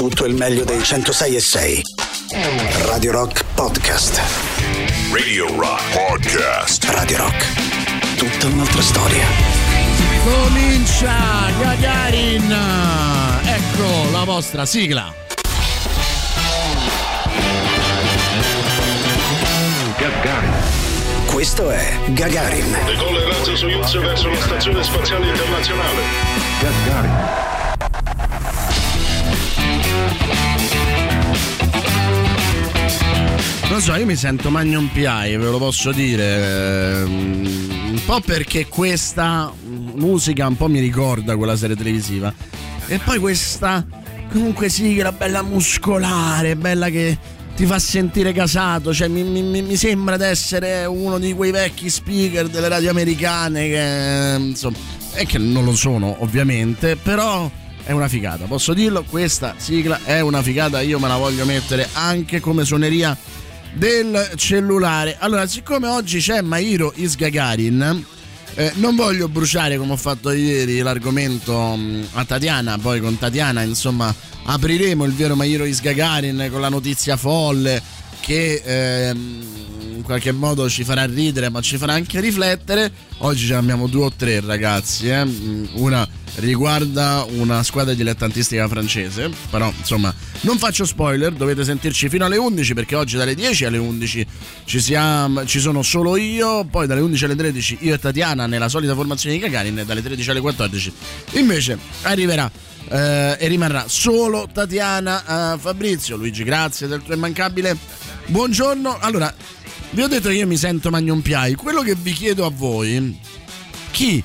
tutto il meglio dei 106 e 6. Radio Rock Podcast. Radio Rock Podcast. Radio Rock. Tutta un'altra storia. Comincia Gagarin! Ecco la vostra sigla. Gagarin. Questo è Gagarin. Decolla il razzo Soyuz verso la stazione spaziale internazionale. Gagarin. Non so, io mi sento Magnum PI, ve lo posso dire. ehm, Un po' perché questa musica un po' mi ricorda quella serie televisiva. E poi questa comunque sigla bella muscolare, bella che ti fa sentire casato. Cioè, mi, mi- mi- sembra di essere uno di quei vecchi speaker delle radio americane che insomma. E che non lo sono, ovviamente, però è una figata. Posso dirlo, questa sigla è una figata. Io me la voglio mettere anche come suoneria del cellulare. Allora, siccome oggi c'è Mairo Isgagarin, eh, non voglio bruciare come ho fatto ieri l'argomento mh, a Tatiana, poi con Tatiana insomma apriremo il vero Mairo Isgagarin con la notizia folle che ehm, in qualche modo ci farà ridere ma ci farà anche riflettere. Oggi ce ne abbiamo due o tre ragazzi, eh. Mm, una riguarda una squadra dilettantistica francese, però insomma non faccio spoiler, dovete sentirci fino alle 11 perché oggi dalle 10 alle 11 ci, siamo, ci sono solo io, poi dalle 11 alle 13 io e Tatiana nella solita formazione di Gagarin e dalle 13 alle 14 invece arriverà eh, e rimarrà solo Tatiana eh, Fabrizio. Luigi, grazie del tuo immancabile. Buongiorno. Allora, vi ho detto che io mi sento Magnum Piai. Quello che vi chiedo a voi, chi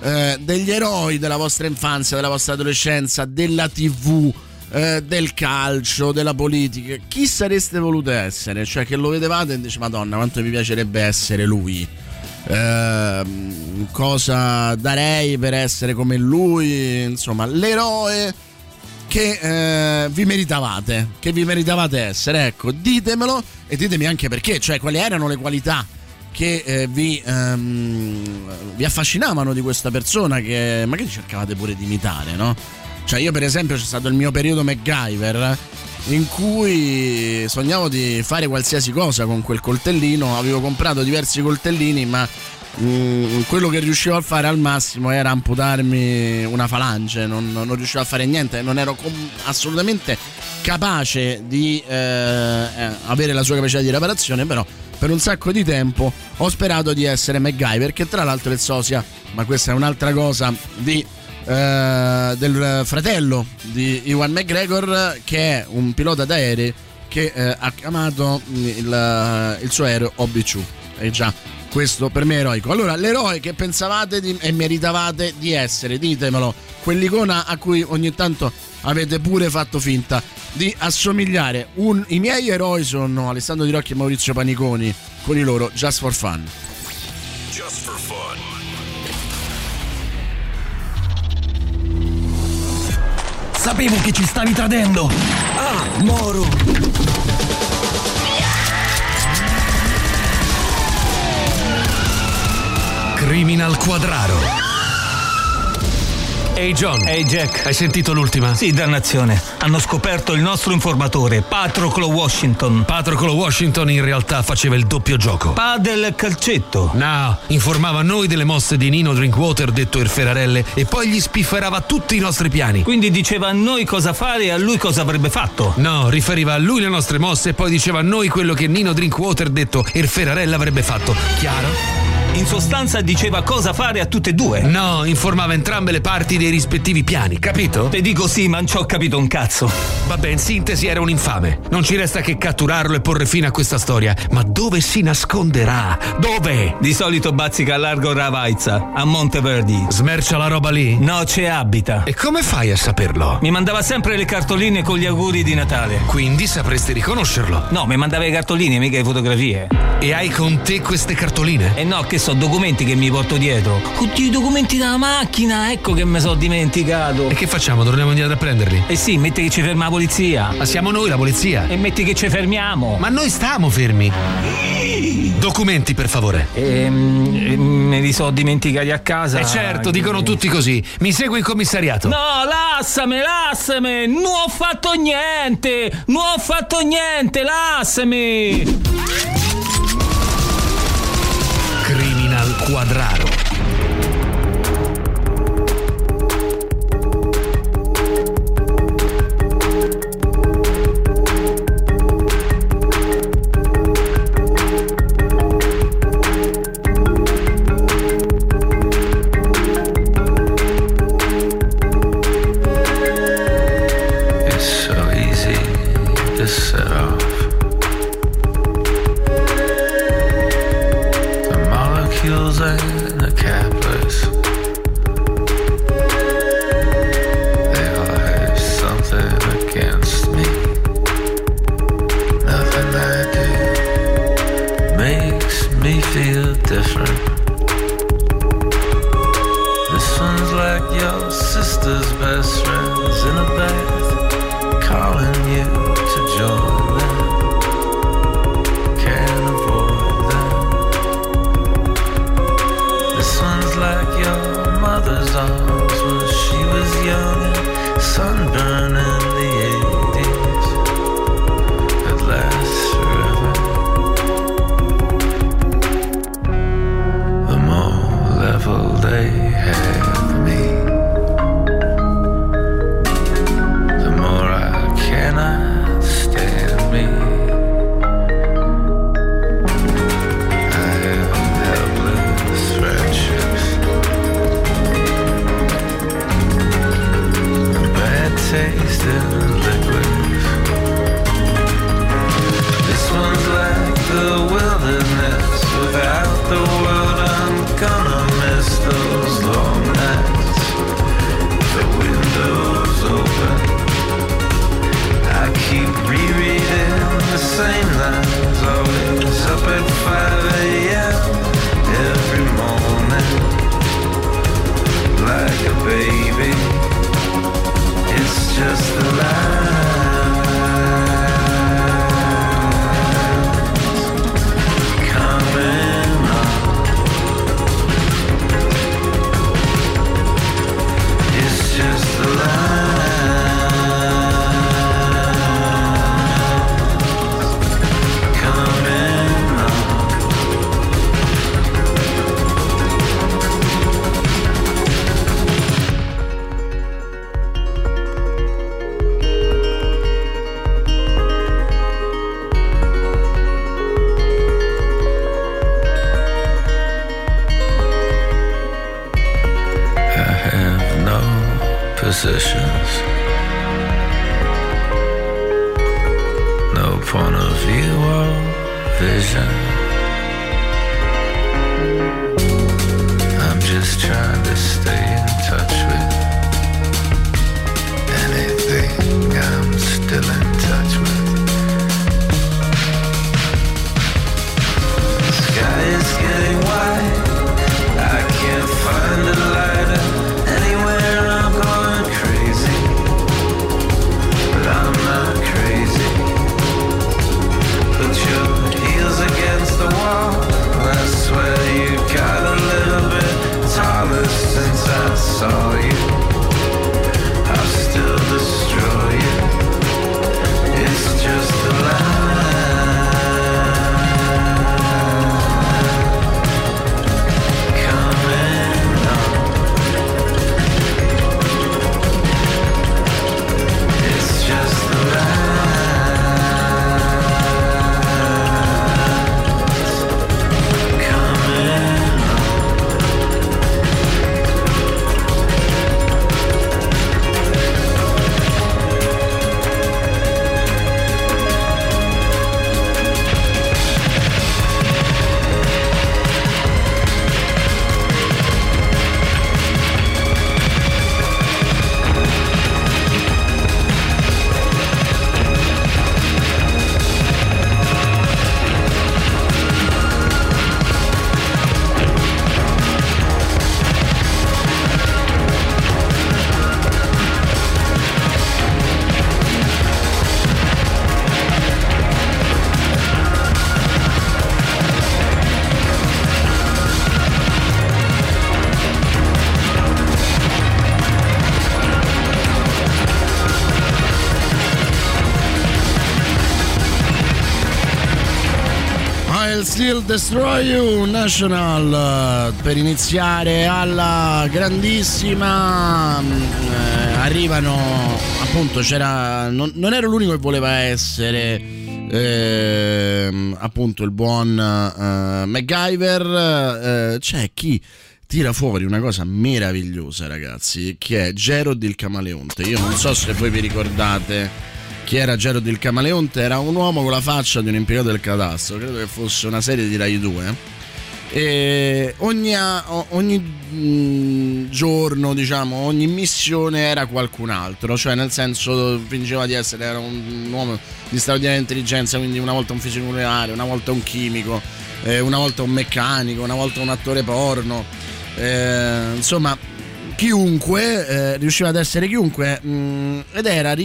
eh, degli eroi della vostra infanzia, della vostra adolescenza, della TV, eh, del calcio, della politica, chi sareste volute essere? Cioè che lo vedevate e dice Madonna, quanto mi piacerebbe essere lui. Ehm, cosa darei per essere come lui? Insomma, l'eroe che eh, vi meritavate, che vi meritavate essere. Ecco, ditemelo e ditemi anche perché, cioè quali erano le qualità che eh, vi, ehm, vi affascinavano di questa persona che magari cercavate pure di imitare, no? Cioè io per esempio c'è stato il mio periodo MacGyver in cui sognavo di fare qualsiasi cosa con quel coltellino, avevo comprato diversi coltellini ma mm, quello che riuscivo a fare al massimo era amputarmi una falange, non, non riuscivo a fare niente, non ero com- assolutamente capace di eh, eh, avere la sua capacità di reparazione, però per un sacco di tempo ho sperato di essere MacGyver, che tra l'altro è sosia, ma questa è un'altra cosa, di, eh, del fratello di Iwan McGregor, che è un pilota d'aerei che eh, ha chiamato il, il suo aereo OB2. E già, questo per me è eroico. Allora, l'eroe che pensavate di, e meritavate di essere, ditemelo, quell'icona a cui ogni tanto avete pure fatto finta di assomigliare. Un- I miei eroi sono Alessandro Di Rocchi e Maurizio Paniconi, con i loro Just for Fun. Just for fun. Sapevo che ci stavi tradendo! Ah, Moro! Criminal Quadraro. Ehi John, Ehi Jack. hai sentito l'ultima? Sì, dannazione. Hanno scoperto il nostro informatore, Patroclo Washington. Patroclo Washington in realtà faceva il doppio gioco. Pa del calcetto. No, informava noi delle mosse di Nino Drinkwater, detto il Ferrarelle, e poi gli spifferava tutti i nostri piani. Quindi diceva a noi cosa fare e a lui cosa avrebbe fatto. No, riferiva a lui le nostre mosse e poi diceva a noi quello che Nino Drinkwater, detto il Ferrarelle, avrebbe fatto. Chiaro? In sostanza diceva cosa fare a tutte e due. No, informava entrambe le parti dei rispettivi piani, capito? Te dico sì, ma non ci ho capito un cazzo. Vabbè, in sintesi era un infame. Non ci resta che catturarlo e porre fine a questa storia. Ma dove si nasconderà? Dove? Di solito bazzica a largo Ravaizza, a Monteverdi. Smercia la roba lì? No, c'è abita. E come fai a saperlo? Mi mandava sempre le cartoline con gli auguri di Natale. Quindi sapresti riconoscerlo. No, mi mandava le cartoline, mica le fotografie. E hai con te queste cartoline? E no, che I'll ho documenti che mi porto dietro. Tutti i documenti della macchina, ecco che me sono dimenticato. E che facciamo? Torniamo indietro a prenderli? Eh sì, metti che ci ferma la polizia. Ma siamo noi la polizia. E metti che ci fermiamo. Ma noi stiamo fermi. Documenti, per favore. Ehm, ehm me li so dimenticati a casa. E eh certo, dicono tutti così. Mi segui in commissariato. No, lassame, lassame. Non ho fatto niente. Non ho fatto niente, lassame. Quadraro. this uh, Still Destroy You National eh, per iniziare alla grandissima mm, eh, arrivano appunto c'era non, non ero l'unico che voleva essere ehm, appunto il buon eh, MacGyver eh, c'è chi tira fuori una cosa meravigliosa ragazzi che è Gerald il Camaleonte. Io non so se voi vi ricordate chi era Gerald il Camaleonte era un uomo con la faccia di un impiegato del cadastro credo che fosse una serie di Rai 2 e ogni, ogni giorno diciamo ogni missione era qualcun altro cioè nel senso fingeva di essere era un uomo di straordinaria intelligenza quindi una volta un fisico nucleare una volta un chimico eh, una volta un meccanico una volta un attore porno eh, insomma chiunque eh, riusciva ad essere chiunque mh, ed era,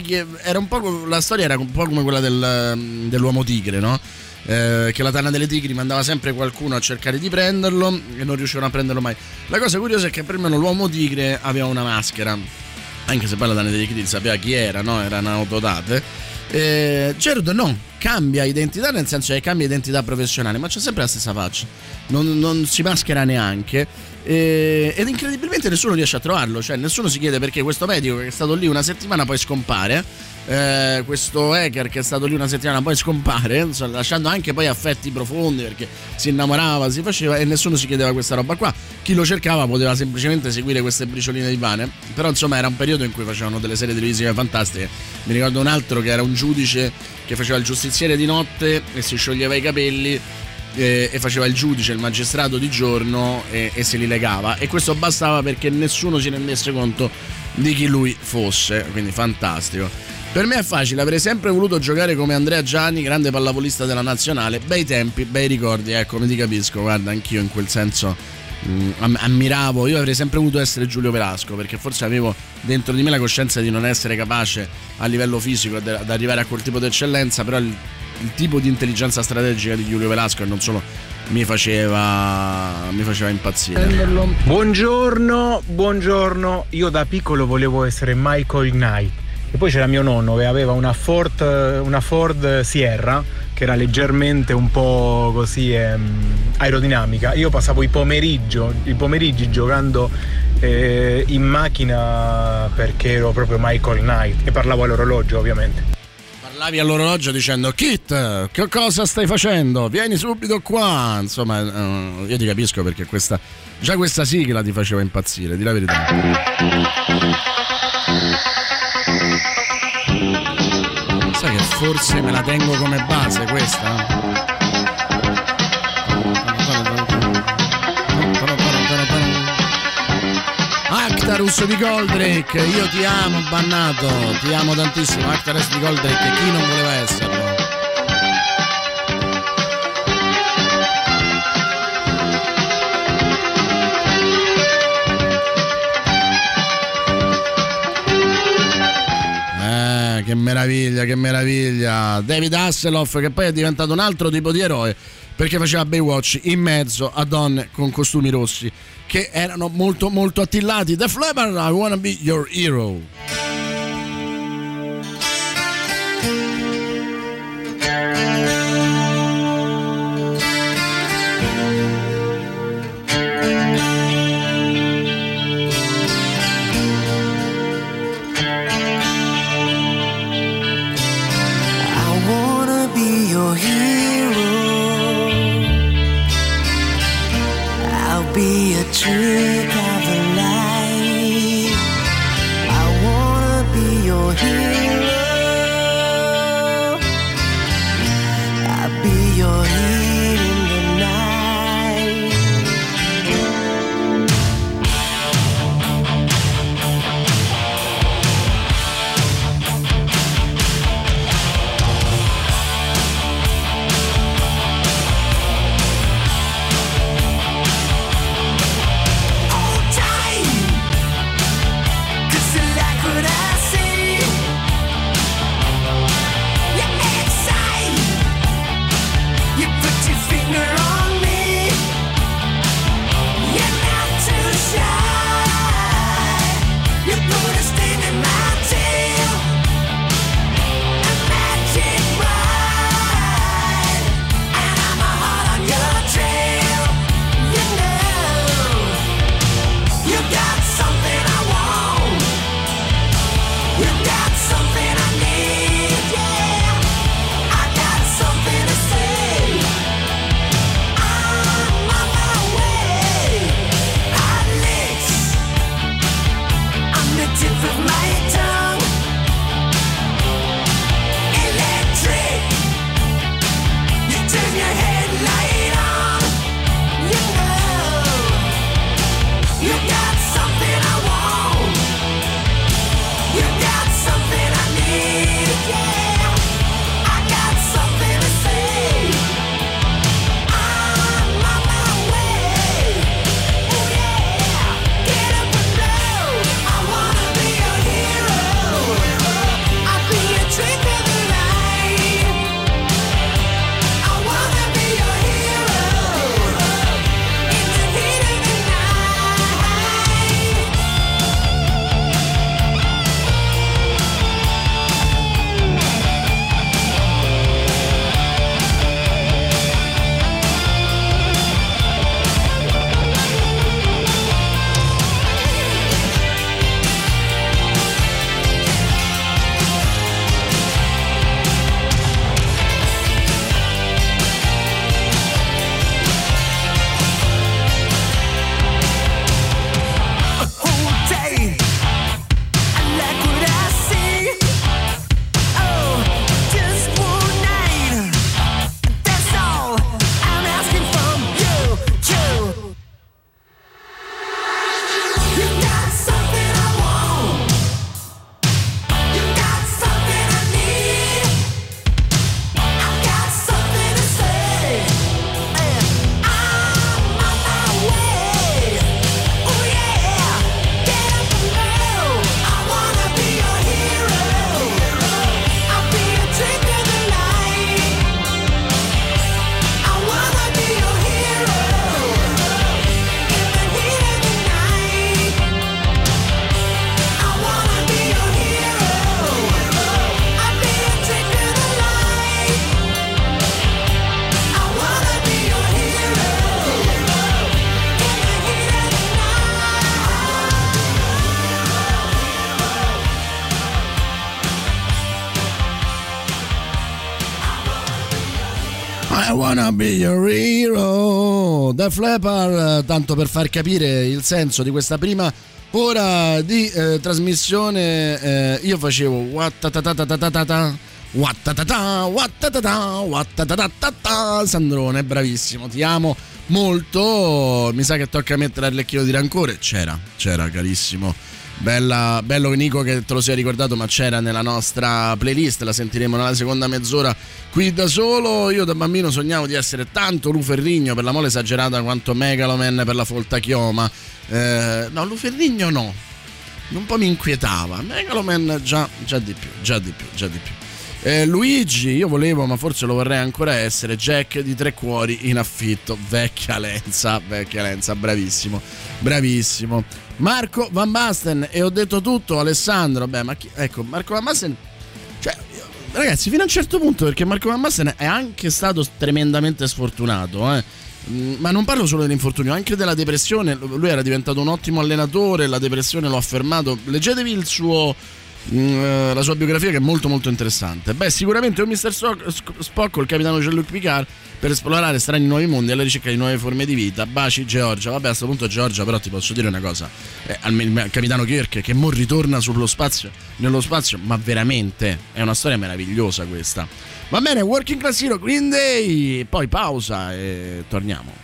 era un po' la storia era un po' come quella del, dell'uomo tigre no? Eh, che la Tana delle Tigri mandava sempre qualcuno a cercare di prenderlo e non riuscivano a prenderlo mai la cosa curiosa è che per me l'uomo tigre aveva una maschera anche se poi la Tana delle Tigri sapeva chi era no? erano autodate eh, Gerard no, cambia identità nel senso che cambia identità professionale, ma c'è sempre la stessa faccia, non, non si maschera neanche. eh, ed incredibilmente nessuno riesce a trovarlo, cioè nessuno si chiede perché questo medico che è stato lì una settimana poi scompare, eh, questo hacker che è stato lì una settimana poi scompare, insomma, lasciando anche poi affetti profondi perché si innamorava, si faceva e nessuno si chiedeva questa roba qua. Chi lo cercava poteva semplicemente seguire queste bricioline di pane, però insomma era un periodo in cui facevano delle serie televisive fantastiche. Mi ricordo un altro che era un giudice che faceva il giustiziere di notte e si scioglieva i capelli eh, e faceva il giudice, il magistrato di giorno e, e se li legava. E questo bastava perché nessuno si rendesse conto di chi lui fosse, quindi fantastico. Per me è facile, avrei sempre voluto giocare come Andrea Gianni, grande pallavolista della nazionale, bei tempi, bei ricordi, ecco, mi ti capisco, guarda, anch'io in quel senso mh, am- ammiravo, io avrei sempre voluto essere Giulio Velasco perché forse avevo dentro di me la coscienza di non essere capace a livello fisico ad, ad arrivare a quel tipo di eccellenza, però il, il tipo di intelligenza strategica di Giulio Velasco e non solo mi faceva, mi faceva impazzire. Buongiorno, buongiorno. Io da piccolo volevo essere Michael Knight. E poi c'era mio nonno che aveva una Ford, una Ford Sierra che era leggermente un po' così ehm, aerodinamica. Io passavo i, pomeriggio, i pomeriggi giocando eh, in macchina perché ero proprio Michael Knight e parlavo all'orologio ovviamente. Parlavi all'orologio dicendo Kit, che cosa stai facendo? Vieni subito qua. Insomma, eh, io ti capisco perché questa, già questa sigla ti faceva impazzire, di la verità. Sai che forse me la tengo come base questa? Actarus di Goldrake, io ti amo bannato, ti amo tantissimo, Actarus di Goldrake, chi non voleva esserlo? Eh, che meraviglia, che meraviglia. David Hasselhoff che poi è diventato un altro tipo di eroe perché faceva Baywatch in mezzo a donne con costumi rossi che erano molto molto attillati. The Flabber, I wanna be your hero. Be your hero. Def Leppard, tanto per far capire il senso di questa prima ora di eh, trasmissione, eh, io facevo. Sandrone, bravissimo, ti amo molto. Mi sa che tocca mettere il lecchino di rancore. C'era, c'era, carissimo. Bella, bello Nico che te lo sia ricordato, ma c'era nella nostra playlist, la sentiremo nella seconda mezz'ora qui da solo. Io da bambino sognavo di essere tanto Luferrigno per la mole esagerata quanto Megaloman per la folta chioma. Eh, no, Luferrigno no. Un po' mi inquietava. Megaloman già, già di più, già di più, già di più. Eh, Luigi, io volevo, ma forse lo vorrei ancora essere, Jack di Tre Cuori in affitto. Vecchia Lenza, vecchia Lenza, bravissimo, bravissimo. Marco Van Basten, e ho detto tutto, Alessandro. Beh, ma chi, ecco, Marco Van Basten, cioè, ragazzi, fino a un certo punto, perché Marco Van Basten è anche stato tremendamente sfortunato, eh. Mm, Ma non parlo solo dell'infortunio, anche della depressione. Lui era diventato un ottimo allenatore, la depressione lo ha fermato. Leggetevi il suo la sua biografia che è molto molto interessante. Beh, sicuramente un Mr. Spock il capitano Jean-Luc Picard per esplorare strani nuovi mondi alla ricerca di nuove forme di vita. Baci Georgia. Vabbè, a questo punto Georgia, però ti posso dire una cosa. Eh, il capitano Kirk che mo ritorna sullo spazio, nello spazio, ma veramente è una storia meravigliosa questa. Va bene, Working Class Hero, Green Day, poi pausa e torniamo.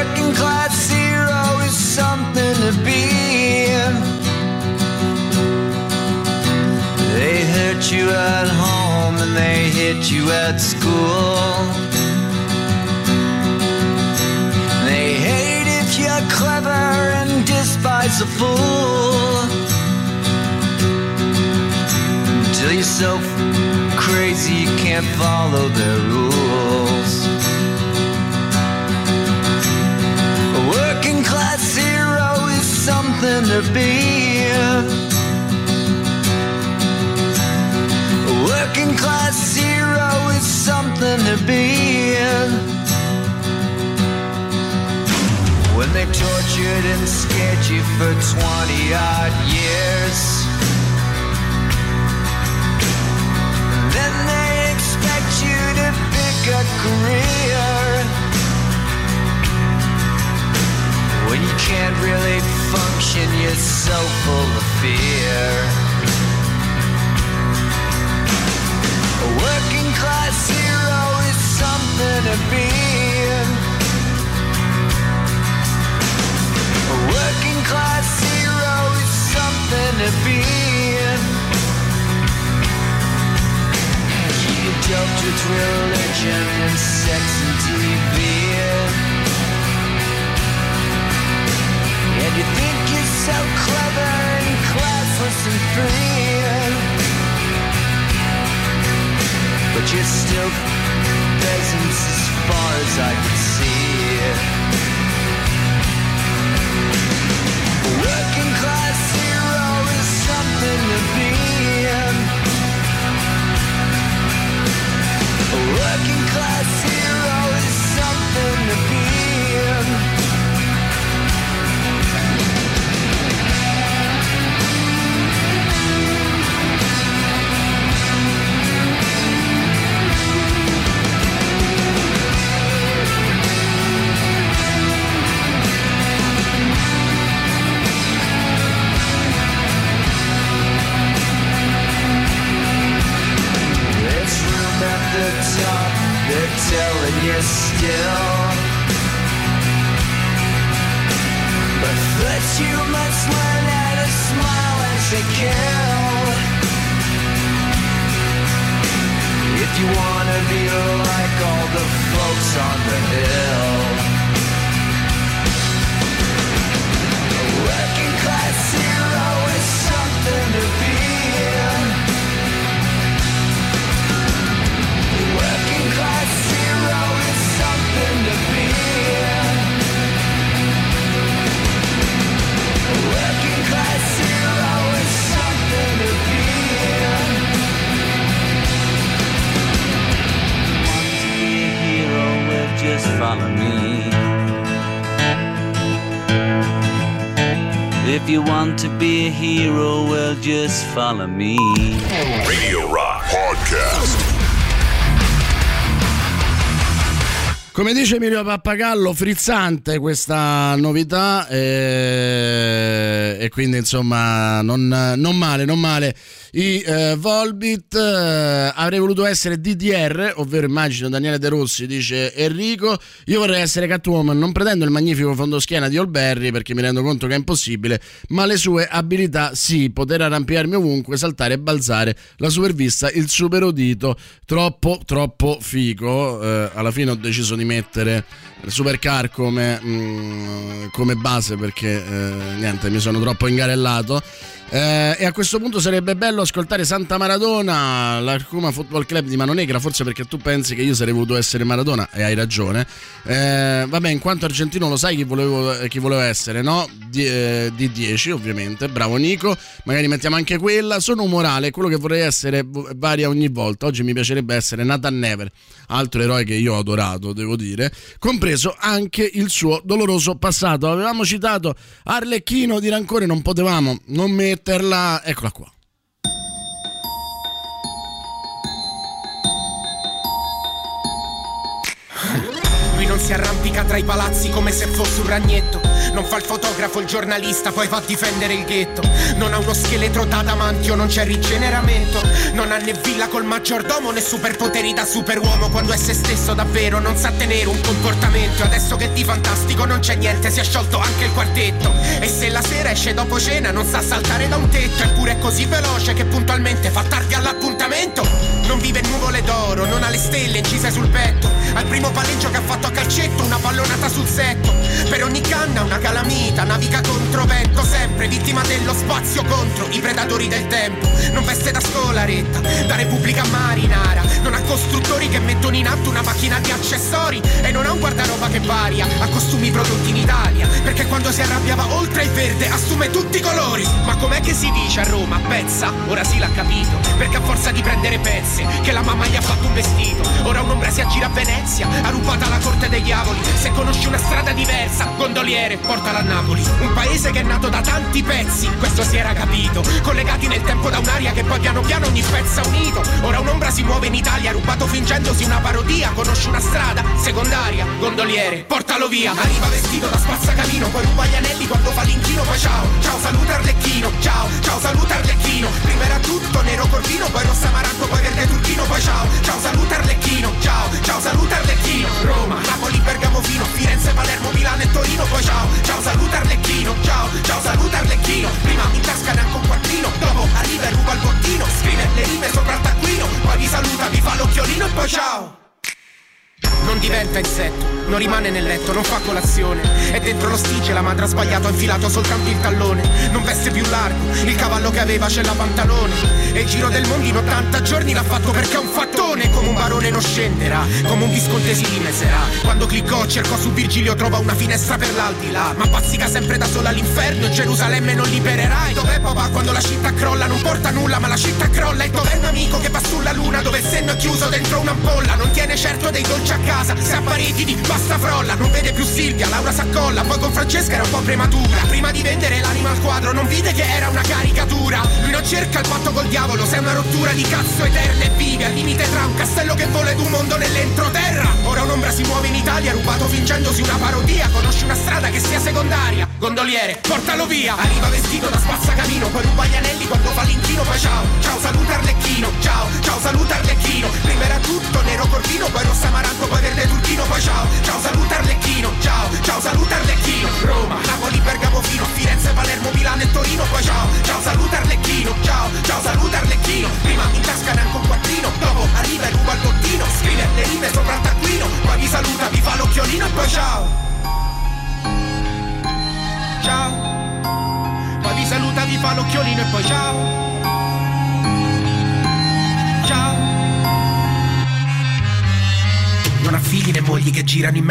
Working class hero is something to be. They hurt you at home and they hit you at school. They hate if you're clever and despise a fool. Until you're so crazy you can't follow their rules. To be. A working class hero is something to be. When they tortured and scared you for 20 odd years. Then they expect you to pick a career. You can't really function, you're so full of fear. A working class hero is something to be. A working class hero is something to be. You doped with religion and sex and TV. You think you're so clever and classless and free. But you're still peasants as far as I can see. Working class hero is something to be. A working class hero follow me. Radio Rock Podcast. Come dice Emilio Pappagallo, frizzante questa novità eh, e quindi insomma non, non male, non male. I eh, Volbit eh, avrei voluto essere DDR, ovvero immagino Daniele De Rossi, dice Enrico. Io vorrei essere Catwoman, non pretendo il magnifico fondoschiena di Olberry perché mi rendo conto che è impossibile, ma le sue abilità sì, poter arrampicarmi ovunque, saltare e balzare, la supervista, il super udito, troppo troppo figo. Eh, alla fine ho deciso di mettere supercar come, mm, come base perché eh, niente, mi sono troppo ingarellato. Eh, e a questo punto sarebbe bello ascoltare Santa Maradona, l'Arcuma Football Club di Mano Negra, forse perché tu pensi che io sarei voluto essere Maradona e hai ragione. Eh, vabbè, in quanto argentino lo sai chi volevo, chi volevo essere, no? Di, eh, di 10 ovviamente, bravo Nico, magari mettiamo anche quella. Sono umorale, quello che vorrei essere varia ogni volta. Oggi mi piacerebbe essere Nathan Never, altro eroe che io ho adorato, devo dire, compreso anche il suo doloroso passato. Avevamo citato Arlecchino di Rancore, non potevamo non metterla. Eccola qua. Si arrampica tra i palazzi come se fosse un ragnetto. Non fa il fotografo, il giornalista, poi va a difendere il ghetto. Non ha uno scheletro da adamantio, non c'è rigeneramento. Non ha né villa col maggiordomo né superpoteri da superuomo. Quando è se stesso davvero non sa tenere un comportamento. Adesso che di fantastico non c'è niente, si è sciolto anche il quartetto. E se la sera esce dopo cena non sa saltare da un tetto. Eppure è così veloce che puntualmente fa tardi all'appuntamento. Non vive nuvole d'oro, non ha le stelle incise sul petto. Al primo palleggio che ha fatto a calcetto, una pallonata sul setto. Per ogni canna una calamita, naviga contro vento, sempre vittima dello spazio contro i predatori del tempo. Non veste da scolaretta, da Repubblica Marinara. Non ha costruttori che mettono in atto una macchina di accessori. E non ha un guardaroba che varia, ha costumi prodotti in Italia. Perché quando si arrabbiava oltre il verde assume tutti i colori. Ma com'è che si dice a Roma? Pezza? Ora sì l'ha capito. Perché a forza di prendere pezze, che la mamma gli ha fatto un vestito. Ora un'ombra si aggira a Venezia, ha rubato alla corte dei diavoli. Se conosci una strada diversa, gondoliere, portala a Napoli. Un paese che è nato da tanti pezzi, questo si era capito. Collegati nel tempo da un'aria che poi piano piano ogni pezzo ha unito. Ora un'ombra si muove in Italia, rubato fingendosi una parodia. Conosci una strada, secondaria, gondoliere, portalo via. Arriva vestito da spazzacamino, poi ruba gli anelli quando fa l'inchino, poi ciao, ciao, saluta Arlecchino, ciao, ciao, saluta Arlecchino. Prima era tutto nero corvino, poi rossa amaranto, poi verde turchino, poi ciao, ciao, saluta Arlecchino, ciao, ciao, saluta Arlecchino. Roma, Napoli, Bergamo, Fino, Firenze, Palermo, Milano e Torino, poi ciao, ciao, saluta Arlecchino, ciao, ciao, saluta Arlecchino. Prima in tasca neanche un quattrino, dopo arriva e ruba il bottino, scrive le rime sopra il taccuino, poi vi saluta, vi fa l'occhiolino e poi ciao. Non diventa insetto, non rimane nel letto, non fa colazione. È dentro lo stige, la madre ha sbagliato, ha infilato soltanto il tallone. Non veste più largo, il cavallo che aveva c'è la pantalone. E il giro del mondo in 80 giorni l'ha fatto perché è un fattone. Come un barone non scenderà, come un visconte si rimeserà. Quando cliccò, cercò su Virgilio, trova una finestra per l'aldilà. Ma bazzica sempre da sola all'inferno, Gerusalemme non libererai. Dov'è papà quando la città crolla? Non porta nulla, ma la città crolla. E dov'è un amico che va sulla luna, dove il senno è chiuso dentro un'ampolla? Non tiene certo dei dolci a casa, a pareti di basta frolla. Non vede più Silvia, Laura s'accolla, poi con Francesca era un po' prematura. Prima di vendere l'anima al quadro, non vide che era una caricatura. Lui non cerca il patto col diavolo, se è una rottura di cazzo eterna e vive al limite tra un castello che vola ed un mondo nell'entroterra. Ora un'ombra si muove in Italia, rubato fingendosi una parodia. Conosci una strada che sia secondaria. Gondoliere, portalo via. Arriva vestito da spazzacamino, poi ruba gli anelli quando fa l'inchino, poi ciao, ciao, saluta Arlecchino, ciao, ciao, saluta Arlecchino. Prima era tutto nero corvino, poi rossa amaranto, poi verde turchino, poi ciao, ciao, saluta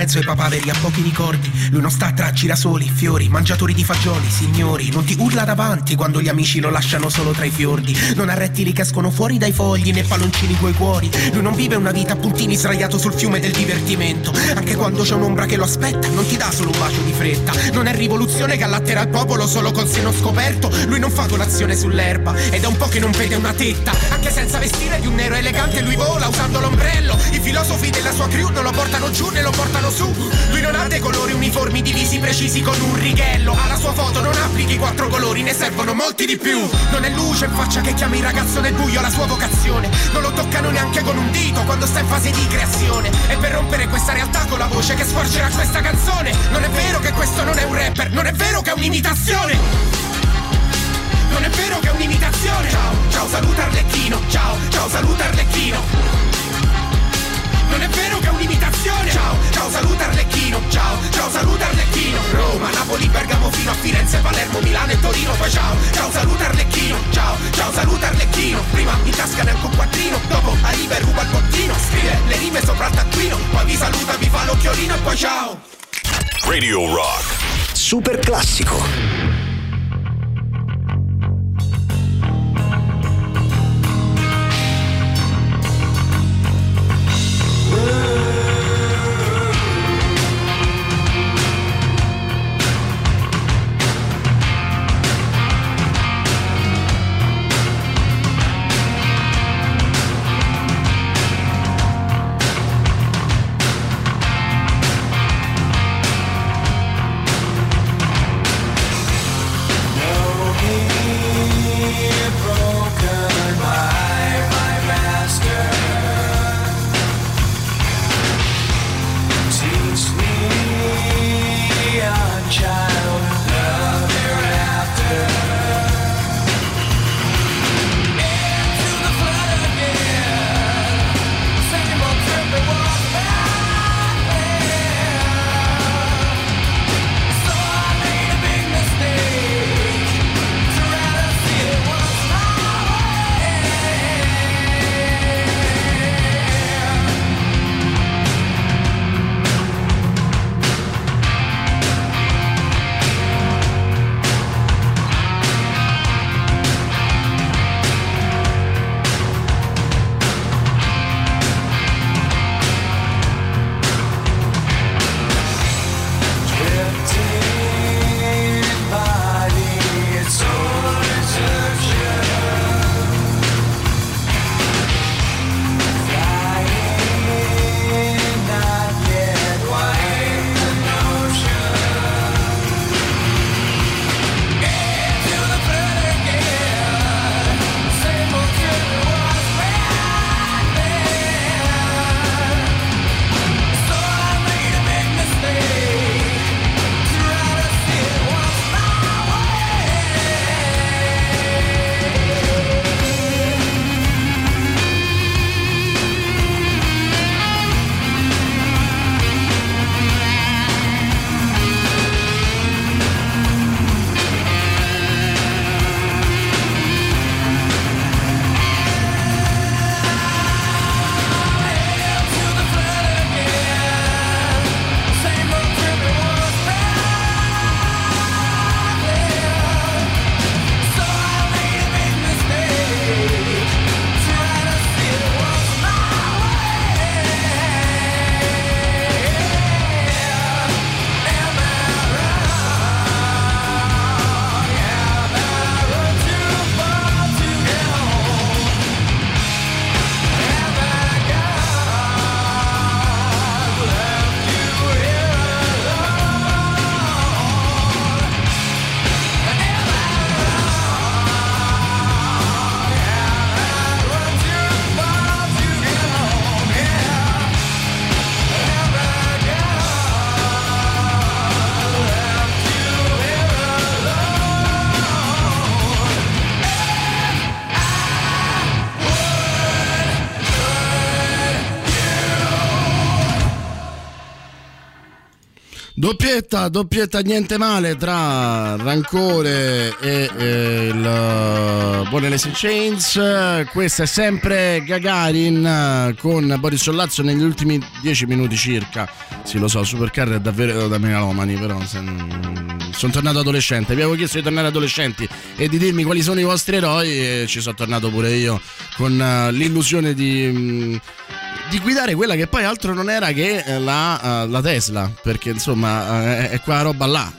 mezzo ai papaveri a pochi ricordi. Lui non sta tra girasoli, fiori, mangiatori di fagioli, signori. Non ti urla davanti quando gli amici lo lasciano solo tra i fiordi. Non ha rettili che escono fuori dai fogli né palloncini coi cuori. Lui non vive una vita a puntini sdraiato sul fiume del divertimento. Anche quando c'è un'ombra che lo aspetta, non ti dà solo un bacio di fretta. Non è rivoluzione che allatterà il popolo solo col seno scoperto. Lui non fa donazione sull'erba ed è un po' che non vede una tetta. Anche senza vestire di un nero elegante lui vola usando l'ombrello. I filosofi della sua crew non lo portano giù né lo portano su. Lui non ha dei colori uniformi divisi precisi con un righello. Alla sua foto non applichi quattro colori, ne servono molti di più. Non è luce in faccia che chiama il ragazzo nel buio la sua vocazione. Non lo toccano neanche con un dito quando sta in fase di creazione. E per rompere questa realtà con la voce che sforcerà questa canzone. Non è vero che questo non è un rapper, non è vero che è un'imitazione. Non è vero che è un'imitazione Ciao, ciao saluta Arlecchino Ciao, ciao saluta Arlecchino Non è vero che è un'imitazione. Ciao, ciao saluta Arlecchino. Ciao, ciao saluta Arlecchino. Roma, Napoli, Bergamo fino a Firenze, Palermo, Milano e Torino. Poi ciao, ciao saluta Arlecchino. Ciao, ciao saluta Arlecchino. Prima in tasca neanche un quattrino Dopo arriva e ruba il bottino. Scrive le rime sopra il taccuino Poi vi saluta, vi fa l'occhiolino e poi ciao. Radio Rock. Super classico. Doppietta, doppietta niente male tra Rancore e, e il uh, Buone Lazy Chains. Questa è sempre Gagarin uh, con Boris Sollazzo negli ultimi 10 minuti circa. Sì, lo so, Supercar è davvero da megalomani, però se, mm, sono tornato adolescente. Vi avevo chiesto di tornare adolescenti e di dirmi quali sono i vostri eroi e ci sono tornato pure io con uh, l'illusione di... mm, di guidare quella che poi altro non era che eh, la, eh, la Tesla, perché insomma eh, è quella roba là,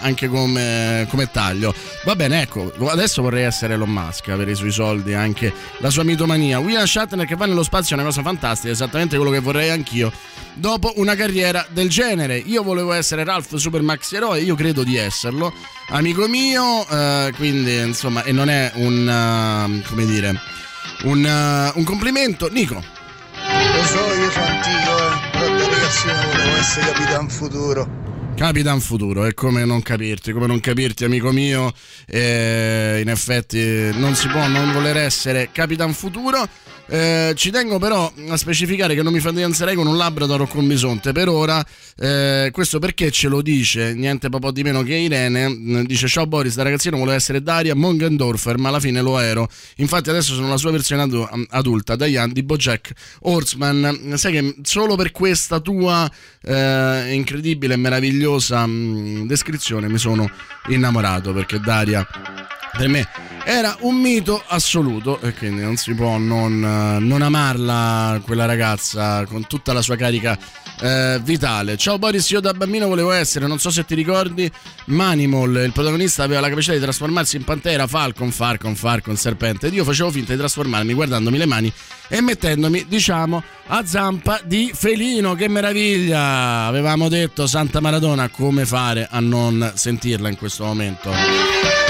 anche come, come taglio. Va bene, ecco, adesso vorrei essere Elon Musk, avere i suoi soldi, anche la sua mitomania. William Shatner che va nello spazio è una cosa fantastica, esattamente quello che vorrei anch'io. Dopo una carriera del genere, io volevo essere Ralph Super Maxi Eroe, io credo di esserlo, amico mio, eh, quindi insomma, e non è un, eh, come dire, un, eh, un complimento. Nico, Lo so, io sono antico, eh, però da ragazzino volevo essere Capitan Futuro. Capitan Futuro, è come non capirti, come non capirti, amico mio. eh, in effetti non si può non voler essere Capitan Futuro. Eh, ci tengo però a specificare che non mi fidanzerei con un Labrador con bisonte per ora. eh, questo perché ce lo dice niente po' di meno che Irene. mm, Dice: Ciao Boris, da ragazzino volevo essere Daria Mongendorfer, ma alla fine lo ero. Infatti, adesso sono la sua versione adu- adulta, Diane di Bojack Horseman. Sai che solo per questa tua eh, incredibile e meravigliosa mm, descrizione mi sono innamorato perché Daria per me era un mito assoluto e quindi non si può non, non amarla quella ragazza con tutta la sua carica eh, vitale. Ciao Boris, io da bambino volevo essere, non so se ti ricordi, Manimal, il protagonista aveva la capacità di trasformarsi in pantera, falcon, farcon, farcon, serpente ed io facevo finta di trasformarmi guardandomi le mani e mettendomi, diciamo, a zampa di felino, che meraviglia! Avevamo detto Santa Maradona come fare a non sentirla in questo momento.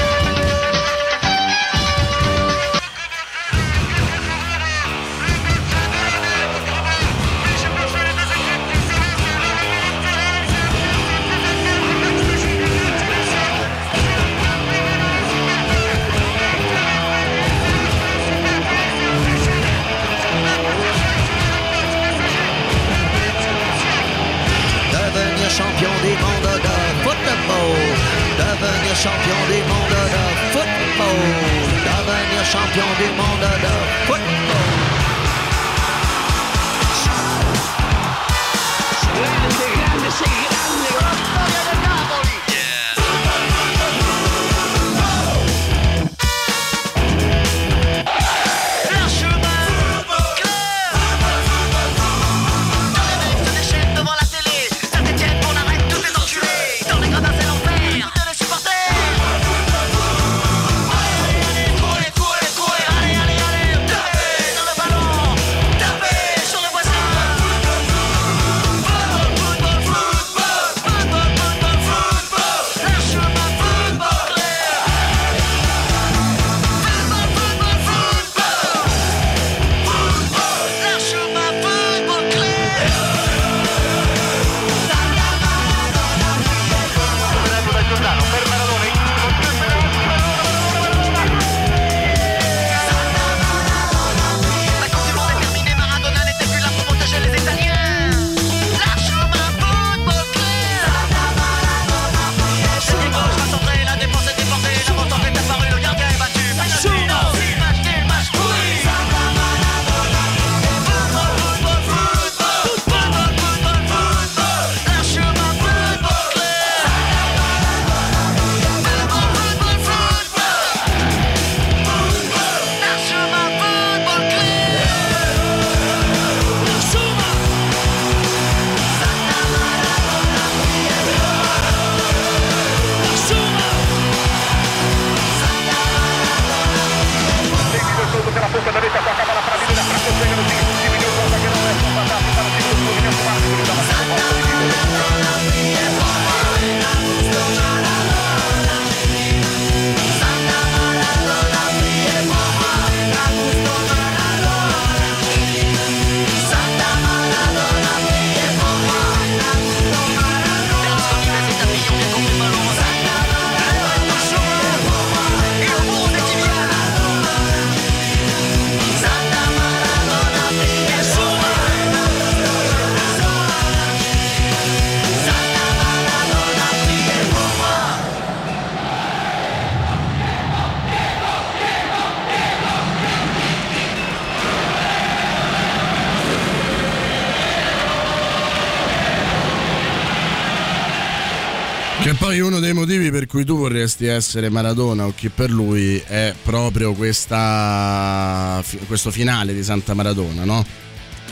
Vorresti essere Maradona o chi per lui è proprio questa, questo finale di Santa Maradona, no?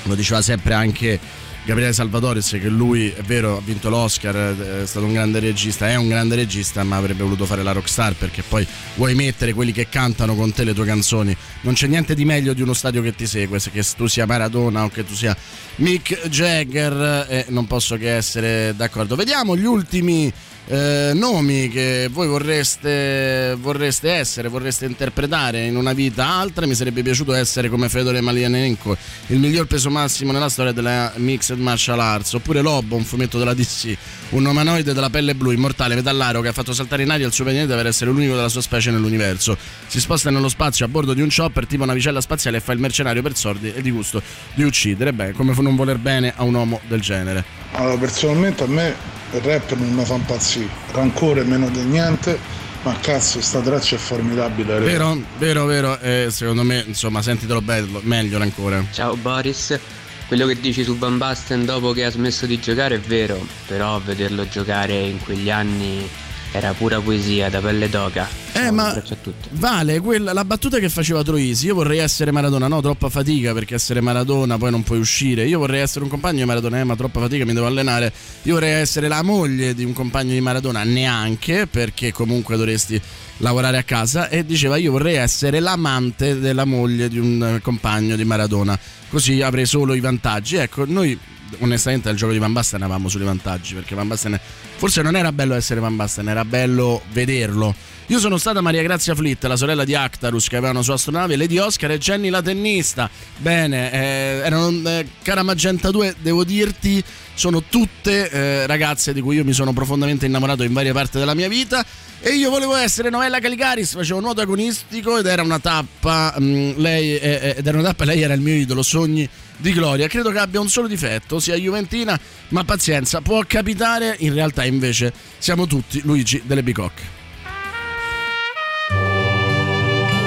Lo diceva sempre anche Gabriele Salvatoris che lui è vero ha vinto l'Oscar, è stato un grande regista, è un grande regista ma avrebbe voluto fare la rockstar perché poi vuoi mettere quelli che cantano con te le tue canzoni, non c'è niente di meglio di uno stadio che ti segue, se che tu sia Maradona o che tu sia Mick Jagger e non posso che essere d'accordo. Vediamo gli ultimi eh, nomi che voi vorreste, vorreste essere, vorreste interpretare in una vita altra. Mi sarebbe piaciuto essere come Fedor Emelianenko, il miglior peso massimo nella storia della Mixed Martial Arts, oppure Lobo, un fumetto della DC, un umanoide della pelle blu, immortale, metallaro, che ha fatto saltare in aria il suo pianeta per essere l'unico della sua specie nell'universo. Si sposta nello spazio a bordo di un chopper tipo navicella spaziale e fa il mercenario per sordi e di gusto di uccidere. Beh, come non voler bene a un uomo del genere. Allora, personalmente a me il rap non mi fa impazzire, rancore meno di niente, ma cazzo, sta traccia è formidabile. re. Vero, vero, vero. Eh, secondo me, insomma, sentitelo bello, meglio ancora. Ciao Boris, quello che dici su Van Basten dopo che ha smesso di giocare è vero, però vederlo giocare in quegli anni era pura poesia da pelle d'oca. Eh, ma vale quella, la battuta che faceva Troisi. Io vorrei essere Maradona, no, troppa fatica perché essere Maradona poi non puoi uscire. Io vorrei essere un compagno di Maradona, eh, ma troppa fatica, mi devo allenare. Io vorrei essere la moglie di un compagno di Maradona, neanche perché comunque dovresti lavorare a casa. E diceva: Io vorrei essere l'amante della moglie di un eh, compagno di Maradona, così avrei solo i vantaggi. Ecco, noi onestamente al gioco di Van Basten eravamo sui vantaggi perché Van Basten forse non era bello essere Van Basten era bello vederlo. Io sono stata Maria Grazia Flitt la sorella di Actarus che aveva una sua astronave Lady Oscar e Jenny la tennista. Bene eh, erano eh, cara Magenta 2 devo dirti sono tutte eh, ragazze di cui io mi sono profondamente innamorato in varie parti della mia vita. E io volevo essere Novella Caligaris, facevo nuoto agonistico ed era una tappa, mh, lei, eh, ed era una tappa, lei era il mio idolo, sogni di gloria. Credo che abbia un solo difetto, sia Juventina, ma pazienza, può capitare, in realtà invece siamo tutti Luigi delle Bicocche.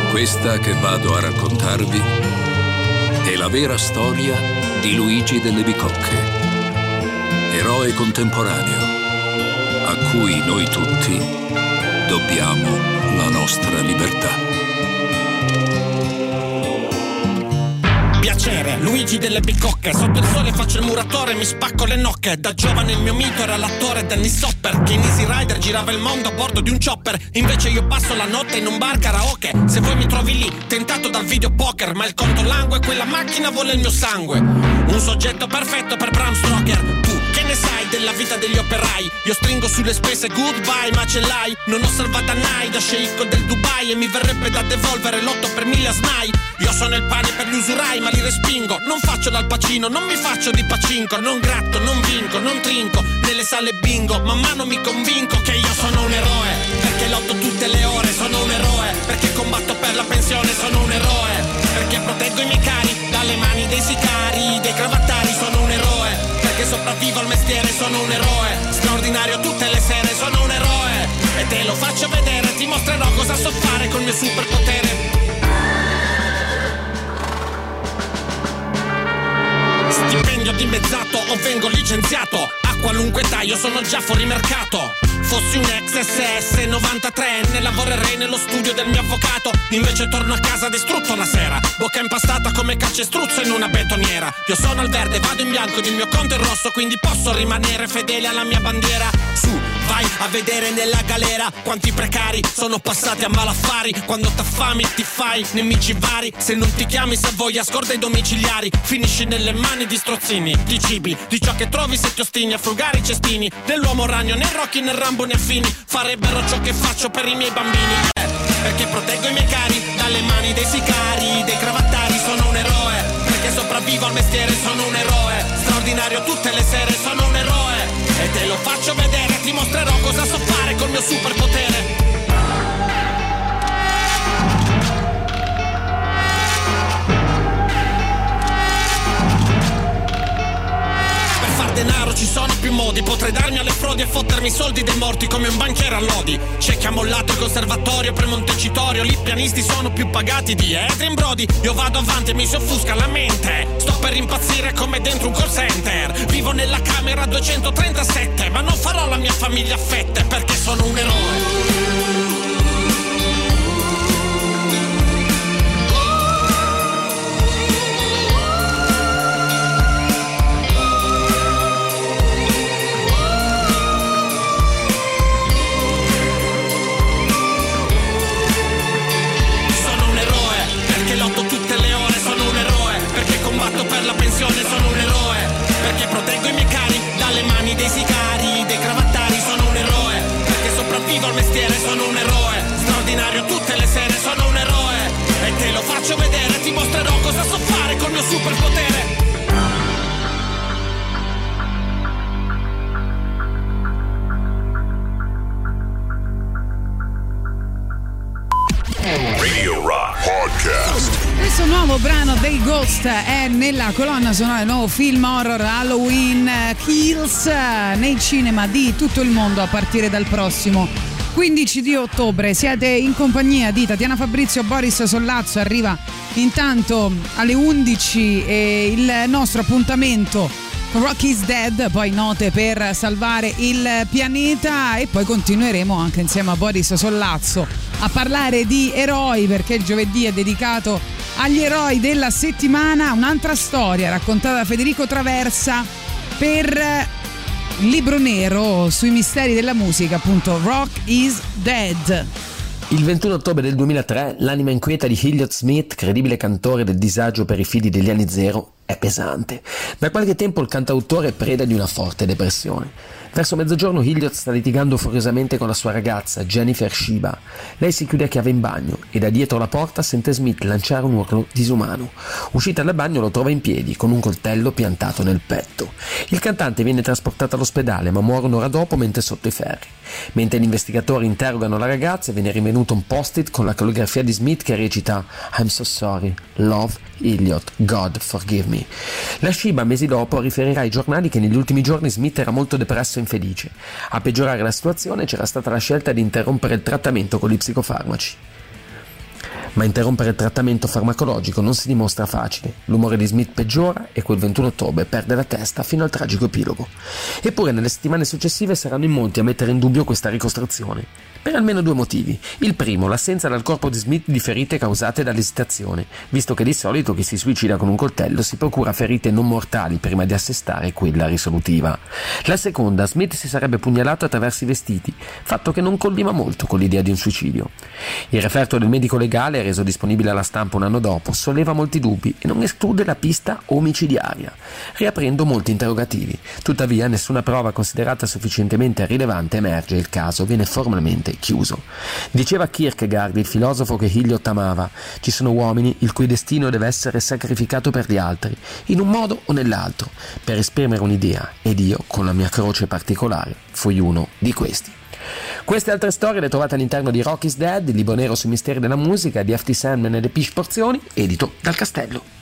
Questa che vado a raccontarvi è la vera storia di Luigi delle Bicocche, eroe contemporaneo a cui noi tutti dobbiamo la nostra libertà. Piacere, Luigi delle bicocche Sotto il sole faccio il muratore, mi spacco le nocche. Da giovane il mio mito era l'attore Dennis Hopper Che in Easy Rider girava il mondo a bordo di un chopper. Invece io passo la notte in un bar karaoke. Se vuoi mi trovi lì, tentato dal video poker Ma il conto langue, quella macchina vuole il mio sangue. Un soggetto perfetto per Bram Stoker. Tu ne sai della vita degli operai? Io stringo sulle spese goodbye, ma ce l'hai? Non ho salvata Nai da sceicco del Dubai E mi verrebbe da devolvere l'otto per mille a Snai. Io sono il pane per gli usurai, ma li respingo. Non faccio dal pacino, non mi faccio di pacinco. Non gratto, non vinco, non trinco Nelle sale bingo, man mano mi convinco Che io sono un eroe. Perché lotto tutte le ore, sono un eroe. Perché combatto per la pensione, sono un eroe. Perché proteggo i miei cari Dalle mani dei sicari, dei cravattari sopravvivo al mestiere, sono un eroe. Straordinario tutte le sere, sono un eroe. E te lo faccio vedere, ti mostrerò cosa so fare col mio superpotere. Stipendio dimezzato o vengo licenziato. A qualunque età io sono già fuori mercato Fossi un ex SS 93enne Lavorerei nello studio del mio avvocato. Invece torno a casa distrutto la sera. Bocca impastata come calcestruzzo in una betoniera. Io sono al verde, vado in bianco ed il mio conto è rosso Quindi posso rimanere fedele alla mia bandiera. Su, vai a vedere nella galera Quanti precari sono passati a malaffari. Quando t'affami ti fai nemici vari. Se non ti chiami se voglia scorda i domiciliari. Finisci nelle mani di strozzini Di cibi, di ciò che trovi se ti ostini a frugare i cestini. Nell'uomo ragno, né Rocky né Rambo né affini Farebbero ciò che faccio per i miei bambini. Eh, Perché proteggo i miei cari dalle mani dei sicari Dei cravattari sono un eroe. Perché sopravvivo al mestiere sono un eroe. Straordinario tutte le sere sono un eroe. E te lo faccio vedere, ti mostrerò cosa so fare col mio superpotere denaro ci sono più modi. Potrei darmi alle frodi e fottermi i soldi dei morti come un banchiere a lodi C'è chi ha mollato il conservatorio per Montecitorio. Lì pianisti sono più pagati di Adrian Brody. Io vado avanti e mi si offusca la mente. Sto per impazzire come dentro un call center. Vivo nella camera 237 Ma non farò la mia famiglia a fette perché sono un eroe perché proteggo i miei cari. Dalle mani dei sicari, dei cravattari, sono un eroe. Perché sopravvivo al mestiere, sono un eroe. Straordinario tutte le sere, sono un eroe. E te lo faccio vedere, ti mostrerò cosa so fare col mio superpotere. Radio Rock Podcast. Questo nuovo brano dei Ghost è nella colonna sonora del nuovo film horror Halloween Kills eh, nei cinema di tutto il mondo a partire dal prossimo 15 di ottobre. Siete in compagnia di Tatiana Fabrizio, Boris Sollazzo, arriva intanto alle 11 e il nostro appuntamento Rock is Dead, poi note per salvare il pianeta e poi continueremo anche insieme a Boris Sollazzo a parlare di eroi perché il giovedì è dedicato agli eroi della settimana, un'altra storia raccontata da Federico Traversa per il libro nero sui misteri della musica, appunto Rock is Dead. Il 21 ottobre del 2003 l'anima inquieta di Hilliard Smith, credibile cantore del disagio per i figli degli anni zero, è pesante. Da qualche tempo il cantautore è preda di una forte depressione. Verso mezzogiorno Hilliard sta litigando furiosamente con la sua ragazza, Jennifer Shiba. Lei si chiude a chiave in bagno e da dietro la porta sente Smith lanciare un urlo disumano. Uscita dal bagno lo trova in piedi, con un coltello piantato nel petto. Il cantante viene trasportato all'ospedale ma muore un'ora dopo mentre sotto i ferri. Mentre gli investigatori interrogano la ragazza viene rinvenuto un post-it con la calligrafia di Smith che recita I'm so sorry, love Elliot, God forgive me. La Shiba mesi dopo riferirà ai giornali che negli ultimi giorni Smith era molto depresso e infelice. A peggiorare la situazione c'era stata la scelta di interrompere il trattamento con gli psicofarmaci. Ma interrompere il trattamento farmacologico non si dimostra facile. L'umore di Smith peggiora e quel 21 ottobre perde la testa fino al tragico epilogo. Eppure nelle settimane successive saranno in molti a mettere in dubbio questa ricostruzione. Per almeno due motivi. Il primo, l'assenza dal corpo di Smith di ferite causate dall'esitazione, visto che di solito chi si suicida con un coltello si procura ferite non mortali prima di assestare quella risolutiva. La seconda, Smith si sarebbe pugnalato attraverso i vestiti, fatto che non colliva molto con l'idea di un suicidio. Il referto del medico legale, reso disponibile alla stampa un anno dopo, solleva molti dubbi e non esclude la pista omicidiaria, riaprendo molti interrogativi. Tuttavia, nessuna prova considerata sufficientemente rilevante emerge e il caso viene formalmente chiuso. Diceva Kierkegaard, il filosofo che Hilliot amava, ci sono uomini il cui destino deve essere sacrificato per gli altri, in un modo o nell'altro, per esprimere un'idea, ed io, con la mia croce particolare, fui uno di questi. Queste altre storie le trovate all'interno di Rock is Dead, il libro nero sui misteri della musica di FT Sandman e The Pish Porzioni, edito dal Castello.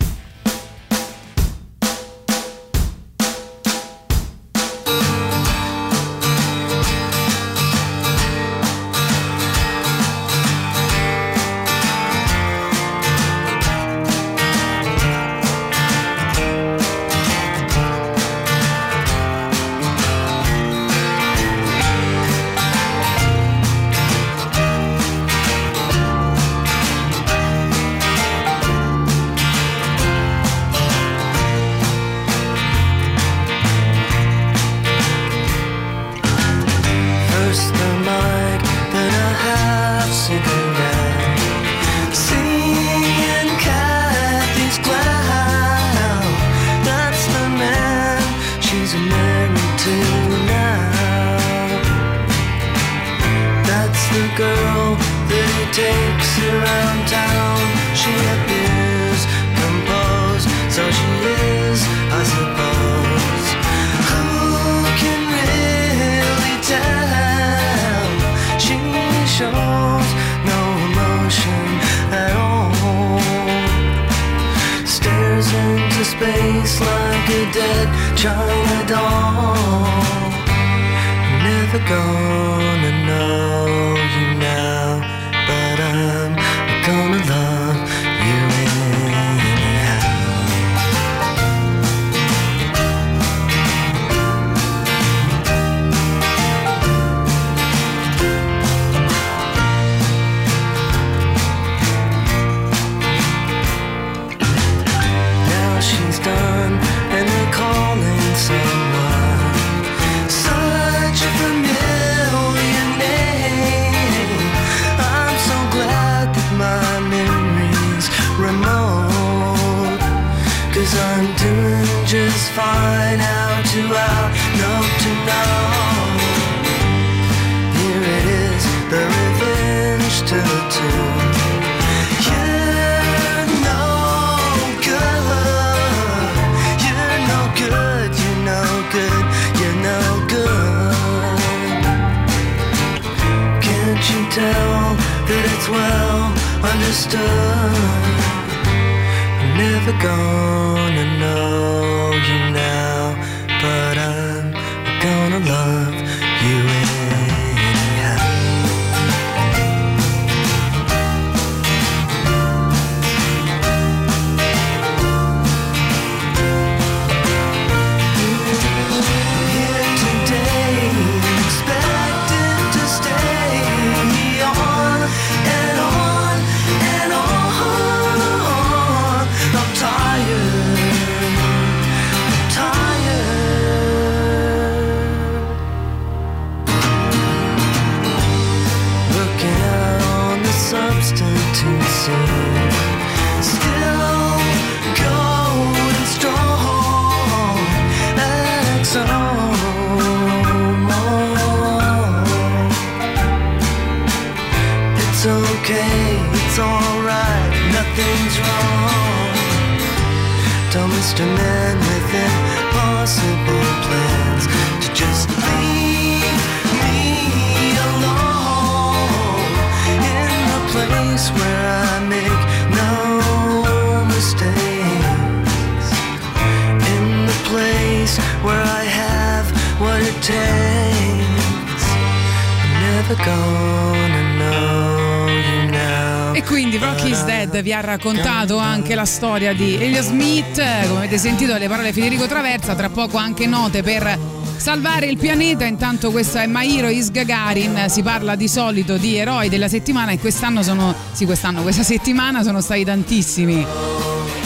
Vi ha raccontato anche la storia di Elio Smith, come avete sentito dalle parole Federico Traversa, tra poco anche note per salvare il pianeta, intanto questo è Mairo is Gagarin, si parla di solito di eroi della settimana e quest'anno sono, sì quest'anno, questa settimana sono stati tantissimi.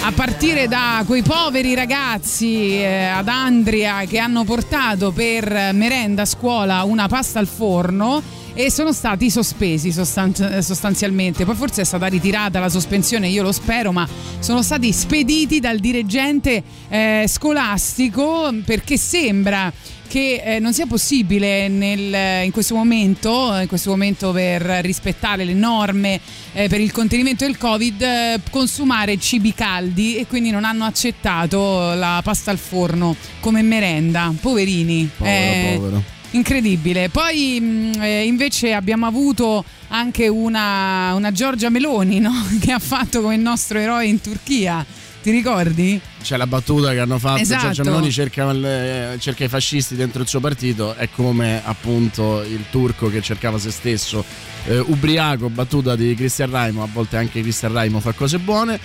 A partire da quei poveri ragazzi eh, ad Andria che hanno portato per merenda a scuola una pasta al forno e sono stati sospesi sostan- sostanzialmente. Poi forse è stata ritirata la sospensione, io lo spero, ma sono stati spediti dal dirigente eh, scolastico perché sembra che eh, non sia possibile nel- in questo momento, in questo momento per rispettare le norme eh, per il contenimento del Covid, eh, consumare cibi caldi e quindi non hanno accettato la pasta al forno come merenda. Poverini. Povero, Eh, povero. Incredibile. Poi mh, eh, invece abbiamo avuto anche una, una Giorgia Meloni no? che ha fatto come il nostro eroe in Turchia. Ti ricordi? C'è la battuta che hanno fatto Esatto. Giorgia Meloni cerca, il- cerca i fascisti dentro il suo partito è come appunto il turco che cercava se stesso eh, ubriaco battuta di Cristian Raimo a volte anche Cristian Raimo fa cose buone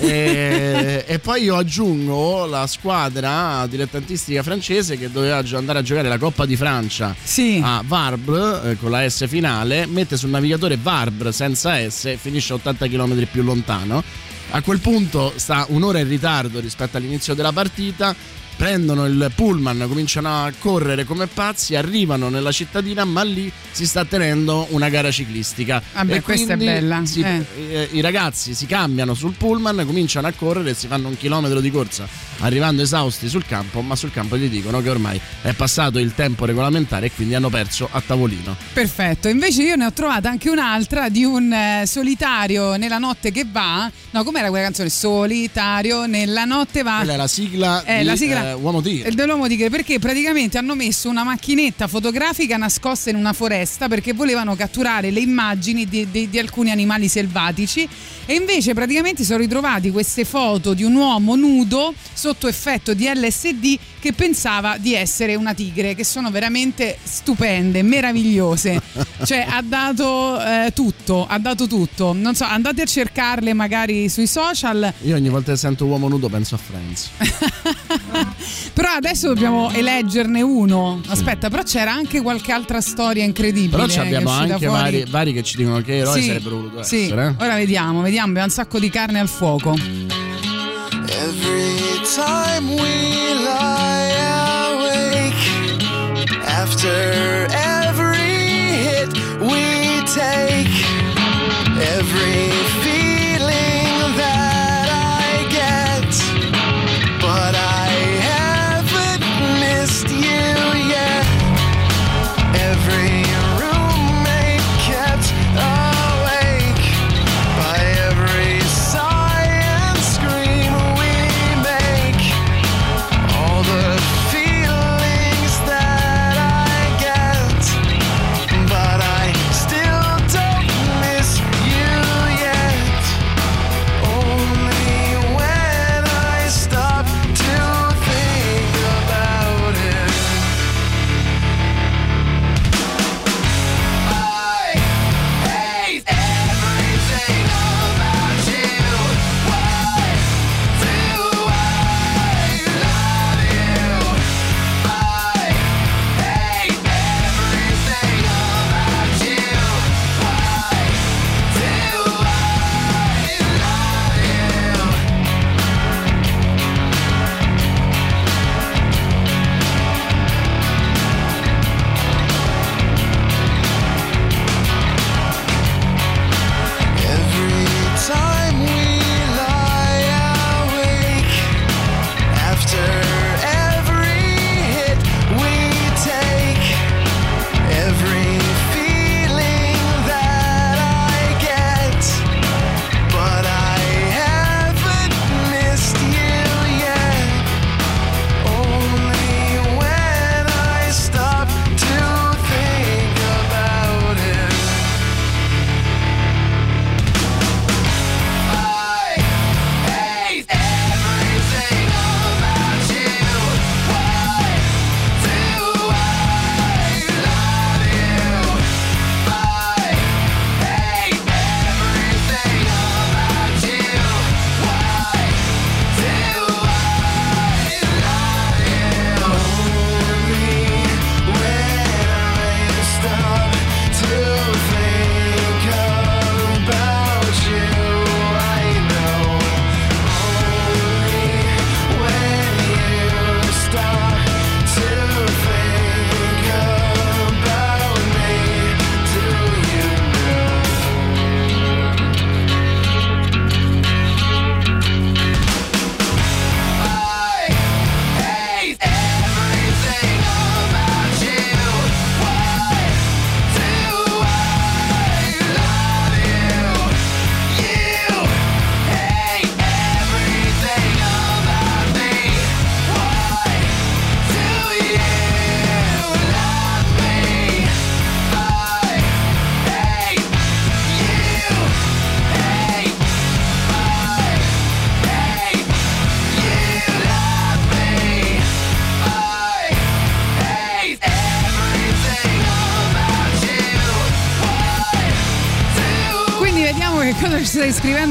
e, e poi io aggiungo la squadra dilettantistica francese che doveva andare a giocare la Coppa di Francia a Varbre eh, con la S finale mette sul navigatore Varbre senza S finisce 80 km più lontano a quel punto sta un'ora in ritardo rispetto all'inizio della partita. Prendono il pullman, cominciano a correre come pazzi, arrivano nella cittadina, ma lì si sta tenendo una gara ciclistica. Vabbè, E questa è bella, si- eh. eh, I ragazzi si cambiano sul pullman, cominciano a correre e si fanno un chilometro di corsa, arrivando esausti sul campo, ma sul campo gli dicono che ormai è passato il tempo regolamentare e quindi hanno perso a tavolino. Perfetto, invece io ne ho trovata anche un'altra di un eh, solitario nella notte che va. No, com'era quella canzone? Solitario nella notte va. Quella è la sigla Eh, di la sigla eh, Uomo Tigre. Dell'uomo tigre perché praticamente hanno messo una macchinetta fotografica nascosta in una foresta perché volevano catturare le immagini di, di- di alcuni animali selvatici e invece praticamente sono ritrovati queste foto di un uomo nudo sotto effetto di LSD che pensava di essere una tigre, che sono veramente stupende, meravigliose. cioè ha dato eh, tutto, ha dato tutto. Non so, andate a cercarle magari sui social. Io ogni volta che sento uomo nudo penso a Friends. Però adesso dobbiamo eleggerne uno. Aspetta, però c'era anche qualche altra storia incredibile. Però è abbiamo anche vari, vari che ci dicono che eroi Sì, sarebbero voluto sì. essere. eh. Ora vediamo, vediamo, abbiamo un sacco di carne al fuoco. Every time we lie after every hit we take, every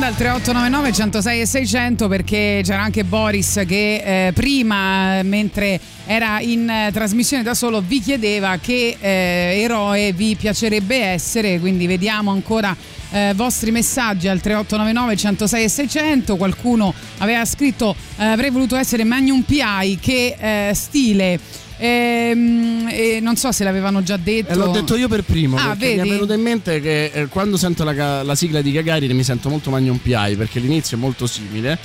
al 3899 106 e 600 perché c'era anche Boris che eh, prima, mentre era in eh, trasmissione da solo, vi chiedeva che eh, eroe vi piacerebbe essere, quindi vediamo ancora eh, vostri messaggi al 3899 106 e 600. Qualcuno aveva scritto eh, avrei voluto essere Magnum PI, che eh, stile. Ehm, e non so se l'avevano già detto. E l'ho detto io per primo. Ah, perché mi è venuto in mente che eh, quando sento la, la sigla di Gagarin mi sento molto Magnum PI perché l'inizio è molto simile.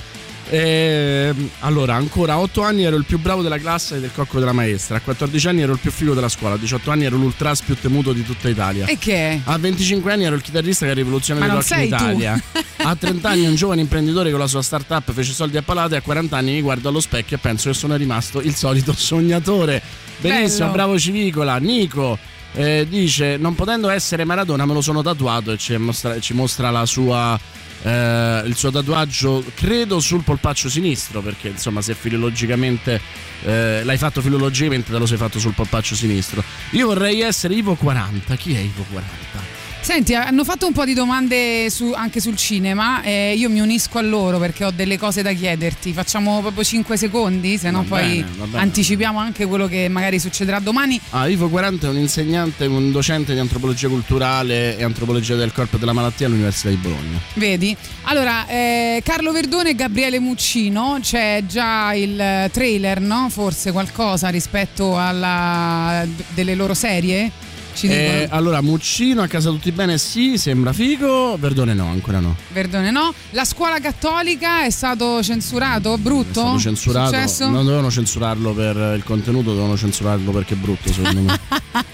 Ehm, allora, ancora a 8 anni ero il più bravo della classe e del cocco della maestra. A 14 anni ero il più figo della scuola. A 18 anni ero l'ultras più temuto di tutta Italia. E che? A 25 anni ero il chitarrista che ha rivoluzionato il rock in. Italia. A 30 anni un giovane imprenditore con la sua startup fece soldi a palate. A 40 anni mi guardo allo specchio e penso che sono rimasto il solito sognatore. Benissimo, Bello. bravo Civicola, Nico. Eh, dice: Non potendo essere Maradona, me lo sono tatuato e ci mostra, ci mostra la sua. Eh, il suo tatuaggio credo sul polpaccio sinistro perché insomma se filologicamente eh, l'hai fatto filologicamente te lo sei fatto sul polpaccio sinistro io vorrei essere Ivo 40 chi è Ivo 40? Senti, hanno fatto un po' di domande su- anche sul cinema e io mi unisco a loro perché ho delle cose da chiederti. Facciamo proprio 5 secondi, se no poi bene, anticipiamo anche quello che magari succederà domani. Ah, Ivo 40 è un insegnante, un docente di antropologia culturale e antropologia del corpo e della malattia all'Università di Bologna. Vedi? Allora, eh, Carlo Verdone e Gabriele Muccino, c'è già il trailer, no? Forse qualcosa rispetto alla delle loro serie? Ci Eh, allora, Muccino a casa tutti bene, sì, sembra figo. Verdone no, ancora no. Verdone no. La scuola cattolica è stato censurato? Brutto? È stato censurato. Successo? Non dovevano censurarlo per il contenuto, dovevano censurarlo perché è brutto, secondo me.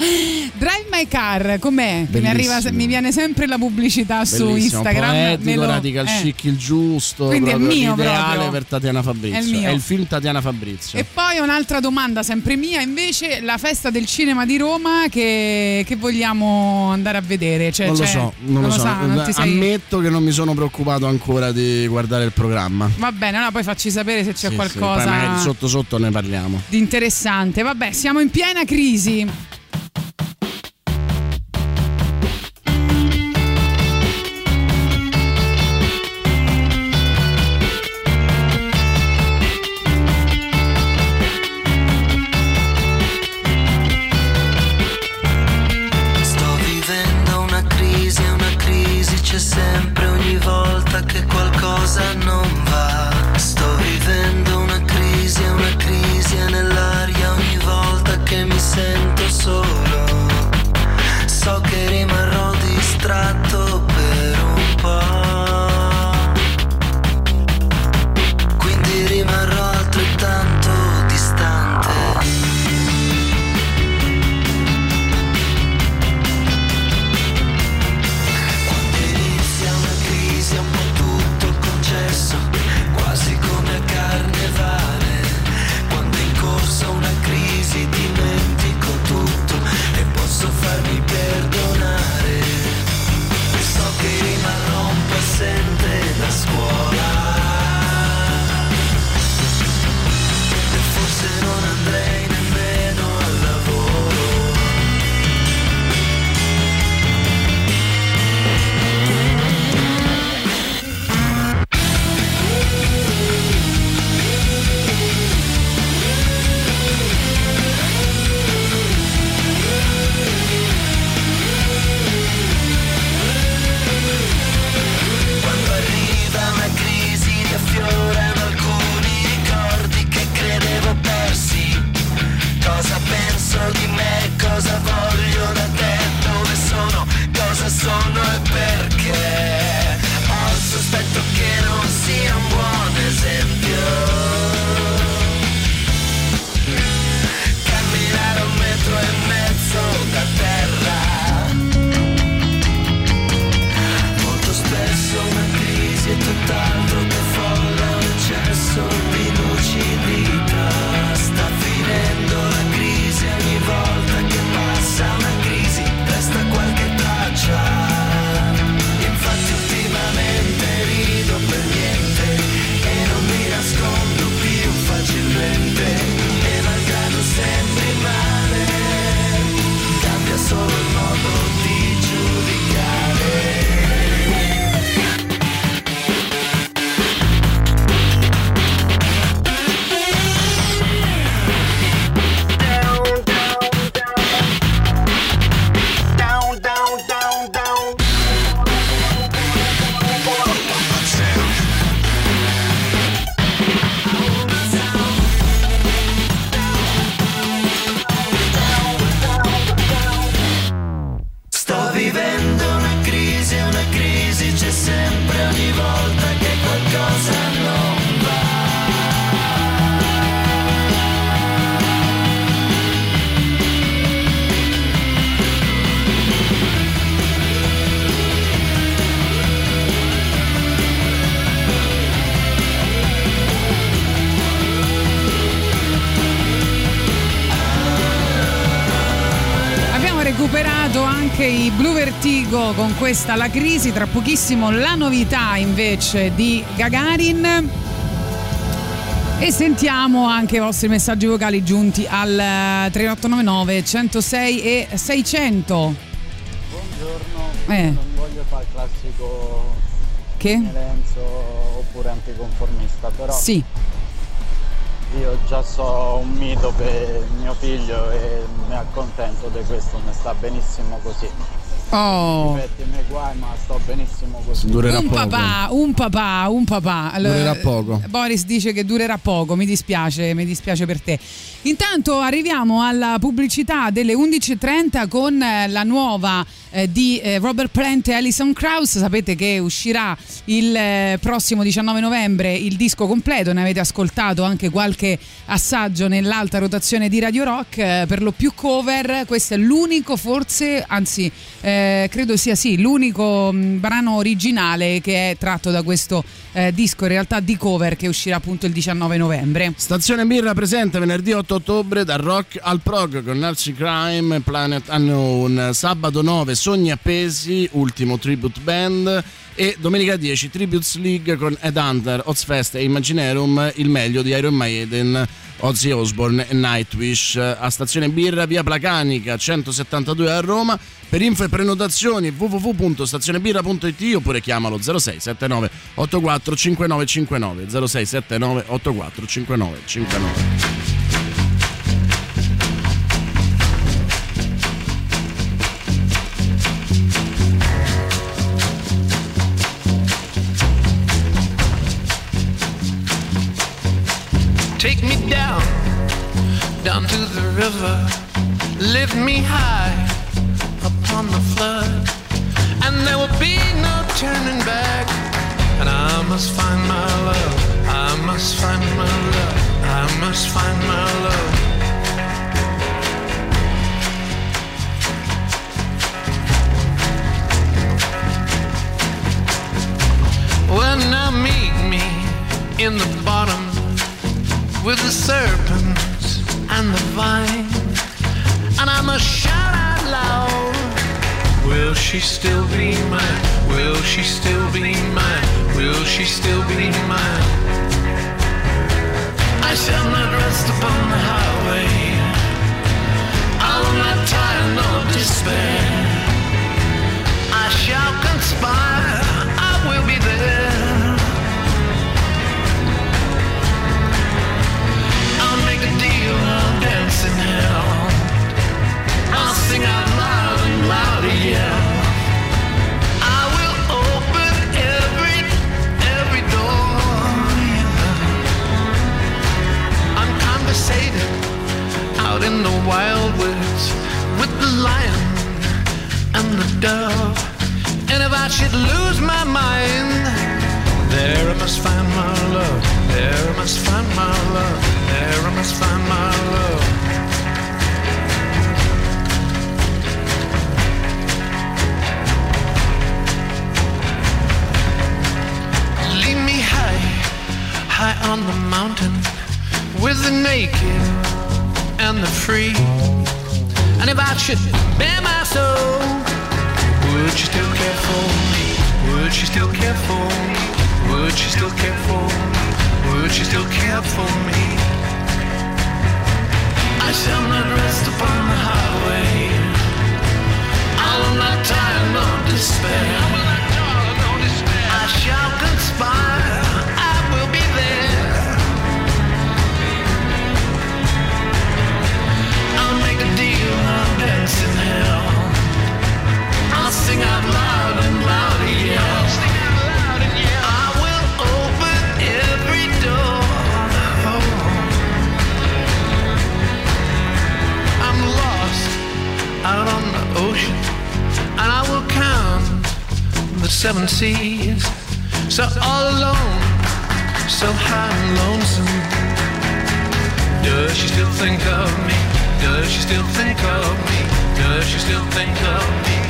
Drive My Car, com'è? Mi, arriva, mi viene sempre la pubblicità su Bellissimo, Instagram. me poetico, lo- radical eh. chic il giusto, Quindi è proprio mio l'ideale proprio. per Tatiana Fabrizio. È il mio. il film Tatiana Fabrizio. E poi un'altra domanda sempre mia, invece la festa del cinema di Roma che, che vogliamo andare a vedere? Cioè, non lo c'è- so, non, lo so. sa, non sei- Ammetto che non mi sono preoccupato ancora di guardare il programma. Va bene, allora poi facci sapere se c'è Sì, sì, qualcosa magari sotto sotto ne parliamo. di interessante. Vabbè, siamo in piena crisi. Questa La Crisi, tra pochissimo la novità invece di Gagarin. E sentiamo anche i vostri messaggi vocali giunti al eh, 3899 106 e 600. Buongiorno, Eh. non voglio fare il classico Che? Lenzo oppure anticonformista, però Sì. io già so un mito per mio figlio e mi accontento di questo, mi sta benissimo così. Oh. Difetti guai, ma sto benissimo così. un papà, un papà, un papà. Allora, Durerà poco. Boris dice che durerà poco, mi dispiace, mi dispiace per te. Intanto arriviamo alla pubblicità delle 11.30 con eh, la nuova eh, di eh, Robert Plant e Alison Krauss. Sapete che uscirà il eh, prossimo 19 novembre il disco completo, ne avete ascoltato anche qualche assaggio nell'alta rotazione di Radio Rock, eh, per lo più cover. Questo è l'unico, forse, anzi, eh, credo sia sì, l'unico mh, brano originale che è tratto da questo eh, disco, in realtà di cover, che uscirà appunto il 19 novembre. Stazione Birra presente venerdì 8 ottobre dal rock al prog con Nazi Crime Planet Unknown. Sabato 9 Sogni Appesi, ultimo tribute band. E domenica 10 Tributes League con Ed Hunter, Ozfest e Imaginerum, il meglio di Iron Maiden, Ozzy Osbourne e Nightwish. A Stazione Birra, via Placanica 172 a Roma. Per info e prenotazioni www.stazionebirra.it oppure chiamalo 0679 84 5959 0679 84 river. Lift me high upon the flood. And there will be no turning back. And I must find my love. I must find my love. I must find my love. Well, now meet me in the bottom with the serpents and the vine. And I must shout out loud. Will she still be mine? Will she still be mine? Will she still be mine? I shall not rest upon the highway. I will not tire nor despair. I shall conspire. Hell. I'll sing out loud and louder. I will open every, every door. I'm conversating out in the with the lion and the dove. And if I should lose my mind, there I must find my love. On the mountain with the naked and the free. And if I should bare my soul, would you still care for me? Would you still care for me? Would you still care for me? Would you still care for me? I shall not rest upon the highway. I will not tire nor despair. I shall conspire. Seven seas. So all alone, so high and lonesome. Does she still think of me? Does she still think of me? Does she still think of me?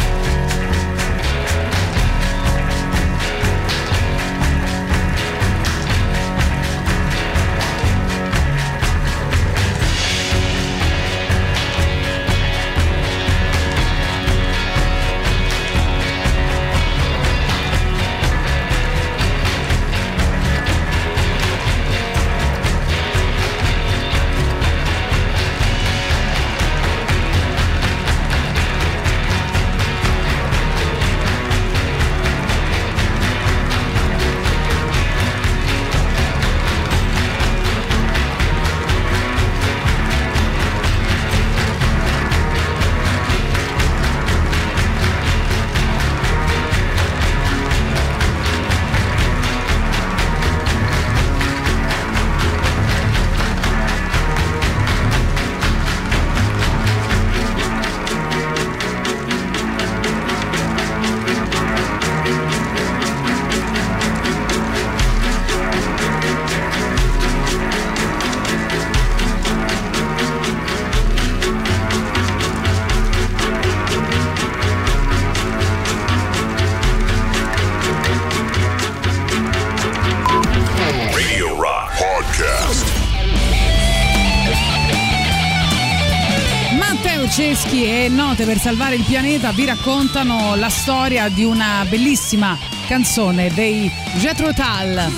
E Note per salvare il pianeta vi raccontano la storia di una bellissima canzone dei Jethro Tull.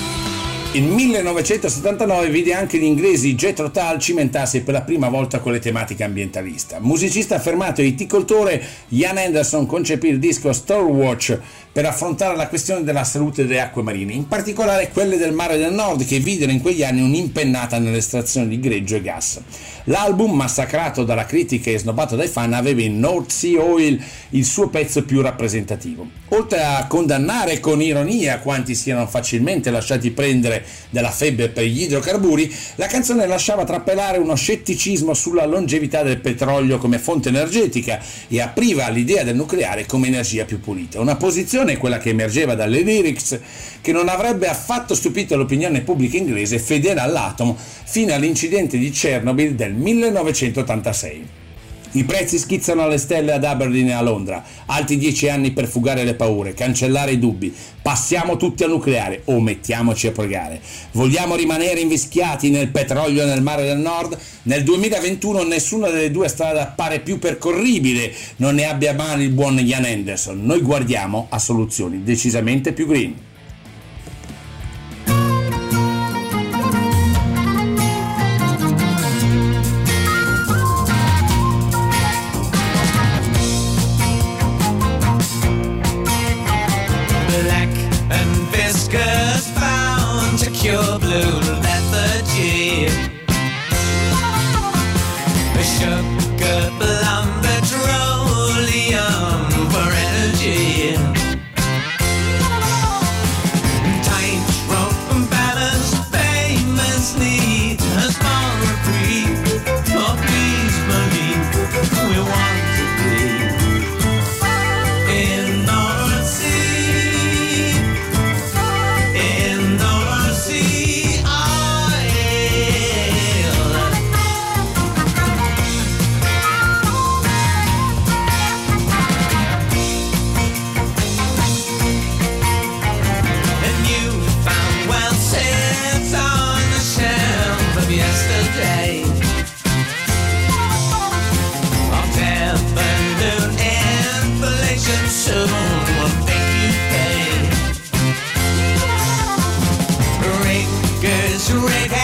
Il 1979 vide anche gli inglesi Jethro Tull cimentarsi per la prima volta con le tematiche ambientaliste. Musicista affermato e viticoltore, Ian Anderson concepì il disco Storewatch per affrontare la questione della salute delle acque marine, in particolare quelle del mare del nord che videro in quegli anni un'impennata nell'estrazione di greggio e gas. L'album, massacrato dalla critica e snobbato dai fan, aveva in North Sea Oil il suo pezzo più rappresentativo. Oltre a condannare con ironia quanti siano facilmente lasciati prendere dalla febbre per gli idrocarburi, la canzone lasciava trappelare uno scetticismo sulla longevità del petrolio come fonte energetica e apriva all'idea del nucleare come energia più pulita. Una posizione, quella che emergeva dalle lyrics, che non avrebbe affatto stupito l'opinione pubblica inglese fedele all'atomo fino all'incidente di Chernobyl del 1986. I prezzi schizzano alle stelle ad Aberdeen e a Londra, altri dieci anni per fugare le paure, cancellare i dubbi, passiamo tutti al nucleare o mettiamoci a pregare. Vogliamo rimanere invischiati nel petrolio nel mare del nord? Nel 2021 nessuna delle due strade appare più percorribile, non ne abbia male il buon Ian Anderson. Noi guardiamo a soluzioni decisamente più green. to rave.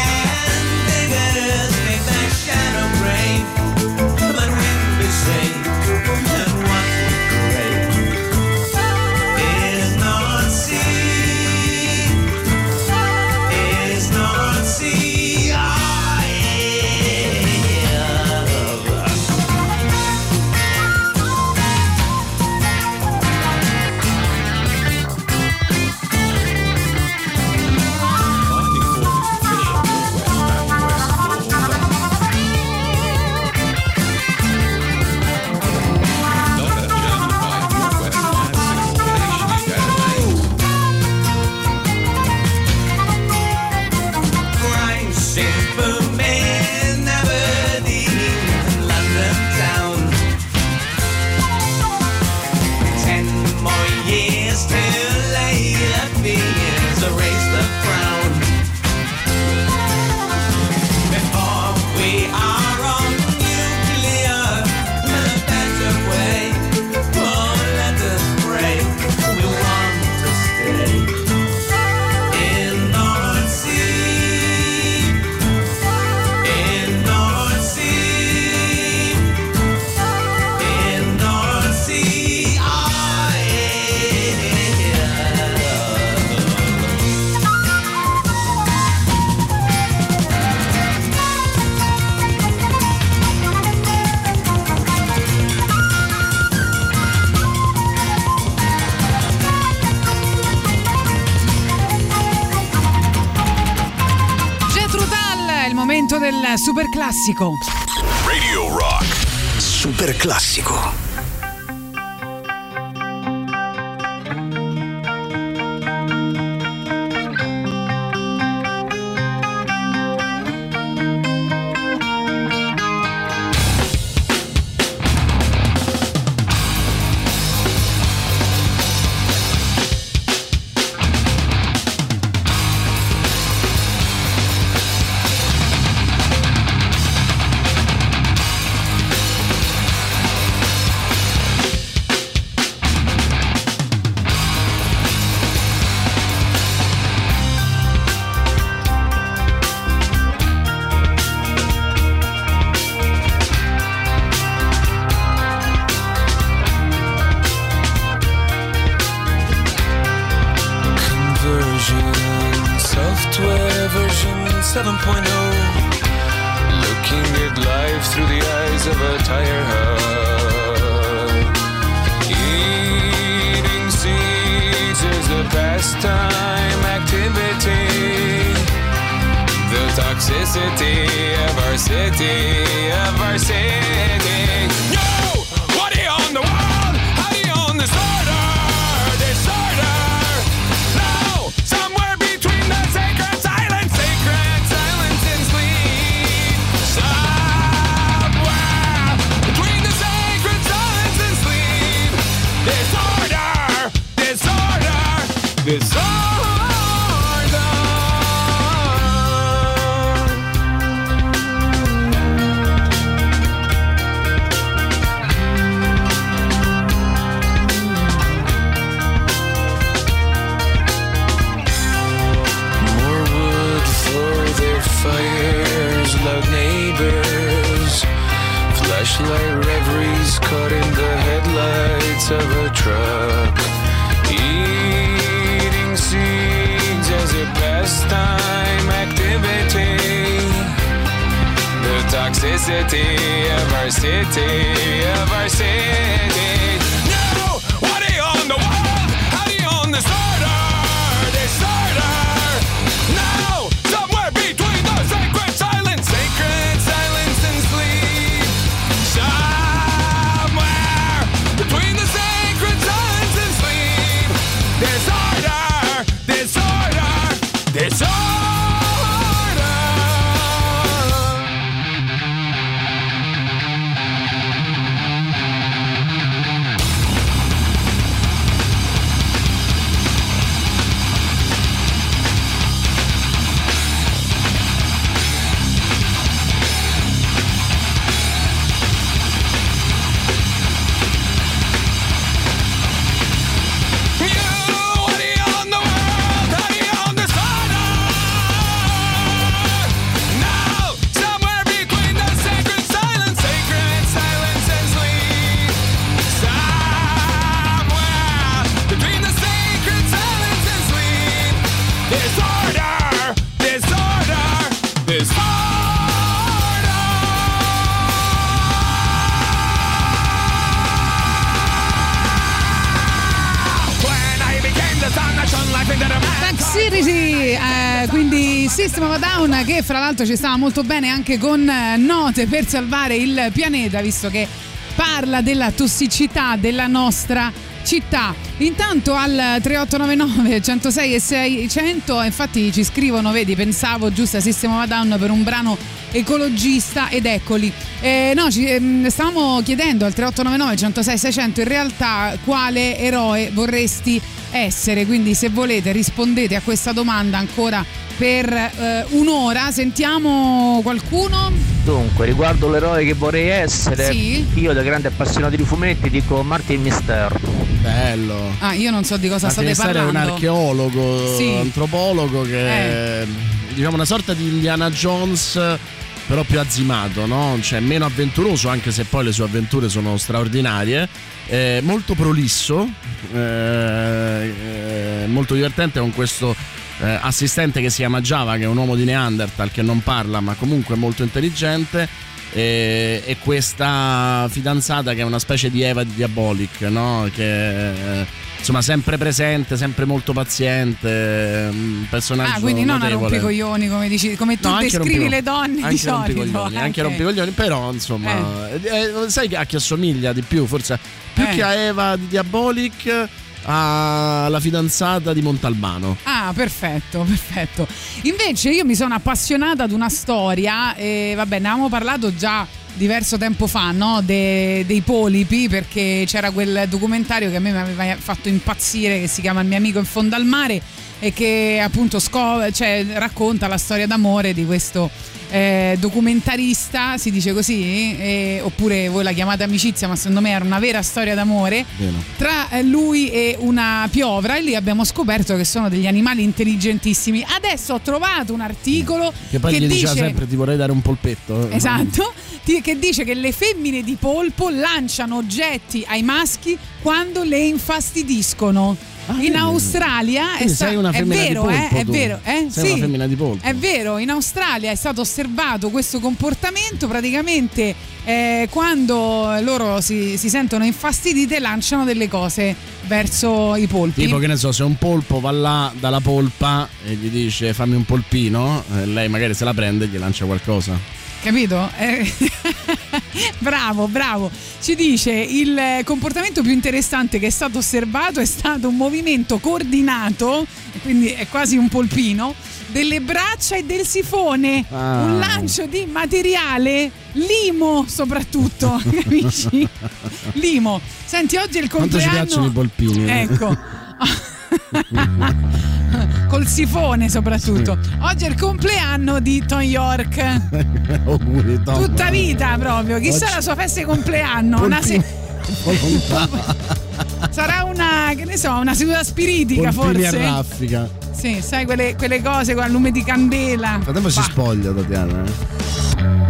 Classico. Radio Rock. Super classico. Eh, quindi System of Down che fra l'altro ci stava molto bene anche con eh, note per salvare il pianeta visto che parla della tossicità della nostra città. Intanto al 3899 106 e 600 infatti ci scrivono, vedi, pensavo giusto a System of Down per un brano ecologista ed eccoli. Eh, no, ci, ehm, stavamo chiedendo al 3899 106 600 in realtà quale eroe vorresti essere, quindi se volete rispondete a questa domanda ancora per eh, un'ora. Sentiamo qualcuno? Dunque, riguardo l'eroe che vorrei essere, Sì. io da grande appassionato di fumetti dico Martin Mister. Bello. Ah, io non so di cosa Martin state Mestiere è un parlando. archeologo, Sì. antropologo che è diciamo una sorta di Indiana Jones però più azzimato, no? Cioè meno avventuroso anche se poi le sue avventure sono straordinarie, eh, molto prolisso, eh, eh, molto divertente con questo eh, assistente che si chiama Java che è un uomo di Neanderthal che non parla ma comunque molto intelligente e, e questa fidanzata che è una specie di Eva di Diabolic, no? Che eh, insomma sempre presente, sempre molto paziente, un personaggio Ah, quindi non a notevole. rompicoglioni come, dici, come tu No, anche descrivi le donne di anche solito. anche Ok. rompicoglioni, però insomma, eh, sai a chi assomiglia di più? Forse più Eh. che a Eva di Diabolic, alla fidanzata di Montalbano. Ah, perfetto, perfetto. Invece io mi sono appassionata ad una storia, e vabbè, ne avevamo parlato già diverso tempo fa, no? De- dei polipi, perché c'era quel documentario che a me mi aveva fatto impazzire, che si chiama Il mio amico in fondo al mare, e che appunto sco- cioè, racconta la storia d'amore di questo eh, documentarista, si dice così, eh, oppure voi la chiamate amicizia, ma secondo me era una vera storia d'amore tra eh, lui e una piovra e lì abbiamo scoperto che sono degli animali intelligentissimi. Adesso ho trovato un articolo Che poi che gli dice diceva sempre ti vorrei dare un polpetto. Esatto, che dice che le femmine di polpo lanciano oggetti ai maschi quando le infastidiscono. In Australia è, Quindi sta- sei una è femmina di vero, polpo, eh, è tu. vero, eh? Sei sì. una femmina di polpo. È vero, in Australia è stato osservato questo comportamento, praticamente eh, quando loro si, si sentono infastidite lanciano delle cose verso i polpi. Tipo che ne so, se un polpo va là dalla polpa e gli dice fammi un polpino, eh, lei magari se la prende e gli lancia qualcosa. Capito? Eh, bravo, bravo. Ci dice il comportamento più interessante che è stato osservato è stato un movimento coordinato, quindi è quasi un polpino, delle braccia e del sifone. Ah. Un lancio di materiale limo soprattutto, capisci? Limo. Senti, oggi è il Quanto ci compleanno... piacciono i polpini? Ecco. Col sifone soprattutto. Oggi è il compleanno di Tom York. Auguri, Tom. Tutta vita proprio. Chissà Oggi- la sua festa di compleanno. Una se- sarà una, che ne so, una seduta spiritica a forse. raffica. Sì, sai quelle, quelle cose con il lume di candela. Frattempo si spoglia Tatiana. eh.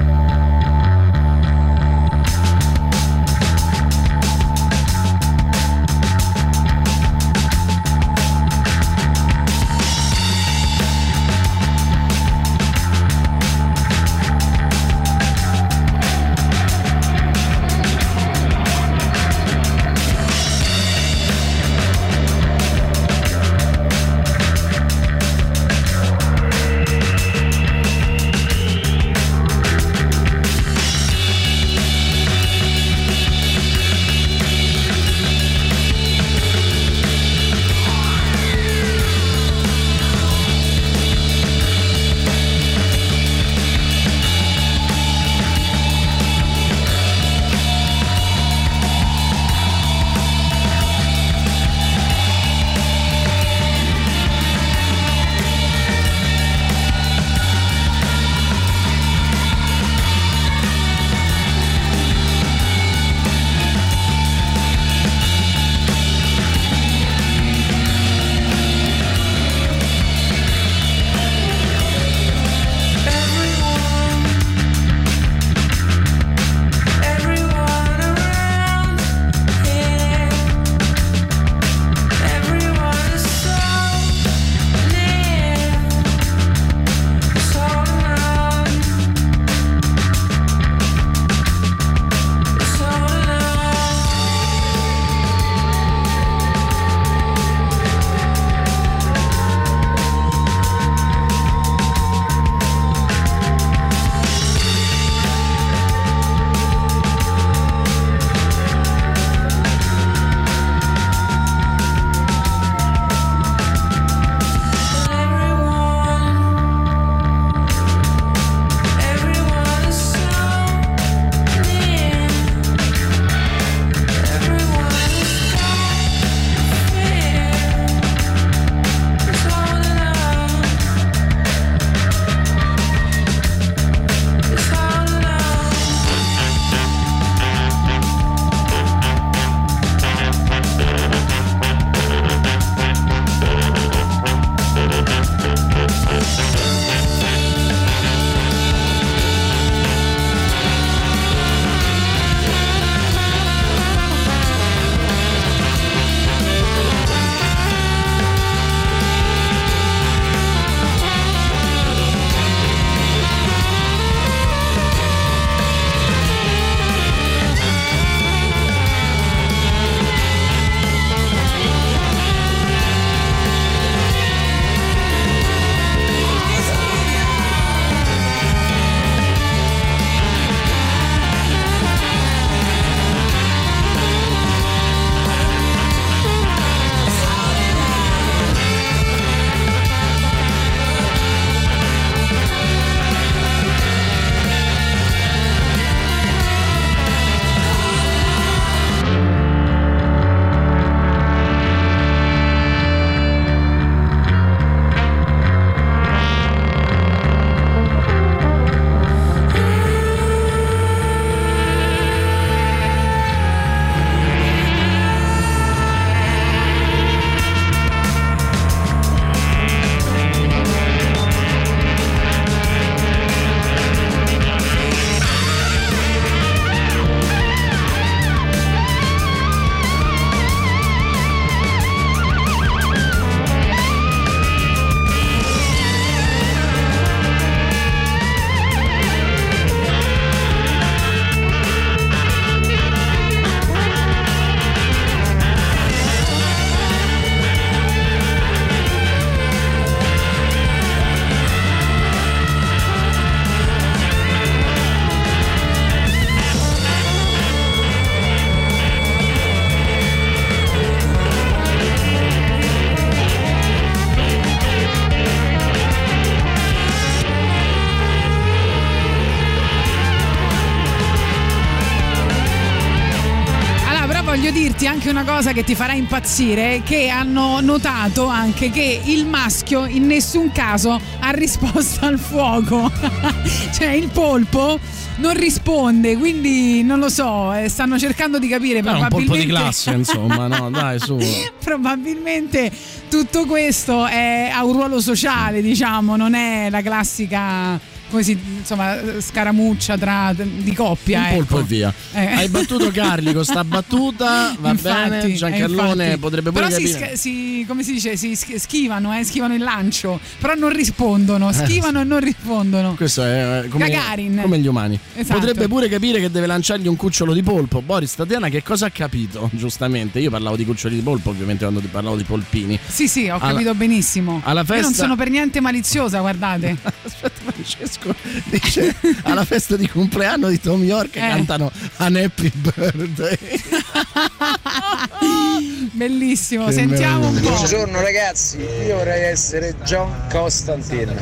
Cosa che ti farà impazzire, che hanno notato anche che il maschio in nessun caso ha risposto al fuoco. cioè il polpo non risponde, quindi non lo so, eh, stanno cercando di capire È un polpo di probabilmente classe, insomma, no, dai, su. probabilmente tutto questo è, ha un ruolo sociale, diciamo, non è la classica come si, insomma, scaramuccia tra, di coppia. Un polpo ecco. e via. Eh. Hai battuto Carli con sta battuta, va Infatti, bene. eh, Giancarlone infatti. potrebbe pure però si, capire. sca- si- come si dice si sch- schivano eh, schivano il lancio però non rispondono schivano e non rispondono Questo è eh, come, Gagarin. come gli umani. Esatto. Potrebbe pure capire che deve lanciargli un cucciolo di polpo. Boris Tatiana, che cosa ha capito? Giustamente, io parlavo di cuccioli di polpo, ovviamente quando ti parlavo di polpini. sì sì ho Alla- capito benissimo alla io non festa- sono per niente maliziosa guardate Aspetta, Francesco dice alla festa di compleanno di Tom York Eh. cantano An Happy Birthday. bellissimo Che sentiamo un po' Buongiorno ragazzi, io vorrei essere John Constantine,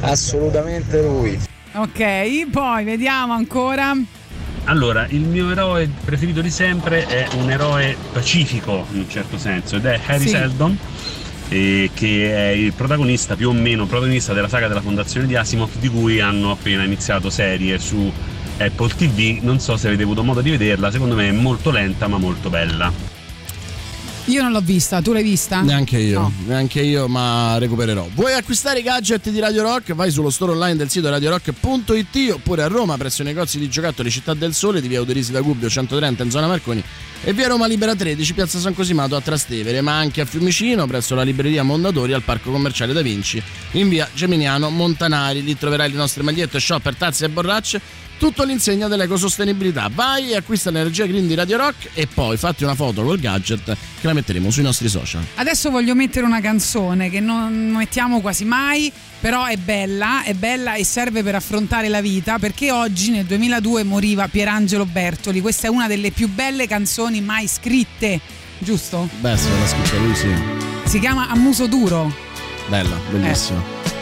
assolutamente lui. ok poi vediamo ancora. Allora, il mio eroe preferito di sempre è un eroe pacifico in un certo senso ed è Harry Sì. Seldon eh, che è il protagonista più o meno protagonista della saga della fondazione di Asimov di cui hanno appena iniziato serie su Apple TV non so se avete avuto modo di vederla secondo me è molto lenta ma molto bella io non l'ho vista tu l'hai vista? Neanche io, No. neanche io, ma recupererò. Vuoi acquistare i gadget di Radio Rock? Vai sullo store online del sito radiorock.it oppure a Roma presso i negozi di giocattoli Città del Sole di via Uderisi da Gubbio 130 in zona Marconi e via Roma Libera 13 piazza San Cosimato a Trastevere, ma anche a Fiumicino presso la libreria Mondadori al Parco Commerciale Da Vinci in via Geminiano Montanari. Lì troverai le nostre magliette, shopper, tazze e borracce. Tutto l'insegno dell'ecosostenibilità. Vai e acquista l'energia green di Radio Rock e poi fatti una foto col gadget che la metteremo sui nostri social. Adesso voglio mettere una canzone che non mettiamo quasi mai, però è bella, è bella e serve per affrontare la vita perché oggi nel 2002 moriva Pierangelo Bertoli. Questa è una delle più belle canzoni mai scritte, giusto? Beh, se l'ha scritta lui, sì. Si chiama A muso duro. Bella, bellissima.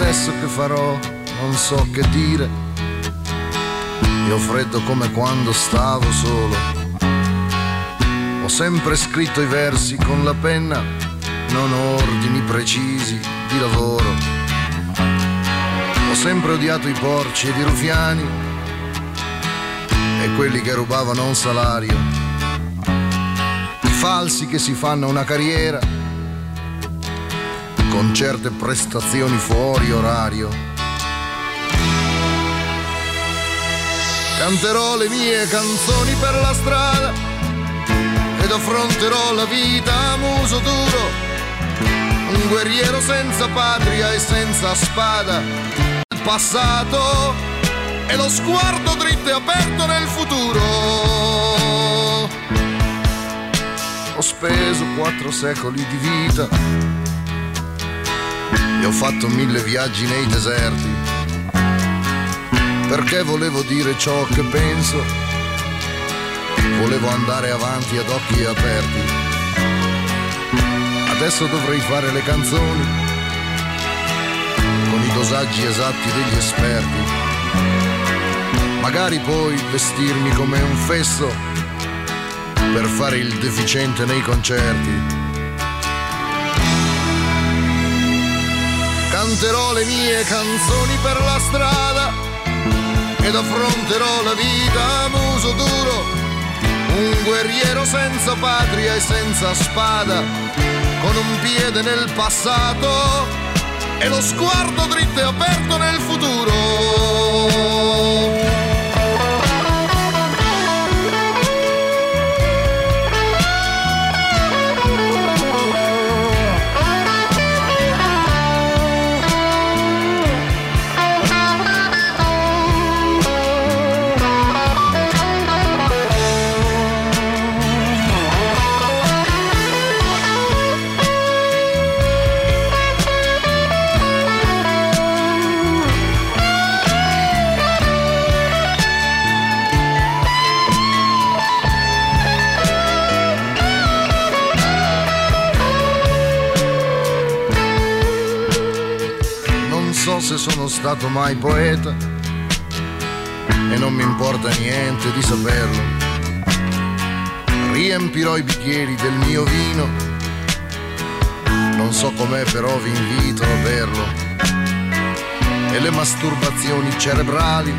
Adesso che farò non so che dire. Io freddo come quando stavo solo. Ho sempre scritto i versi con la penna, non ho ordini precisi di lavoro. Ho sempre odiato i porci ed i rufiani e quelli che rubavano un salario. I falsi che si fanno una carriera con certe prestazioni fuori orario. Canterò le mie canzoni per la strada ed affronterò la vita a muso duro. Un guerriero senza patria e senza spada. Il passato e lo sguardo dritto e aperto nel futuro. Ho speso quattro secoli di vita e ho fatto mille viaggi nei deserti perché volevo dire ciò che penso, volevo andare avanti ad occhi aperti. Adesso dovrei fare le canzoni con i dosaggi esatti degli esperti, magari poi vestirmi come un fesso per fare il deficiente nei concerti. Canterò le mie canzoni per la strada ed affronterò la vita a muso duro. Un guerriero senza patria e senza spada, con un piede nel passato e lo sguardo dritto e aperto nel futuro. Stato mai poeta e non mi importa niente di saperlo. Riempirò i bicchieri del mio vino, non so com'è però vi invito a berlo. E le masturbazioni cerebrali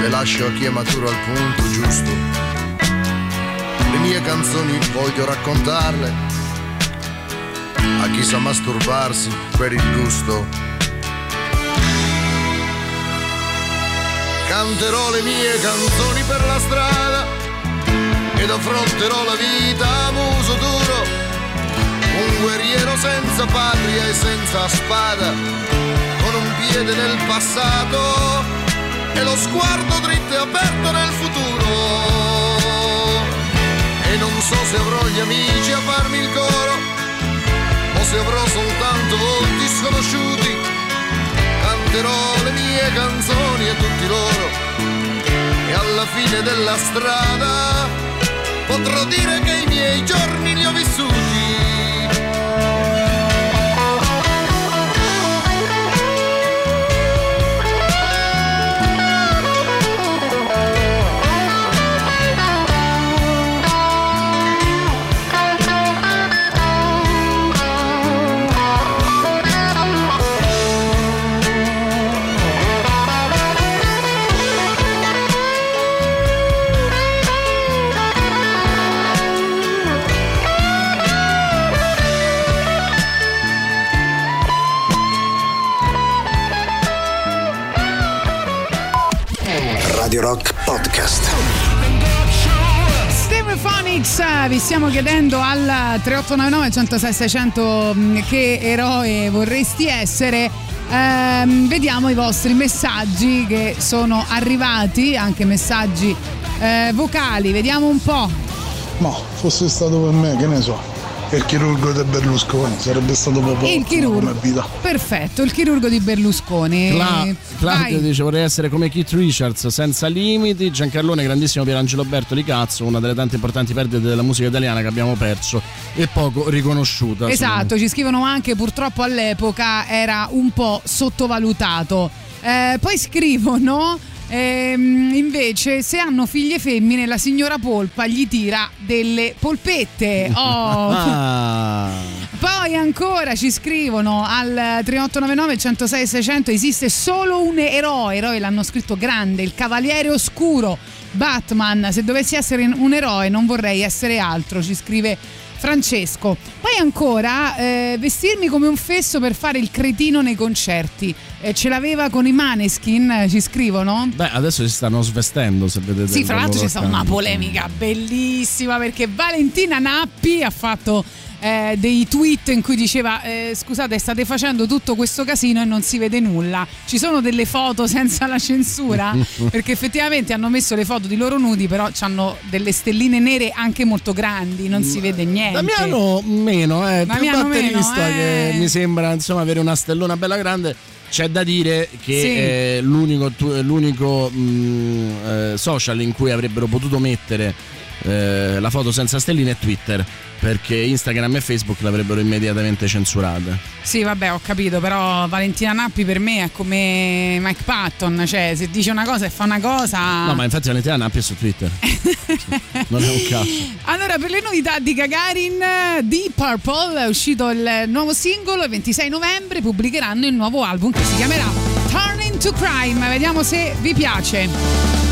le lascio a chi è maturo al punto giusto. Le mie canzoni voglio raccontarle a chi sa masturbarsi per il gusto. Canterò le mie canzoni per la strada ed affronterò la vita a muso duro. Un guerriero senza patria e senza spada, con un piede nel passato e lo sguardo dritto e aperto nel futuro. E non so se avrò gli amici a farmi il coro o se avrò soltanto volti sconosciuti. Canterò le mie canzoni a tutti loro e alla fine della strada potrò dire che i miei giorni li ho vissuti. Radio Rock Podcast. Stereophonics, vi stiamo chiedendo al 3899 106 600 mm, che eroe vorresti essere. Ehm, vediamo i vostri messaggi che sono arrivati, anche messaggi eh, vocali, vediamo un po'. Ma fosse stato per me, che ne so, il chirurgo di Berlusconi sarebbe stato proprio Il chirurgo. come vita. Perfetto, il chirurgo di Berlusconi. Cla- Claudio Vai. dice vorrei essere come Keith Richards senza limiti Giancarlone grandissimo Pierangelo Bertoli cazzo una delle tante importanti perdite della musica italiana che abbiamo perso e poco riconosciuta Esatto, ci scrivono anche purtroppo all'epoca era un po' sottovalutato. Eh, poi scrivono ehm, invece se hanno figlie femmine la signora Polpa gli tira delle polpette. Oh. Ah. Poi ancora ci scrivono al 3899 106 600 esiste solo un eroe, eroe l'hanno scritto grande, il Cavaliere Oscuro, Batman, se dovessi essere un eroe non vorrei essere altro, ci scrive Francesco. Poi ancora eh, vestirmi come un fesso per fare il cretino nei concerti. Eh, ce l'aveva con i Maneskin, eh, ci scrivono? Beh adesso si stanno svestendo se vedete Sì, fra l'altro c'è stata una polemica bellissima perché Valentina Nappi ha fatto eh, dei tweet in cui diceva eh, scusate state facendo tutto questo casino e non si vede nulla ci sono delle foto senza la censura perché effettivamente hanno messo le foto di loro nudi però hanno delle stelline nere anche molto grandi non si vede niente Damiano meno, eh, più Damiano batterista meno, eh. che mi sembra insomma avere una stellona bella grande. C'è da dire che Sì. eh, l'unico, l'unico mh, eh, social in cui avrebbero potuto mettere eh, la foto senza stelline è Twitter, perché Instagram e Facebook l'avrebbero immediatamente censurata. sì vabbè ho capito però Valentina Nappi per me è come Mike Patton cioè se dice una cosa e fa una cosa No, ma infatti Valentina Nappi è su Twitter. non è un caso. Allora, per le novità di Gagarin, Deep Purple è uscito il nuovo singolo il 26 novembre, pubblicheranno il nuovo album che si chiamerà Turn into Crime. Vediamo se vi piace.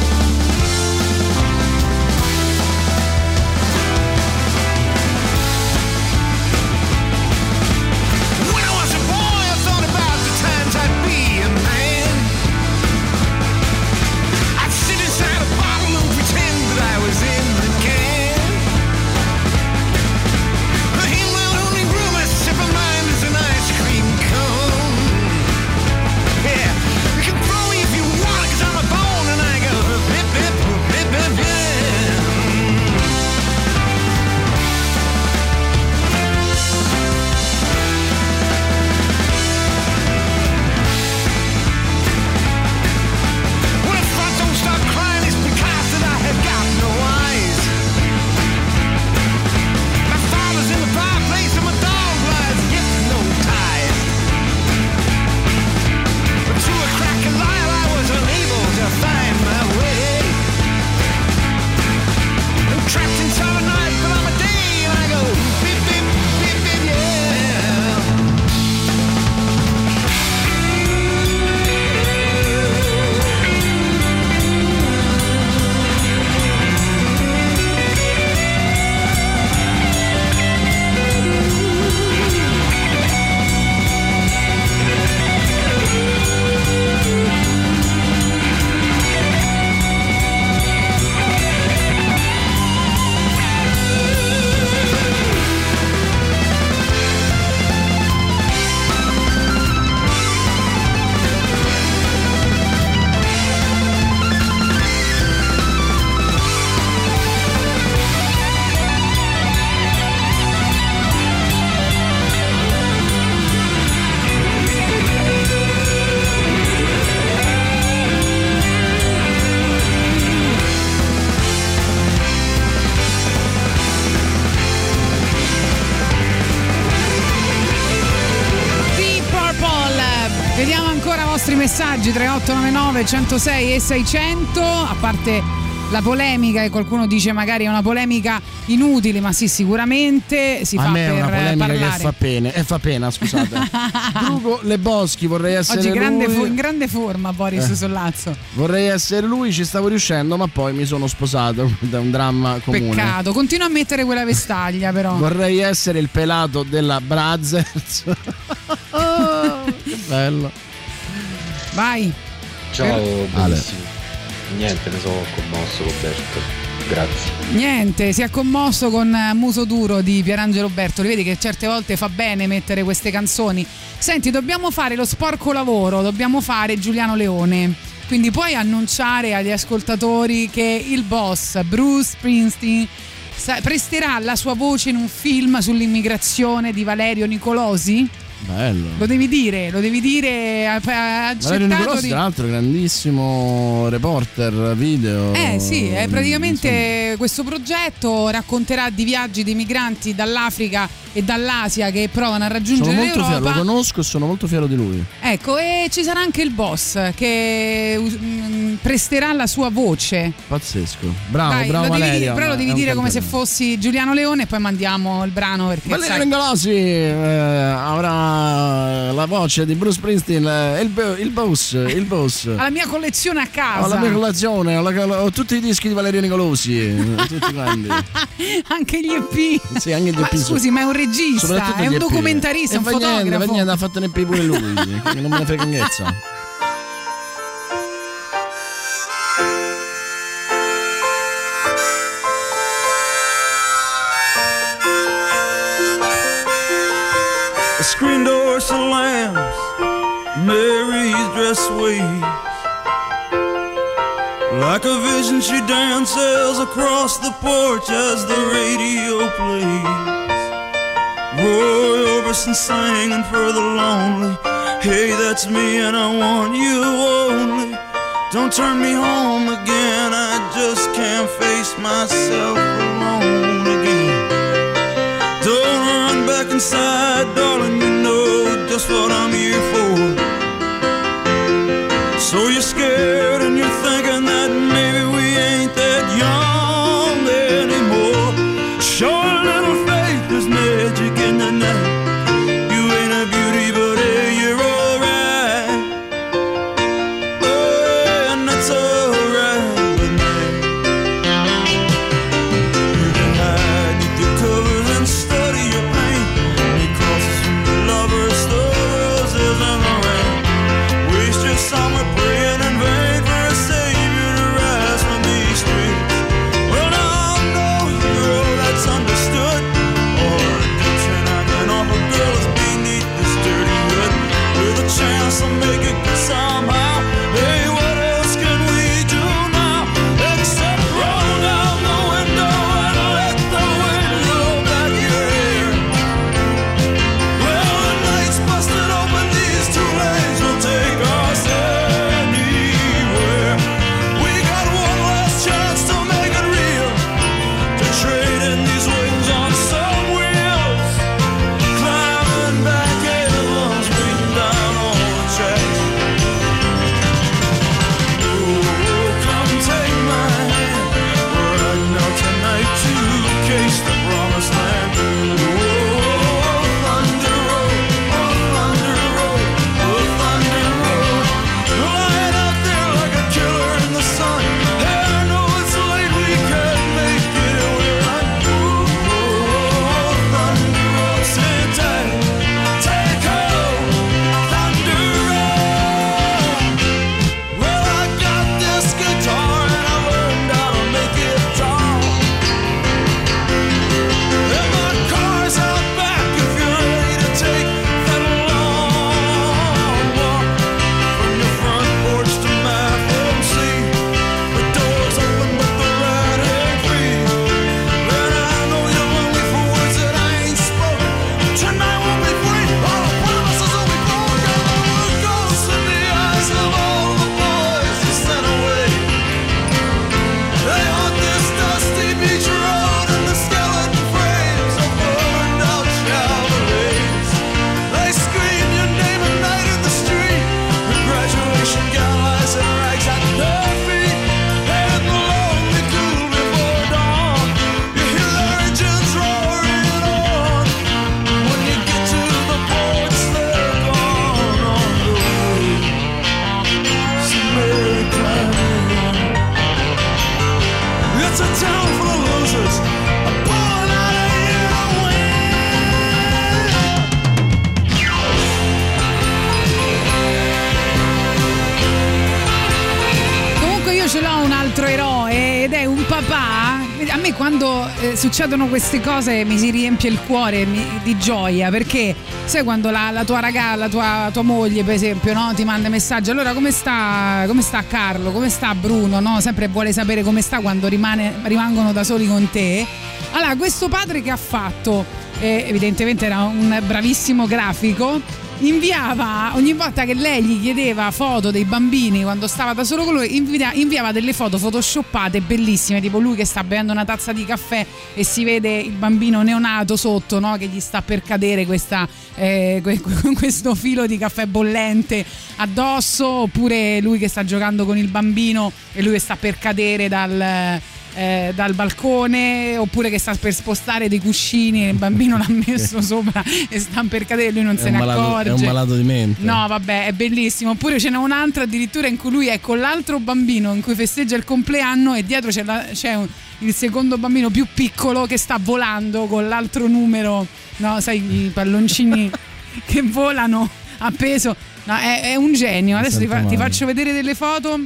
Messaggi 3899 106 e 600, a parte la polemica e qualcuno dice magari è una polemica inutile, ma sì, sicuramente si a fa me è una polemica parlare. che fa pena, eh, fa pena, scusate. Drugo Le Boschi, vorrei essere Oggi grande lui. fo- in grande forma Boris Eh. Sollazzo. Vorrei essere lui, ci stavo riuscendo, ma poi mi sono sposato da un dramma comune. Peccato, continua a mettere quella vestaglia però. Vorrei essere il pelato della Brazzers. che bello. Vai. Ciao, Ale. Niente, ne sono commosso Roberto. Grazie. Niente, si è commosso con eh, Muso Duro di Pierangelo Bertoli. Vedi che certe volte fa bene mettere queste canzoni. Senti, dobbiamo fare lo sporco lavoro, dobbiamo fare Giuliano Leone. Quindi puoi annunciare agli ascoltatori che il boss Bruce Springsteen presterà la sua voce in un film sull'immigrazione di Valerio Nicolosi? Bello. Lo devi dire, lo devi dire. Ha Valerio Nicolossi, di... tra l'altro, grandissimo reporter video. Eh sì, è Insomma, praticamente questo progetto racconterà di viaggi dei migranti dall'Africa e dall'Asia che provano a Sono raggiungere molto fiero, lo l'Europa. conosco e sono molto fiero di lui. Ecco, e ci sarà anche il boss che mm, presterà la sua voce. Pazzesco. Bravo, Dai, bravo Valerio. dire- però lo devi dire come se fossi Giuliano Leone e poi mandiamo il brano perché Valerio sai- Nicolossi eh, avrà la voce di Bruce Springsteen, eh, il, il boss, il boss. alla mia collezione a casa. Ho la mia colazione, ho, la- ho tutti i dischi di Valerio Nicolossi, eh, tutti quanti. anche gli EP. Sì, anche gli Ma EP. scusi, ma è un regista, è un EP. documentarista, E un fa niente, fotografo. fa niente, ha fatto un EP pure lui, non me ne frega niente. Dress waves. Like a vision, she dances across the porch as the radio plays. Roy Orbison singing for the lonely. Hey, that's me, and I want you only. Don't turn me home again, I just can't face myself alone again. Don't run back inside, darling. You know just what I'm here for. So you're scared succedono queste cose mi si riempie il cuore mi- di gioia perché sai quando la, la tua ragazza, la tua, tua moglie per esempio no, ti manda messaggi allora come sta, come sta Carlo, come sta Bruno, no? sempre vuole sapere come sta quando rimane- rimangono da soli con te. Allora questo padre che ha fatto, eh, evidentemente era un bravissimo grafico, inviava ogni volta che lei gli chiedeva foto dei bambini quando stava da solo con lui invia- inviava delle foto photoshoppate bellissime tipo lui che sta bevendo una tazza di caffè e si vede il bambino neonato sotto no? che gli sta per cadere questa, eh, que- questo filo di caffè bollente addosso oppure lui che sta giocando con il bambino e lui che sta per cadere dal eh, dal balcone oppure che sta per spostare dei cuscini e il bambino l'ha messo sopra e sta per cadere e lui non È se ne malato, accorge è un malato di mente. No, vabbè, è bellissimo. Oppure ce n'è un altro addirittura in cui lui è con l'altro bambino in cui festeggia il compleanno e dietro c'è, la- c'è un- il secondo bambino più piccolo che sta volando con l'altro numero, no, sai, i palloncini che volano appeso. No, è, è un genio. Adesso ti, fa- ti faccio vedere delle foto,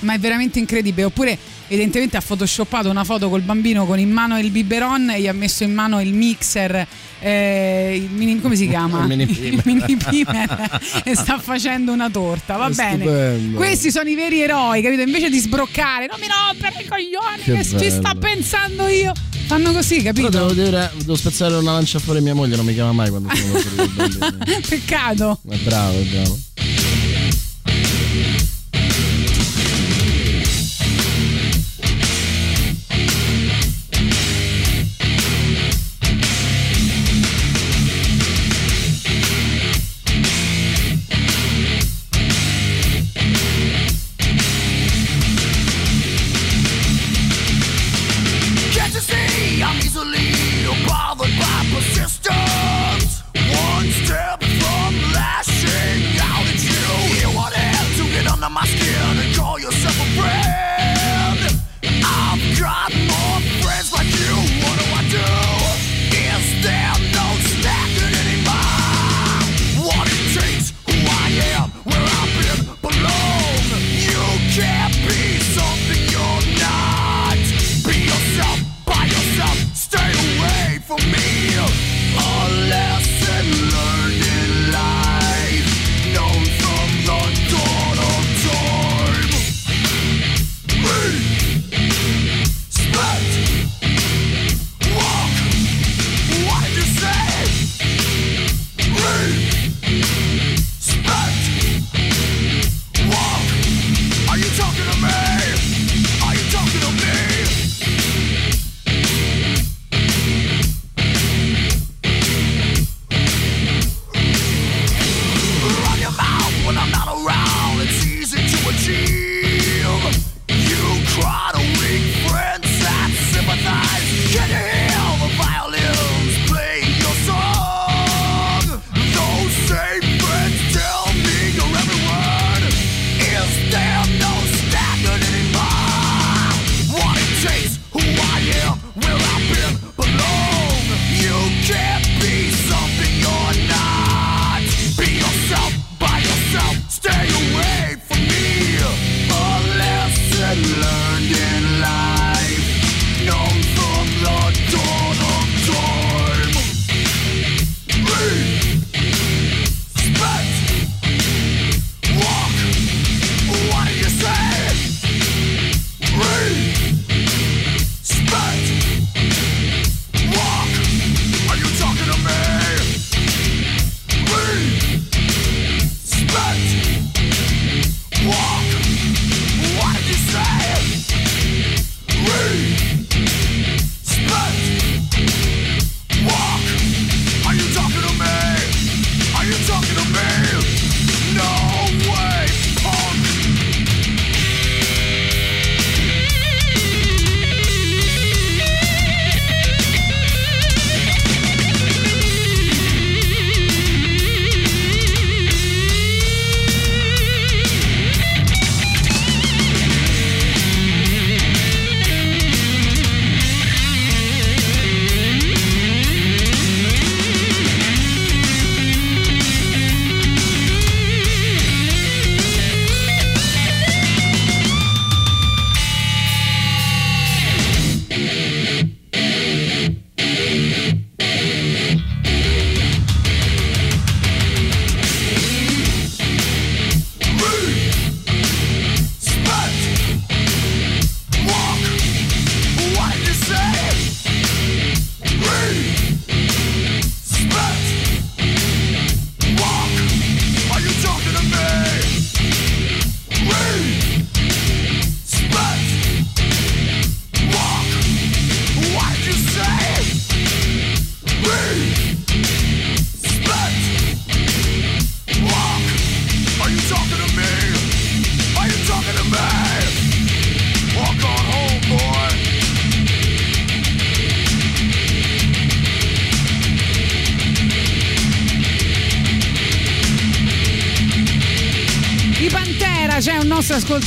ma è veramente incredibile. Oppure evidentemente ha photoshoppato una foto col bambino con in mano il biberon e gli ha messo in mano il mixer eh, il mini, come si chiama? Il mini pimer. Il mini pimer e sta facendo una torta va È bene stupendo. questi sono i veri eroi capito invece di sbroccare non mi rompere i coglioni Che che, ci sta pensando io fanno così Però capito? devo dire, devo spezzare una lancia fuori mia moglie, non mi chiama mai quando sono fuori peccato È bravo, è bravo.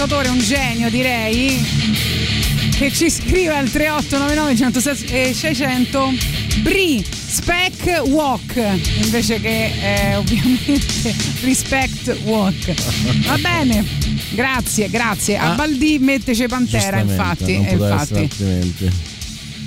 Ascoltatore, un genio direi, che ci scrive al 3899 106 e 600 Bri Spec Walk invece che eh, ovviamente Respect Walk. Va bene, grazie, grazie. A Ah. Baldì mettece Pantera, infatti. non e essere infatti. altrimenti.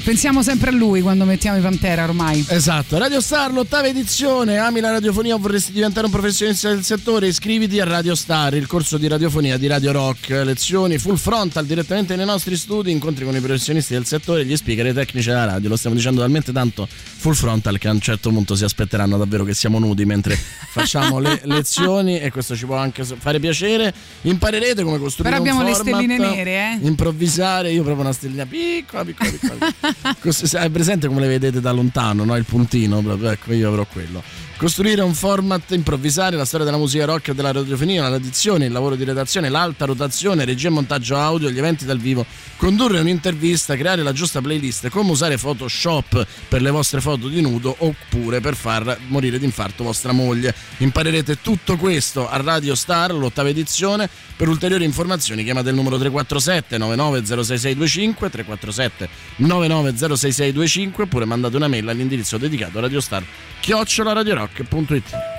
Pensiamo sempre a lui quando mettiamo i Pantera ormai. Esatto, Radio Star, l'ottava edizione. Ami la radiofonia o vorresti diventare un professionista del settore? Iscriviti a Radio Star, il corso di radiofonia di Radio Rock. Lezioni full frontal direttamente nei nostri studi, incontri con i professionisti del settore, gli speaker e i tecnici della radio. Lo stiamo dicendo talmente tanto full frontal che a un certo punto si aspetteranno davvero che siamo nudi mentre facciamo le lezioni e questo ci può anche fare piacere. Imparerete come costruire Però abbiamo un le format, stelline nere, eh? Improvvisare, io proprio una stellina piccola, piccola, piccola. È presente come le vedete da lontano, no? Il puntino, proprio, ecco, io avrò quello. Costruire un format, improvvisare la storia della musica rock e della radiofonia, l'addizione, il lavoro di redazione, l'alta rotazione, regia e montaggio audio, gli eventi dal vivo, condurre un'intervista, creare la giusta playlist, come usare Photoshop per le vostre foto di nudo oppure per far morire d'infarto vostra moglie. Imparerete tutto questo a Radio Star, l'ottava edizione. Per ulteriori informazioni chiamate il numero 347 990665 347 990665 oppure mandate una mail all'indirizzo dedicato a Radio Star chiocciolaradiorock.it How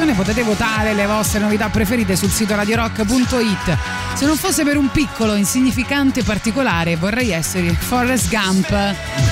rotazione. Potete votare le vostre novità preferite sul sito radiorock.it. Se non fosse per un piccolo, insignificante particolare, vorrei essere Forrest Gump.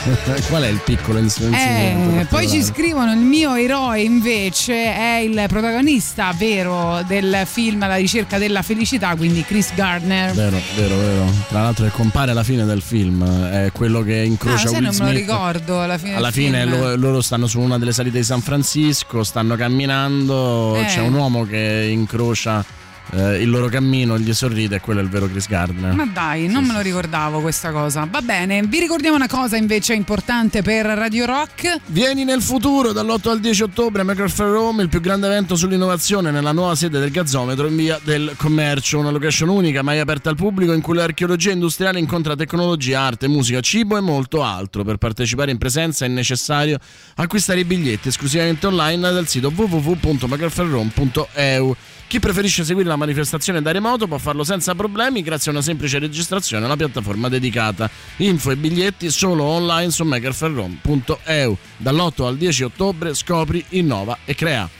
Qual è il piccolo Eh, insignificante? poi ci scrivono: il mio eroe invece è il protagonista vero del film La ricerca della felicità, quindi Chris Gardner. Vero, vero, vero. Tra l'altro che compare alla fine del film, è quello che Ah, incrocia sai, Will non me lo Smith. ricordo alla fine. Alla fine lo- loro stanno su una delle salite di San Francisco, stanno camminando, Eh. c'è un uomo che incrocia eh, il loro cammino, gli sorride e quello è il vero Chris Gardner. Ma dai, non me lo ricordavo questa cosa. Va bene, vi ricordiamo una cosa invece importante per Radio Rock. Vieni nel futuro dall'8 al 10 ottobre a Makerfair Rome, il più grande evento sull'innovazione nella nuova sede del Gazzometro in via del Commercio, una location unica mai aperta al pubblico in cui l'archeologia industriale incontra tecnologia, arte, musica, cibo e molto altro. Per partecipare in presenza è necessario acquistare i biglietti esclusivamente online dal sito www.makerfairrome.eu. Chi preferisce seguire la manifestazione da remoto può farlo senza problemi grazie a una semplice registrazione alla piattaforma dedicata. Info e biglietti solo online su makerfairrome.eu. Dall'8 al 10 ottobre scopri, innova e crea.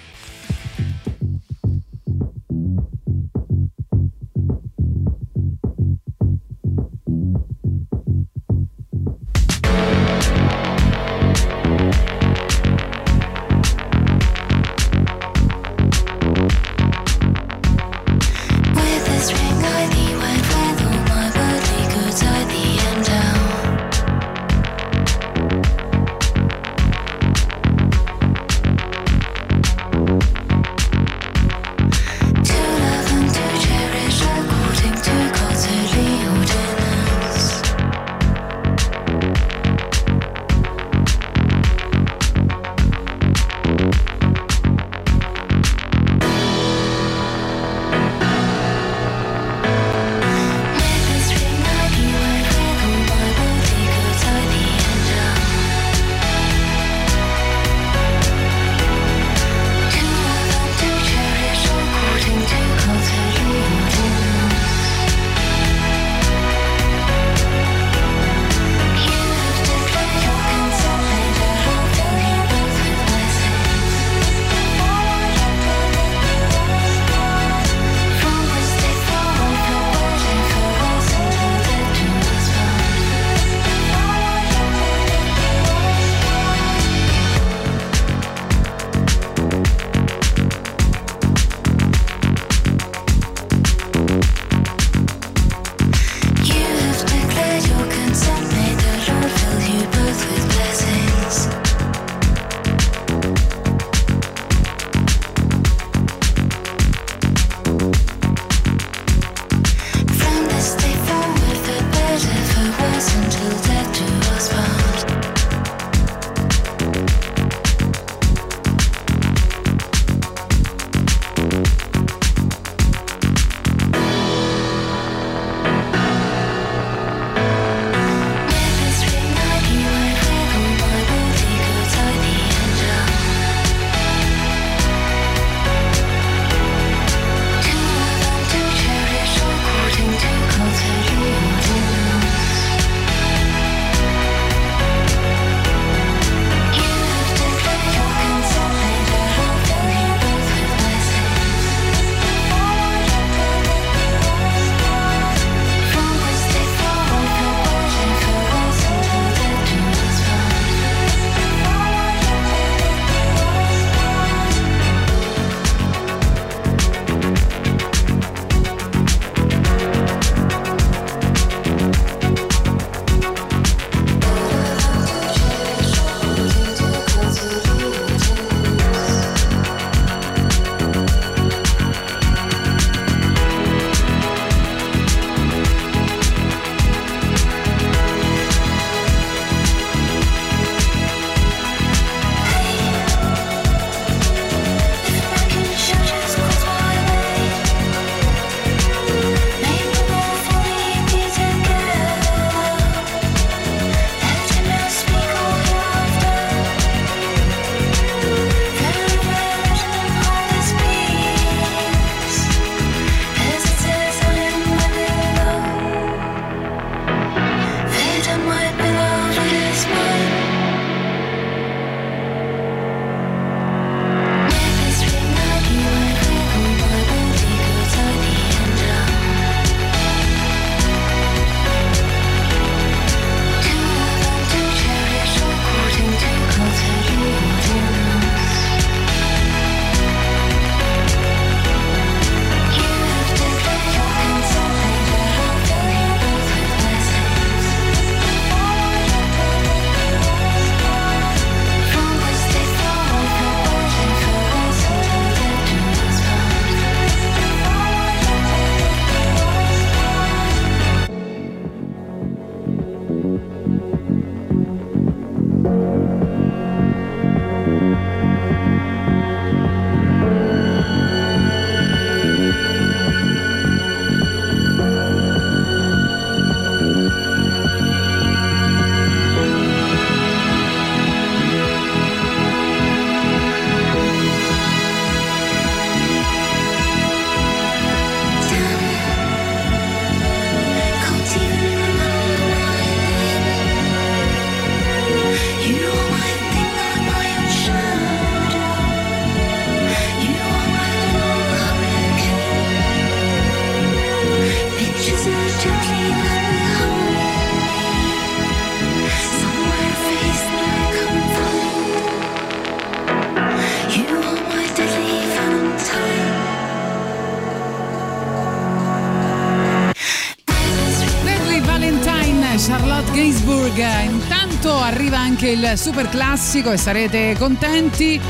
anche il super classico e sarete contenti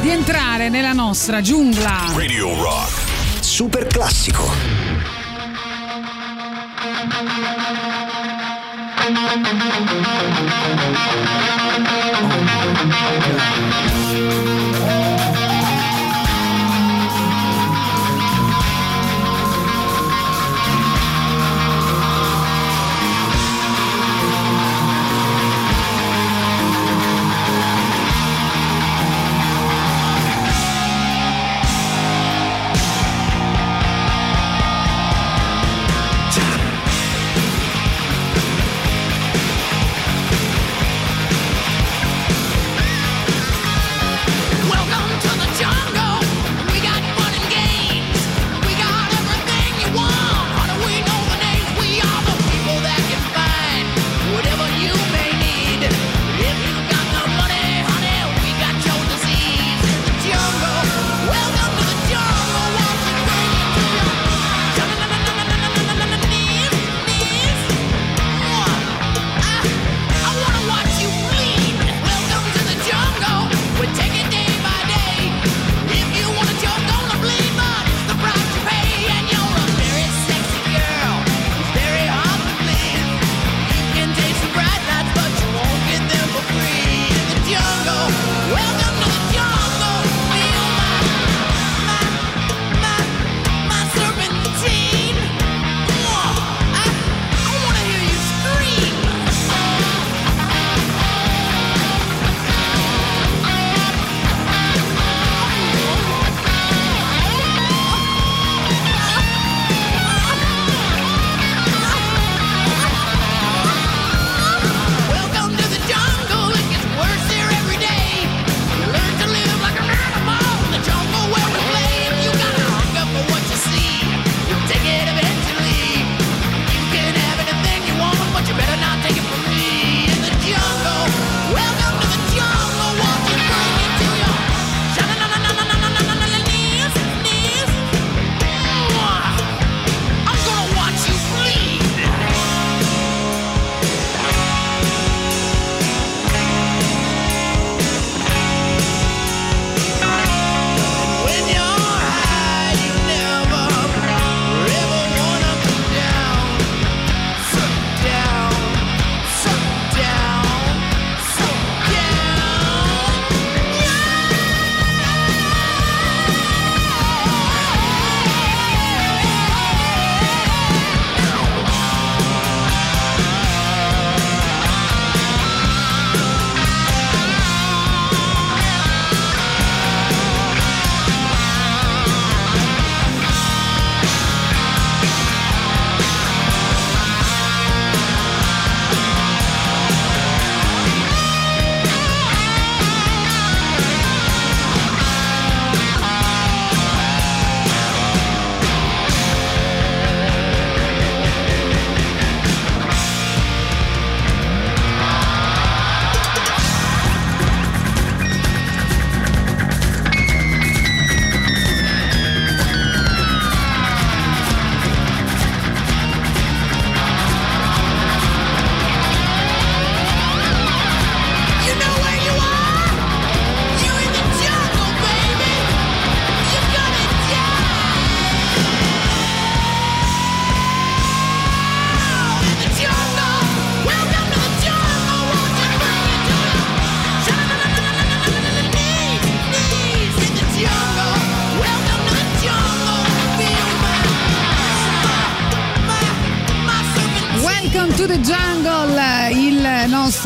di entrare nella nostra giungla. Radio Rock. Super classico. Thank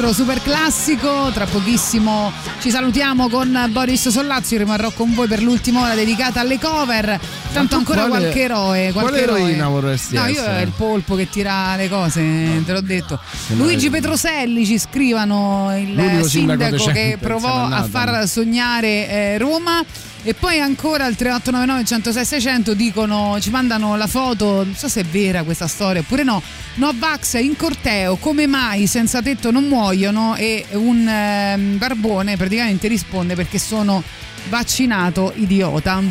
nostro super classico. Tra pochissimo ci salutiamo con Boris Sollazio. Rimarrò con voi per l'ultima ora dedicata alle cover. Tanto ancora quale, qualche eroe. Qualche quale eroina vorresti No, io essere. è il polpo che tira le cose, no. te l'ho detto. Che Luigi. Petroselli ci scrivono il L'unico sindaco che provò a far sognare eh, Roma. E poi ancora al 3899 106 600 dicono, ci mandano la foto, non so se è vera questa storia oppure no, Novax in corteo, come mai senza tetto non muoiono? E un ehm, barbone praticamente risponde perché sono vaccinato idiota.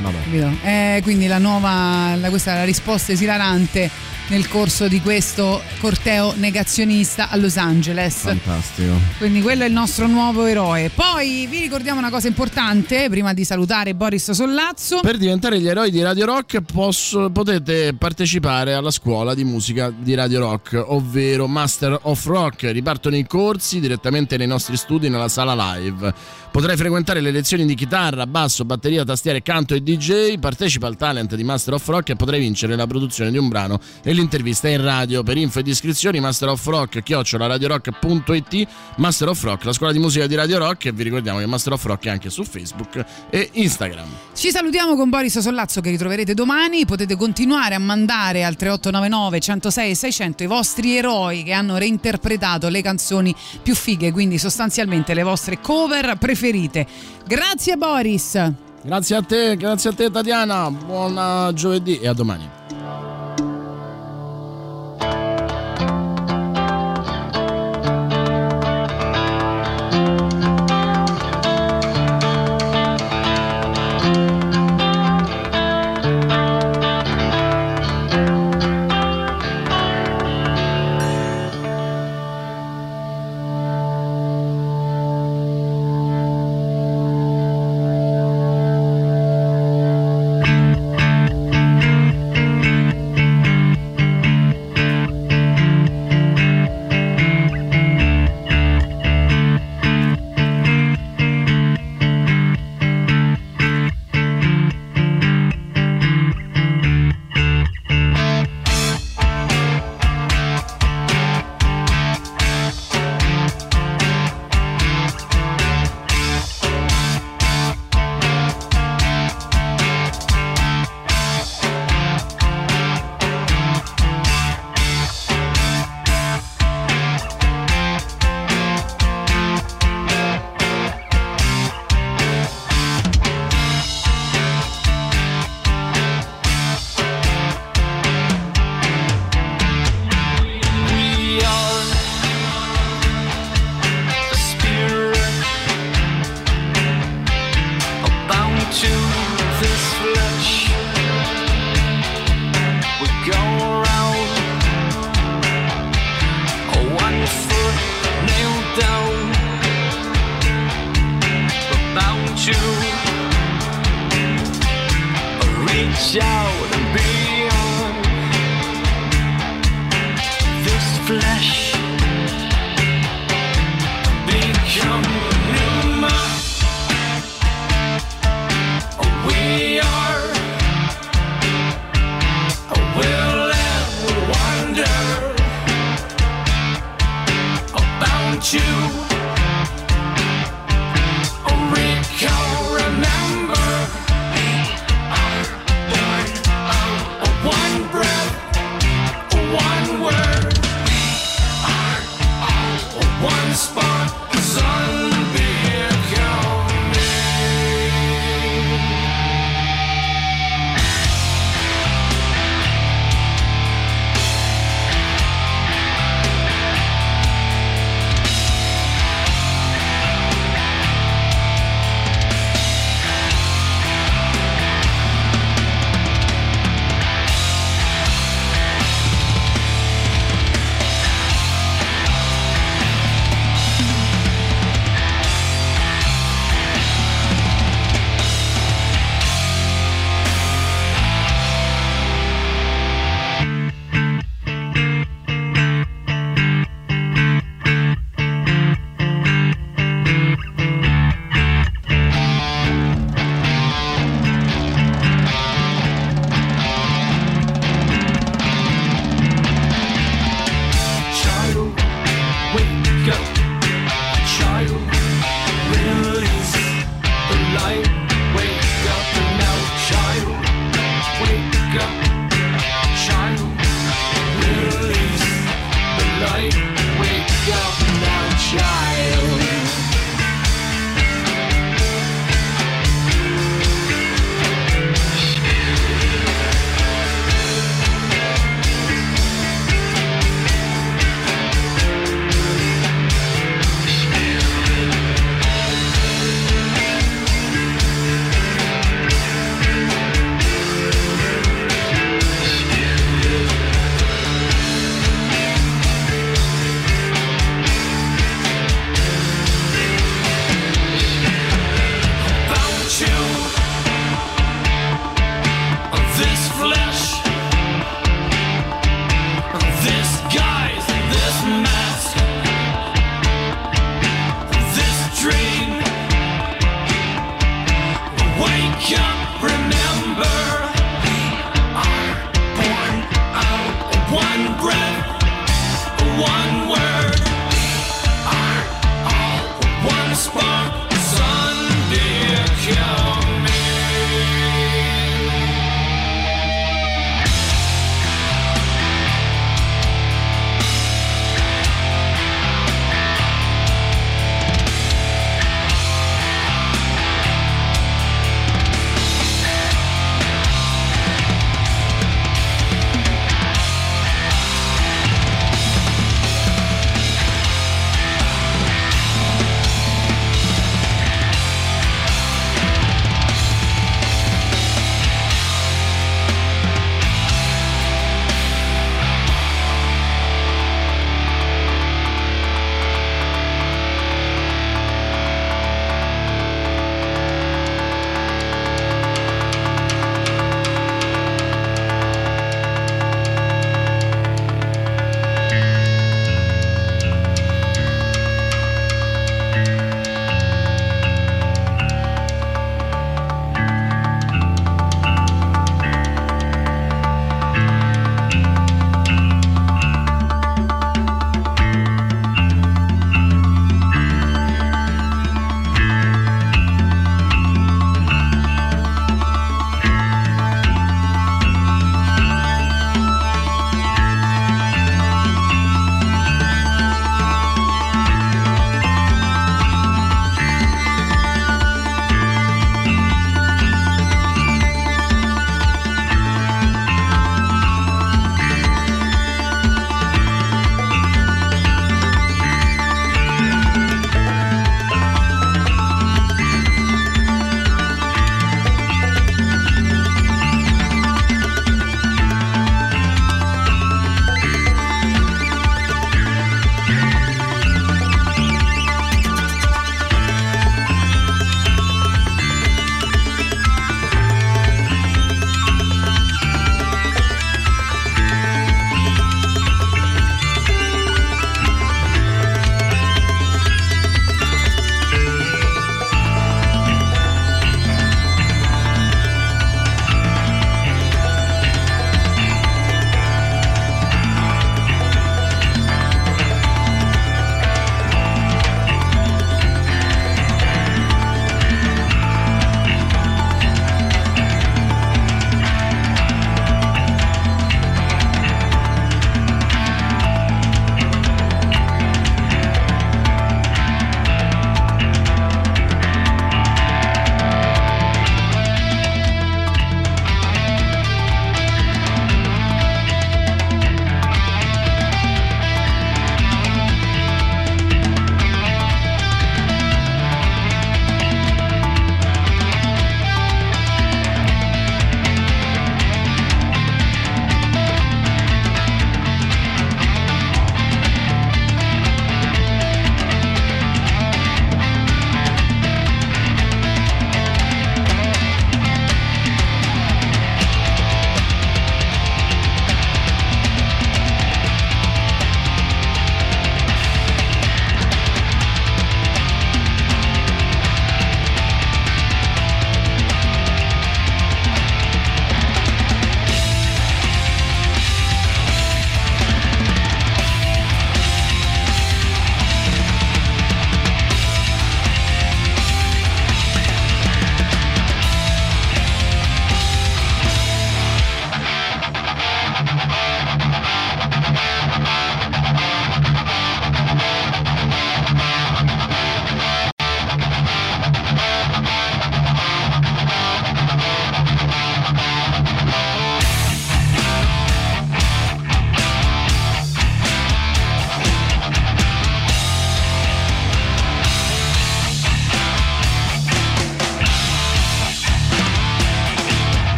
Vabbè. Eh, quindi la nuova, la, questa è la risposta esilarante nel corso di questo corteo negazionista a Los Angeles. Fantastico. Quindi quello è il nostro nuovo eroe. Poi vi ricordiamo una cosa importante, prima di salutare Boris Sollazzo. Per diventare gli eroi di Radio Rock posso- potete partecipare alla scuola di musica di Radio Rock, ovvero Master of Rock. Ripartono i corsi direttamente nei nostri studi nella sala live. Potrai frequentare le lezioni di chitarra, basso, batteria, tastiere, canto e DJ. Partecipa al talent di Master of Rock e potrai vincere la produzione di un brano e l'intervista in radio. Per info ed iscrizioni Master of Rock, chiocciolaradiorock.it, Master of Rock, la scuola di musica di Radio Rock e vi ricordiamo che Master of Rock è anche su Facebook e Instagram. Ci salutiamo con Boris Sollazzo che ritroverete domani. Potete continuare a mandare al 3899 106 e 600 i vostri eroi che hanno reinterpretato le canzoni più fighe, quindi sostanzialmente le vostre cover preferite. Grazie Boris. Grazie a te, grazie a te Tatiana, buon giovedì e a domani.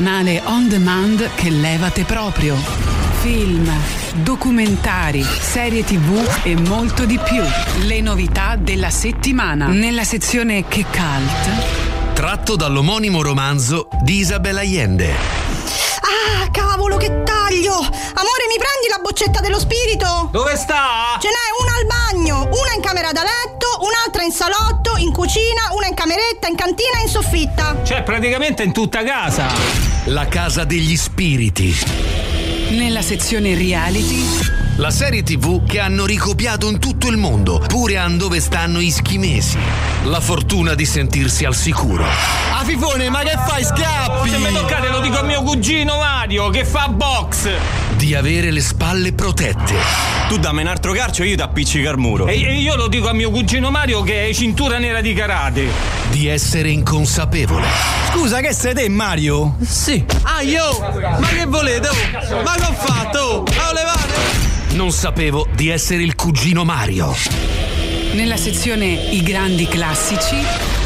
Canale on demand che levate proprio. Film, documentari, serie tv e molto di più. Le novità della settimana. Nella sezione Che Cult. Tratto dall'omonimo romanzo di Isabel Allende. Ah, cavolo, che taglio! Amore, mi prendi la boccetta dello spirito? Dove sta? Ce n'è una al bagno, una in camera da letto, un'altra in salotto, in cucina, una in cameretta, in cantina e in soffitta. Cioè, praticamente in tutta casa. La casa degli spiriti. Nella sezione reality. La serie tv che hanno ricopiato in tutto il mondo, pure a dove stanno i schimesi. La fortuna di sentirsi al sicuro. Ah, Fifone, ma che fai? Scappi! Se mi toccate lo dico a mio cugino Mario, che fa box. Di avere le spalle protette. Tu dammi un altro calcio e io ti appiccico al muro. E e io lo dico a mio cugino Mario che è cintura nera di karate. Di essere inconsapevole. Scusa, che sei te, Mario? Sì. Ah, io? Ma che volete? oh? Ma che ho fatto? Oh, Ma levate? Non sapevo di essere il cugino Mario. Nella sezione I grandi classici.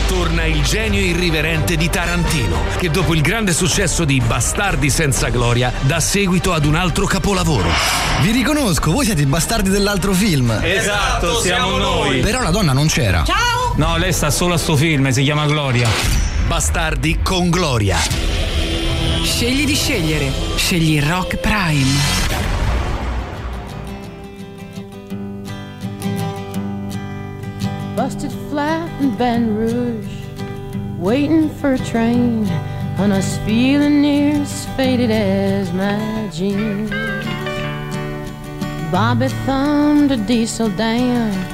Torna il genio irriverente di Tarantino, che dopo il grande successo di Bastardi senza gloria dà seguito ad un altro capolavoro. Vi riconosco, voi siete i bastardi dell'altro film. Esatto, siamo noi. Però la donna non c'era. Ciao! No, lei sta solo a sto film, si chiama Gloria. Bastardi con gloria. Scegli di scegliere. Scegli Rock Prime. busted flat in Baton Rouge, waiting for a train, and I was feeling near as faded as my jeans. Bobby thumbed a diesel down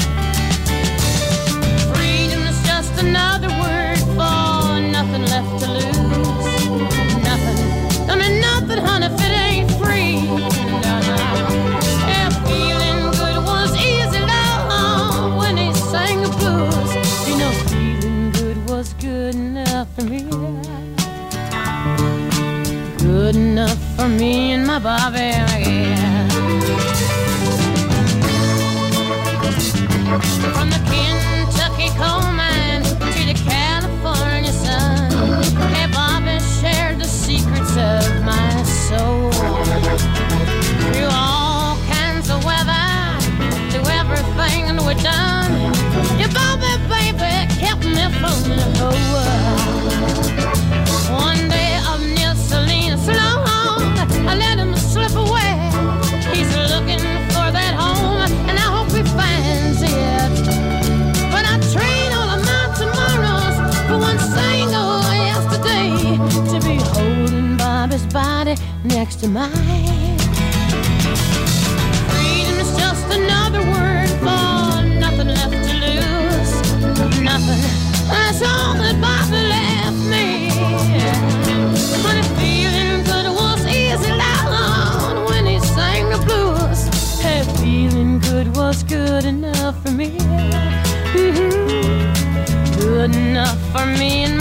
For me and my Bobby, next to mine. Freedom is just another word for nothing left to lose. Nothing. That's all that Bobby left me. If feeling good was easy loud when he sang the blues. Hey, feeling good was good enough for me. Mm-hmm. Good enough for me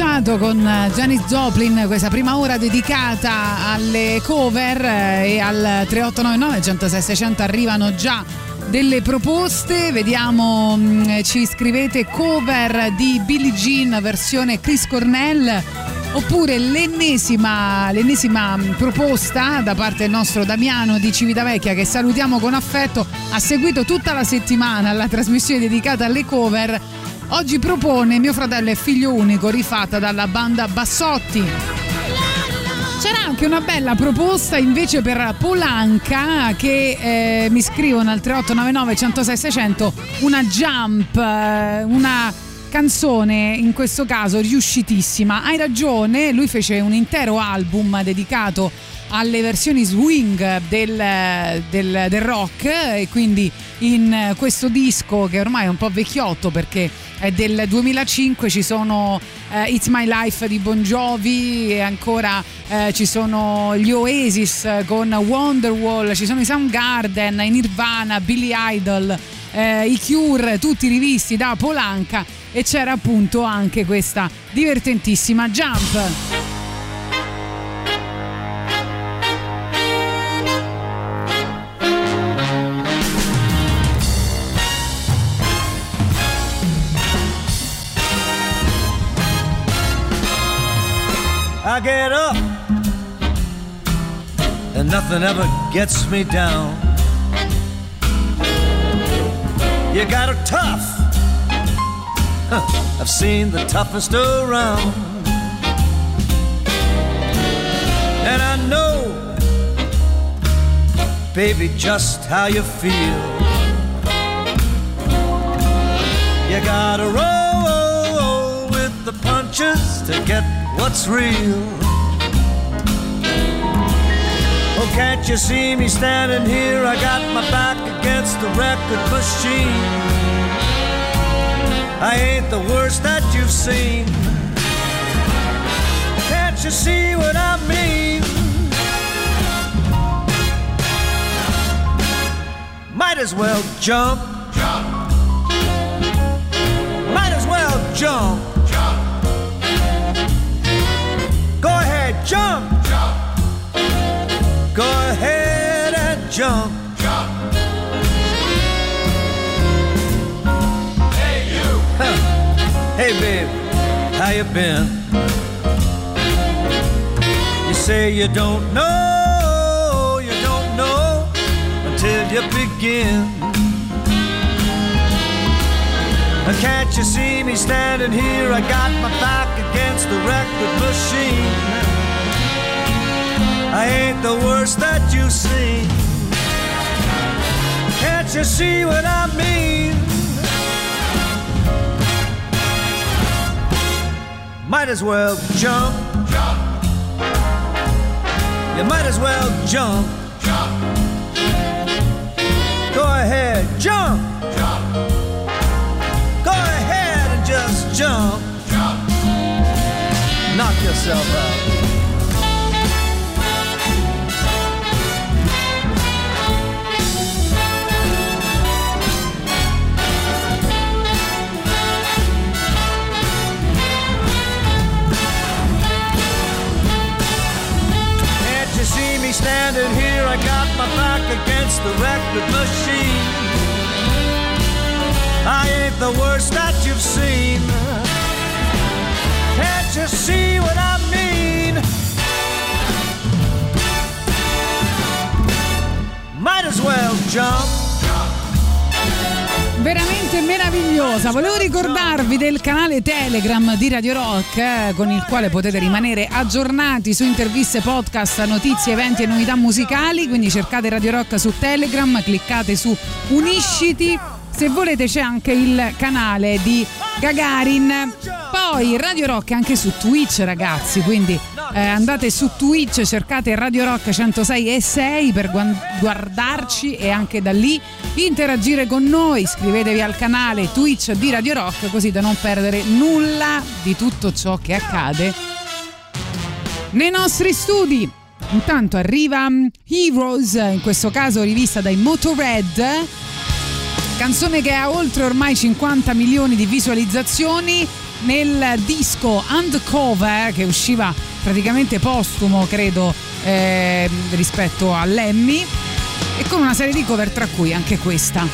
cominciato con eh, Janis Joplin, questa prima ora dedicata alle cover eh, e al 3899 106 600 arrivano già delle proposte. Vediamo, mh, ci scrivete cover di Billie Jean versione Chris Cornell. Oppure l'ennesima, l'ennesima mh, proposta da parte del nostro Damiano di Civitavecchia che salutiamo con affetto, ha seguito tutta la settimana la trasmissione dedicata alle cover Oggi propone Mio fratello è figlio unico, rifatta dalla banda Bassotti. C'era anche una bella proposta invece per Polanca che eh, mi scrivono al 3899 106 600 una jump, eh, una canzone in questo caso riuscitissima. Hai ragione, lui fece un intero album dedicato alle versioni swing del, del- del rock e quindi in questo disco che ormai è un po' vecchiotto perché è del 2005 ci sono eh, It's My Life di Bon Jovi e ancora eh, ci sono gli Oasis con Wonderwall, ci sono i Soundgarden, i Nirvana, Billy Idol, eh, i Cure, tutti rivisti da Polanca e c'era appunto anche questa divertentissima Jump. Get up and nothing ever gets me down. You got her tough. Huh, I've seen the toughest around. And I know, baby, just how you feel. You gotta roll with the punches to get what's real. Oh, can't you see me standing here? I got my back against the record machine. I ain't the worst that you've seen. Can't you see what I mean? Might as well jump. Jump. Might as well jump. Ahead, jump. Go ahead and jump. Jump. Hey you. Hey babe, how you been? You say you don't know, you don't know until you begin. Can't you see me standing here? I got my back against the record machine. I ain't the worst that you've seen. Can't you see what I mean? Might as well jump. You might as well jump. Go ahead, jump. Jump. Go ahead and just jump. Knock yourself out. Standing here? I got my back against the record machine. I ain't the worst that you've seen. Can't you see what I mean? Might as well jump. Veramente meravigliosa. Volevo ricordarvi del canale Telegram di Radio Rock eh, con il quale potete rimanere aggiornati su interviste, podcast, notizie, eventi e novità musicali. Quindi cercate Radio Rock su Telegram, cliccate su Unisciti. Se volete c'è anche il canale di Gagarin. Poi Radio Rock è anche su Twitch ragazzi, quindi eh, andate su Twitch, cercate Radio Rock 106 e 6 per guardarci e anche da lì interagire con noi. Iscrivetevi al canale Twitch di Radio Rock così da non perdere nulla di tutto ciò che accade nei nostri studi. Intanto arriva mm, Heroes, in questo caso rivista dai Motorhead, canzone che ha oltre ormai 50 milioni di visualizzazioni nel disco Undercover che usciva praticamente postumo, credo, eh, rispetto all'Emmy e con una serie di cover tra cui anche questa.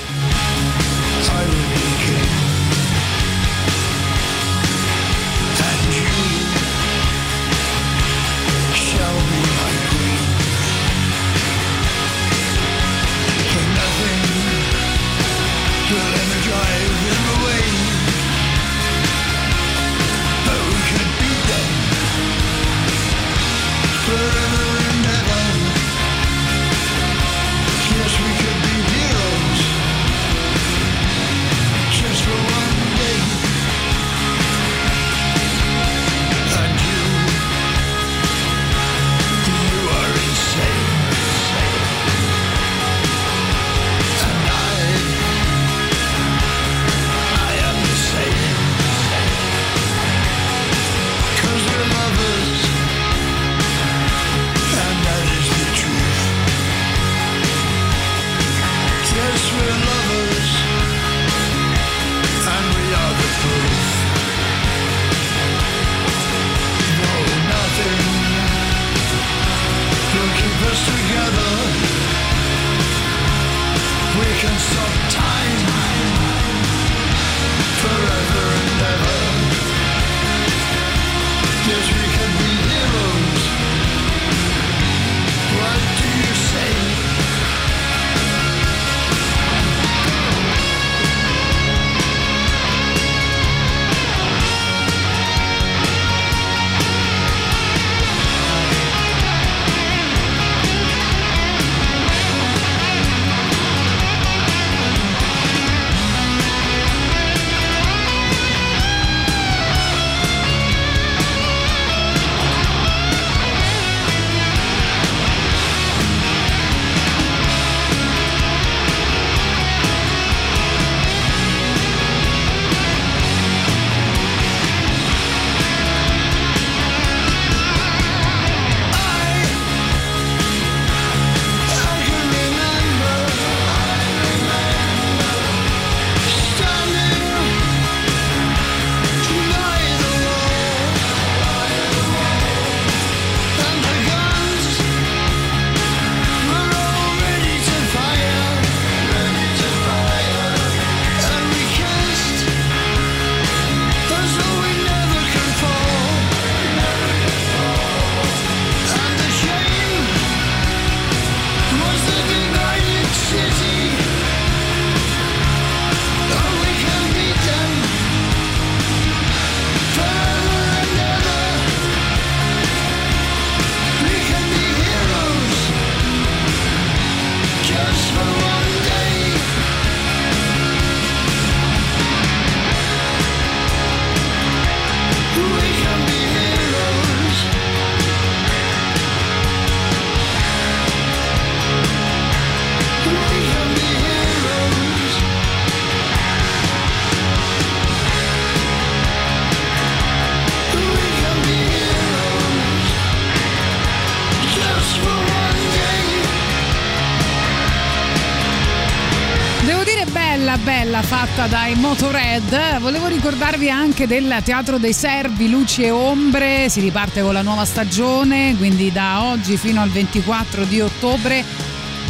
Dai Motorhead. Volevo ricordarvi anche del Teatro dei Servi, Luci e Ombre. Si riparte con la nuova stagione, quindi da oggi fino al 24 di ottobre.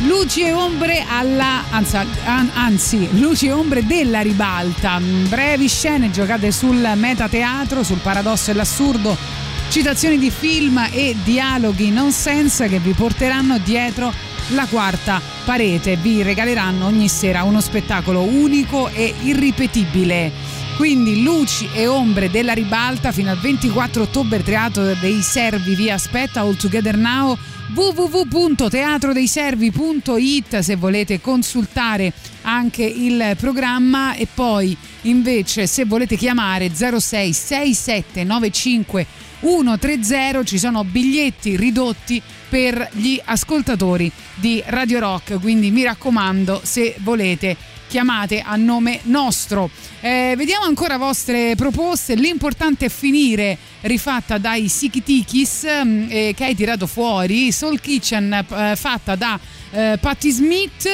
Luci e ombre alla. Anzi, an- anzi, luci e ombre della ribalta. Brevi scene giocate sul metateatro, sul paradosso e l'assurdo. Citazioni di film e dialoghi nonsense che vi porteranno dietro la quarta parete. Vi regaleranno ogni sera uno spettacolo unico e irripetibile. Quindi luci e ombre della ribalta fino al 24 ottobre Teatro dei Servi vi aspetta All Together Now www.teatrodeiservi.it se volete consultare anche il programma. E poi invece se volete chiamare 06 67 95 130 ci sono biglietti ridotti per gli ascoltatori di Radio Rock. Quindi mi raccomando se volete chiamate a nome nostro. Eh, vediamo ancora vostre proposte. L'importante è finire rifatta dai Sikitikis mm, eh, che hai tirato fuori Soul Kitchen eh, fatta da eh, Patti Smith.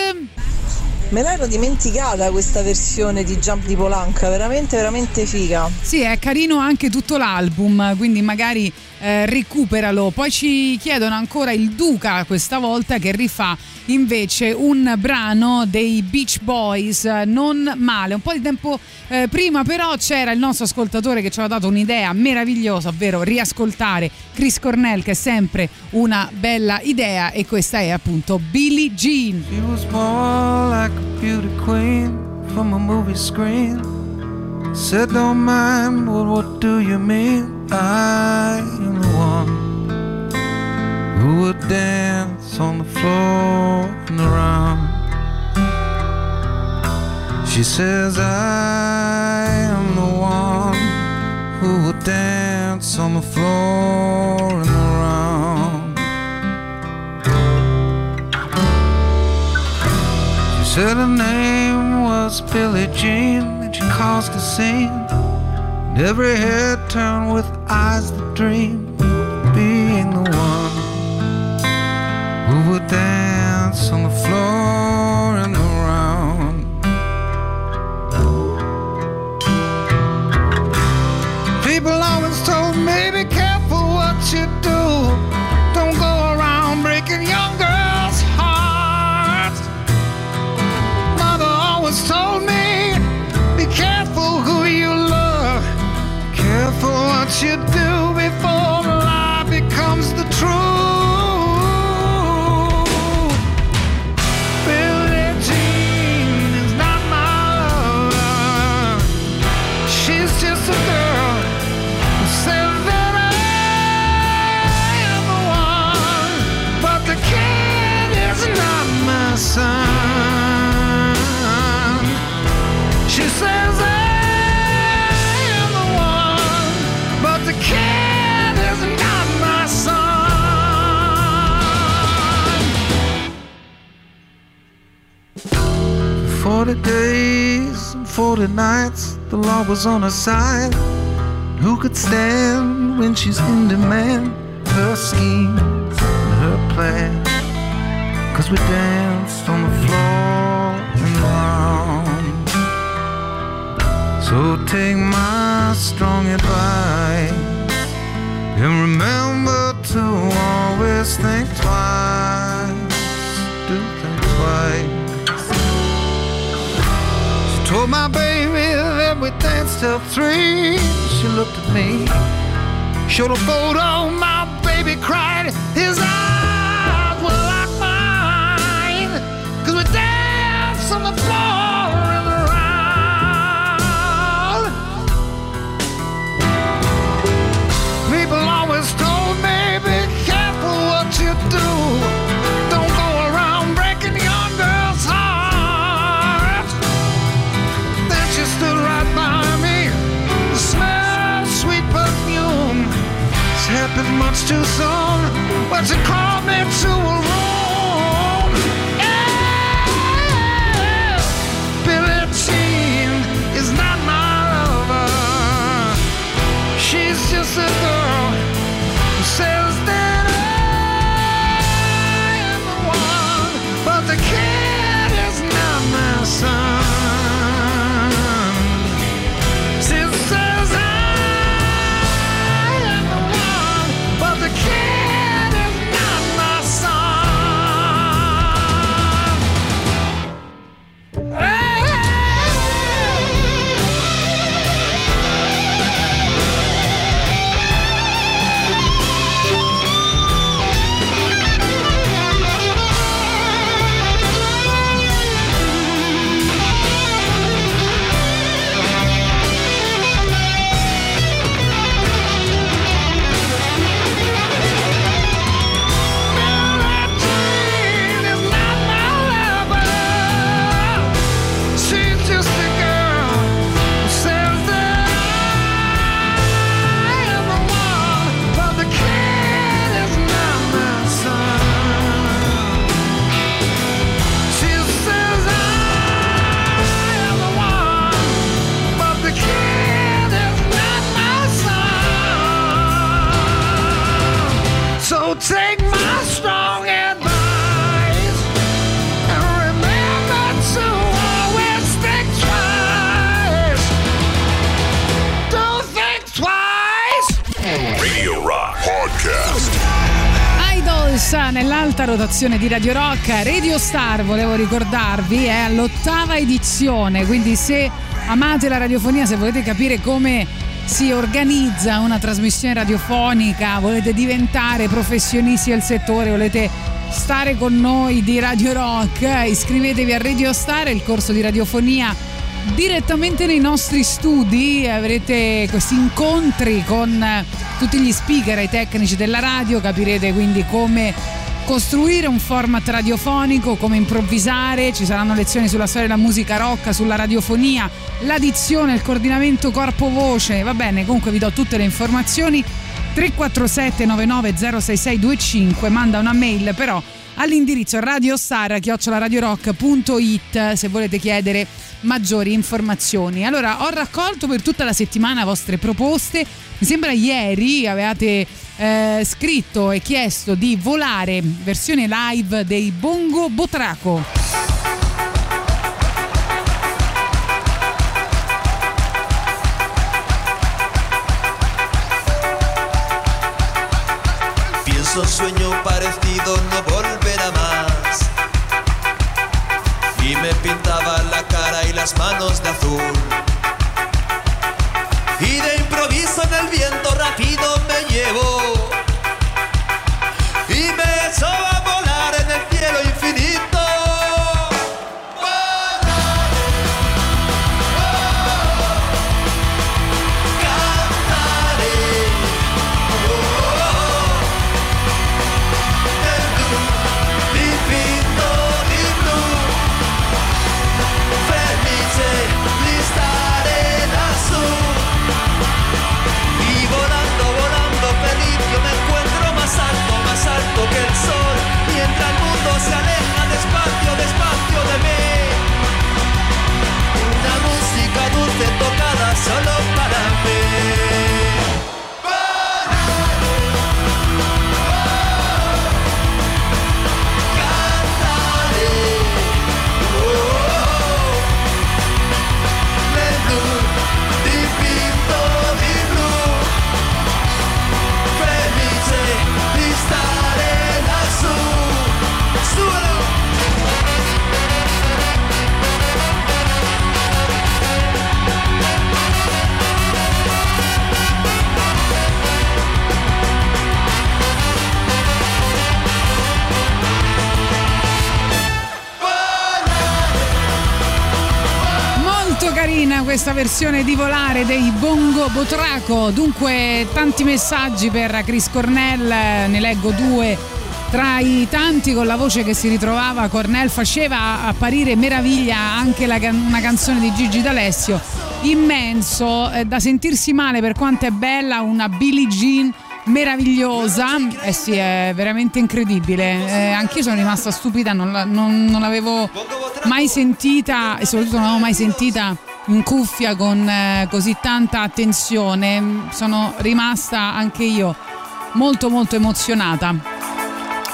Me l'ero dimenticata questa versione di Jump di Polanca, veramente veramente figa. Sì, è carino anche tutto l'album, quindi magari eh, recuperalo. Poi ci chiedono ancora il Duca questa volta che rifà invece un brano dei Beach Boys, non male. Un po' di tempo eh, prima però c'era il nostro ascoltatore che ci aveva dato un'idea meravigliosa, ovvero riascoltare Chris Cornell che è sempre una bella idea e questa è appunto Billie Jean. She was more like a beauty queen from a movie screen. Said, don't mind, but what do you mean? I am the one who would dance on the floor and around. She says, I am the one who would dance on the floor and around. She said her name was Billie Jean, caused a scene. And every head turned with eyes that dream, being the one who would dance on the floor and around. People always told me, careful 40 days and 40 nights, the law was on her side. Who could stand when she's in demand? Her schemes and her plans. Cause we danced on the floor and round. So take my strong advice and remember to always think twice. Do think twice. Told my baby that we danced till three. She looked at me, showed a photo. My baby cried. His eyes were like mine. Cause we danced on the floor much too soon, but she called me to a room. Yeah. Billie Jean is not my lover. She's just a girl nell'alta rotazione di Radio Rock. Radio Star, volevo ricordarvi, è all'ottava edizione, quindi se amate la radiofonia, se volete capire come si organizza una trasmissione radiofonica, volete diventare professionisti del settore, volete stare con noi di Radio Rock, iscrivetevi a Radio Star, il corso di radiofonia direttamente nei nostri studi avrete questi incontri con tutti gli speaker e i tecnici della radio, capirete quindi come costruire un format radiofonico, come improvvisare, ci saranno lezioni sulla storia della musica rock, sulla radiofonia, l'addizione, il coordinamento corpo-voce, va bene, comunque vi do tutte le informazioni. 347 99 06625 manda una mail però all'indirizzo radiostar.it se volete chiedere maggiori informazioni. Allora, ho raccolto per tutta la settimana vostre proposte. Mi sembra ieri avevate eh, scritto e chiesto di volare versione live dei Bongo Botraco. Manos de azul. Y de improviso en el viento rápido me llevó. Questa versione di volare dei Bongo Botraco. Dunque, tanti messaggi per Chris Cornell, ne leggo due. Tra i tanti con la voce che si ritrovava, Cornell faceva apparire meraviglia anche la una canzone di Gigi D'Alessio. Immenso, eh, da sentirsi male per quanto è bella, una Billie Jean meravigliosa. Eh sì, è veramente incredibile. Eh, anch'io sono rimasta stupida, non, non- non l'avevo mai sentita e soprattutto non l'avevo mai sentita in cuffia con eh, così tanta attenzione. Sono rimasta anche io molto molto emozionata.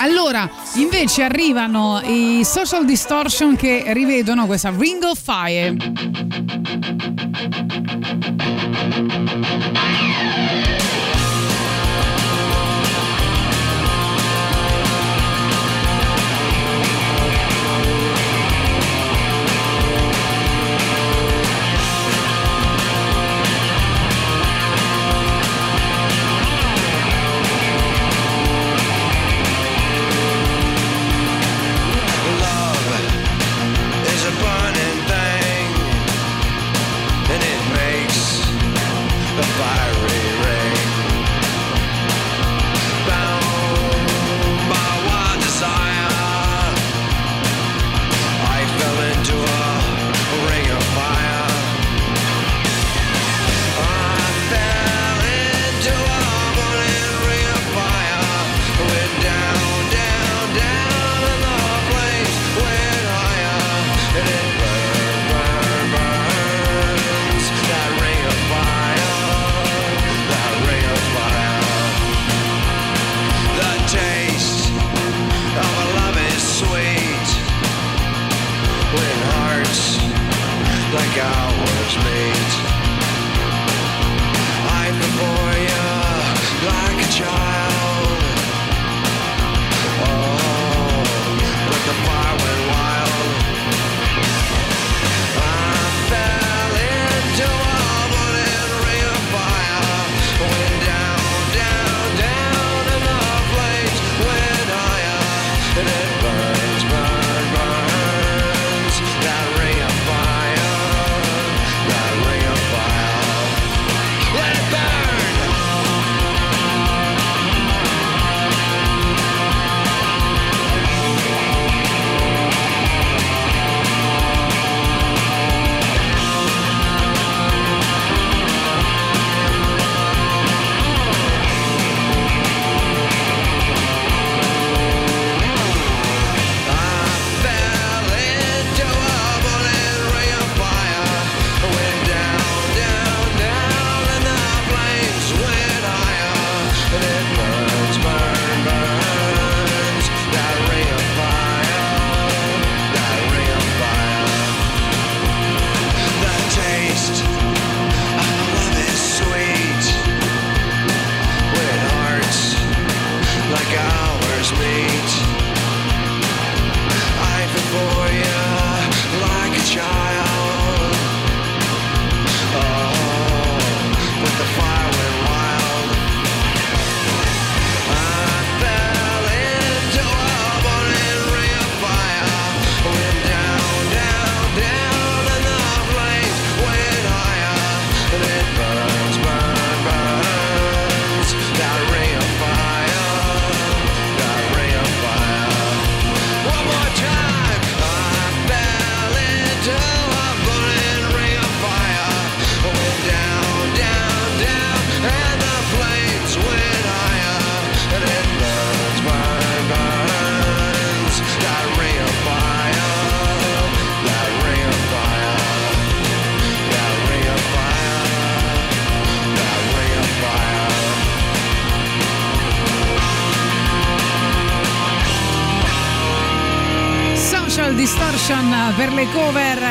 Allora, invece arrivano i Social Distortion che rivedono questa Ring of Fire.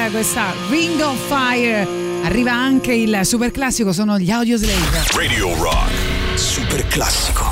Questa Ring of Fire. Arriva anche il super classico, sono gli Audio Slave. Radio Rock. Super classico.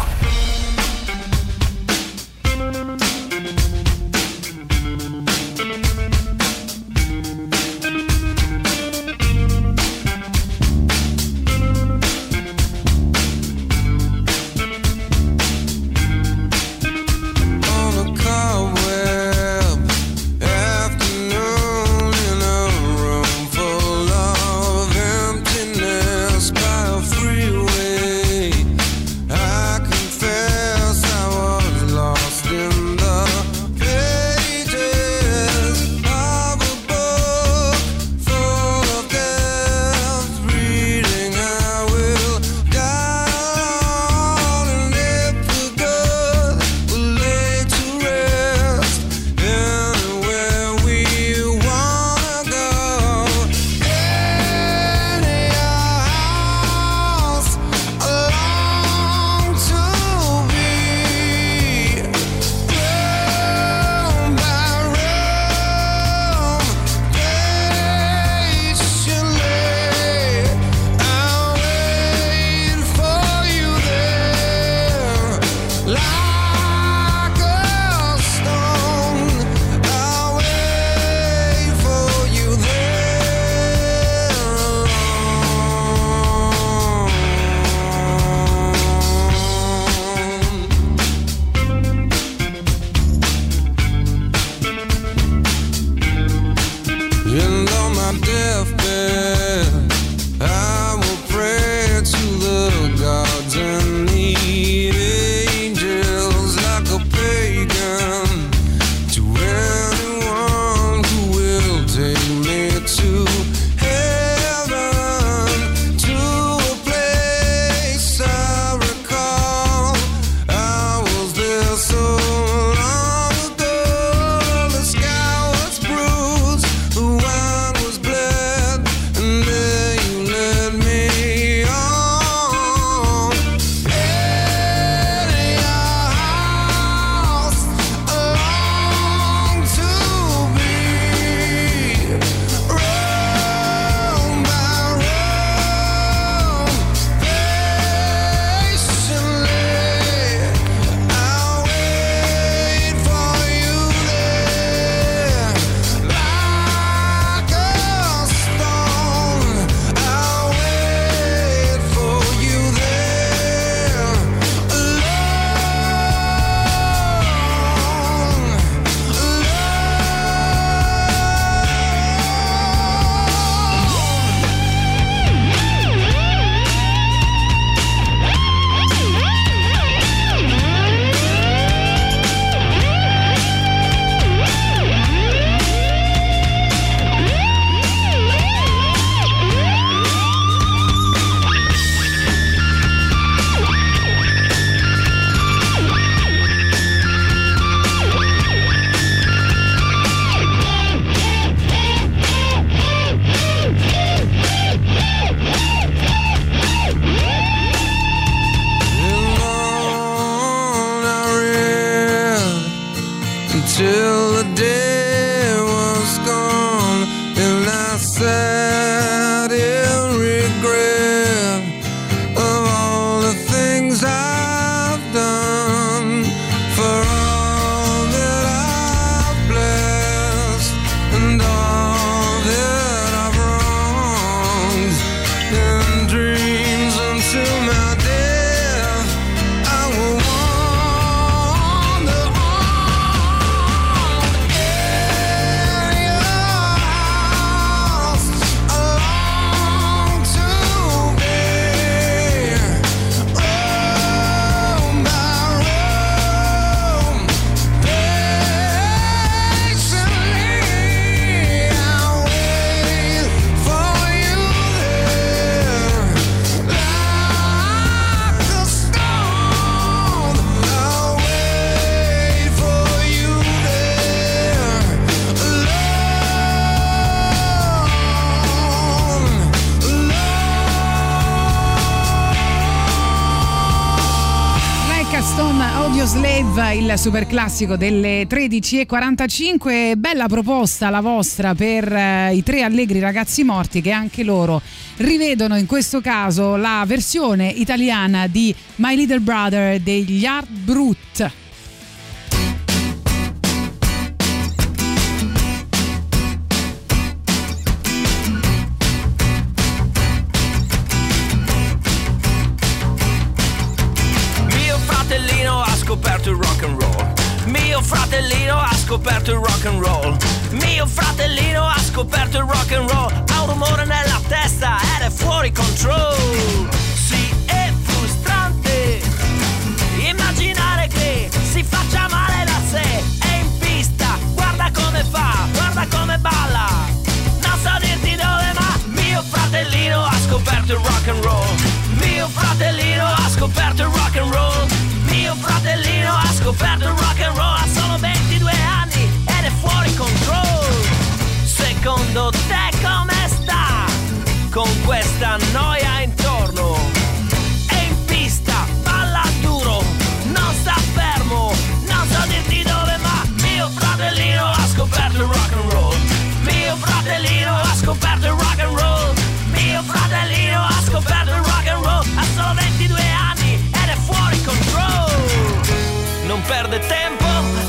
Super classico delle 13.45. Bella proposta la vostra per eh, i tre allegri ragazzi morti che anche loro rivedono in questo caso la versione italiana di My Little Brother degli Art Brut.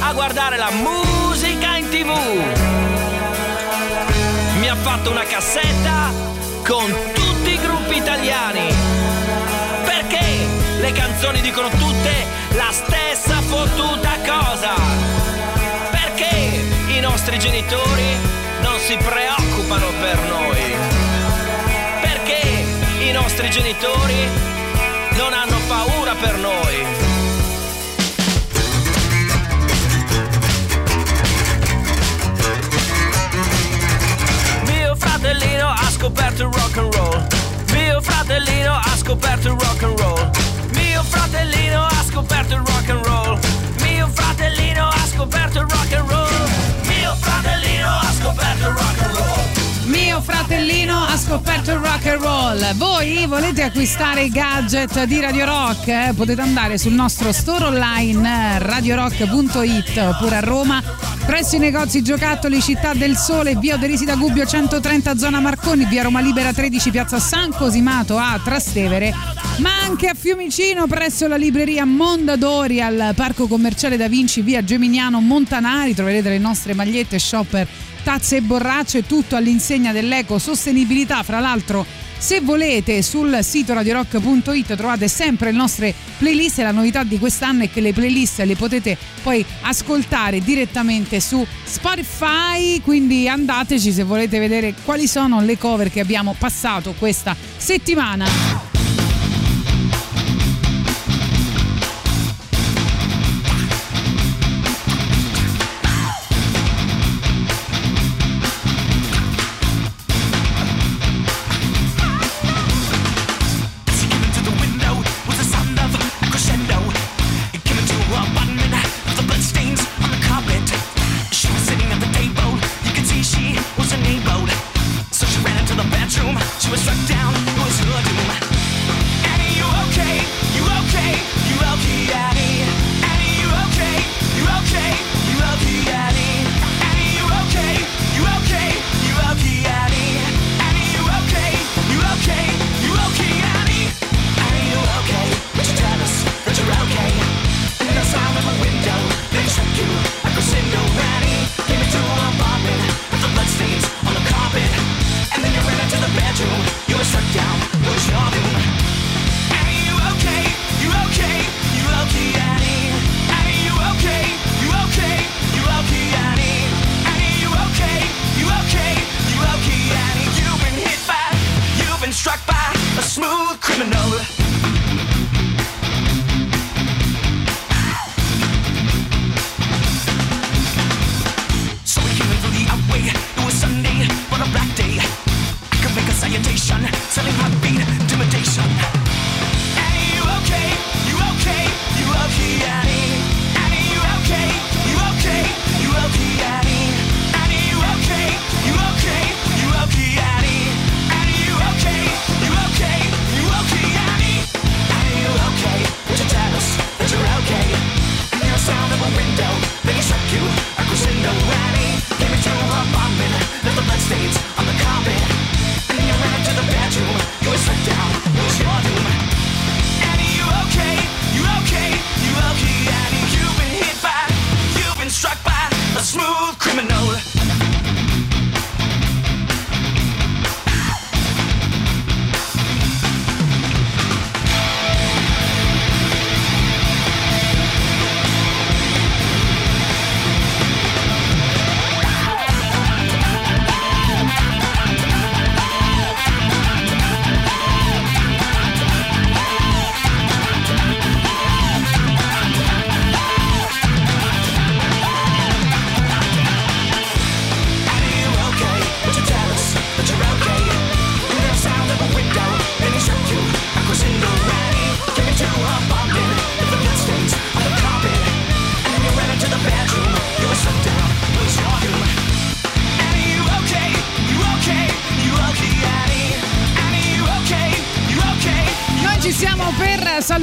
A guardare la musica in tv. Mi ha fatto una cassetta con tutti i gruppi italiani. Perché le canzoni dicono tutte la stessa fottuta cosa? Perché i nostri genitori non si preoccupano per noi? Perché i nostri genitori non hanno paura per noi? Fratellino ha scoperto il rock and roll. Mio fratellino ha scoperto il rock and roll. Mio fratellino ha scoperto il rock and roll. Mio fratellino ha scoperto il rock and roll. Mio fratellino ha scoperto il rock and roll. Mio fratellino ha scoperto il rock and roll. Voi volete acquistare i gadget di Radio Rock? eh? Potete andare sul nostro store online eh, radiorock.it oppure a Roma presso i negozi giocattoli Città del Sole, via Derisi da Gubbio 130 zona Marconi, via Roma Libera 13 piazza San Cosimato a Trastevere, ma anche a Fiumicino presso la libreria Mondadori al Parco Commerciale Da Vinci via Geminiano Montanari, troverete le nostre magliette shopper tazze e borracce, tutto all'insegna dell'eco sostenibilità. Fra l'altro, se volete, sul sito radiorock.it trovate sempre le nostre playlist e la novità di quest'anno è che le playlist le potete poi ascoltare direttamente su Spotify, quindi andateci se volete vedere quali sono le cover che abbiamo passato questa settimana.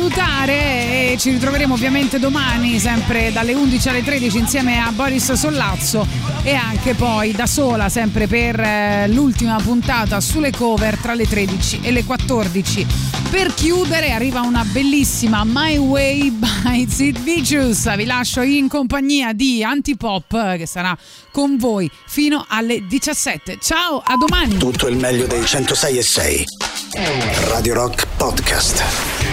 Salutare e ci ritroveremo ovviamente domani, sempre dalle 11 alle 13 insieme a Boris Sollazzo e anche poi da sola, sempre per eh, l'ultima puntata sulle cover tra le 13 e le 14. Per chiudere arriva una bellissima My Way by Sid Vicious. Vi lascio in compagnia di Antipop che sarà con voi fino alle 17. Ciao, a domani! Tutto il meglio dei 106 e 6. Radio Rock Podcast.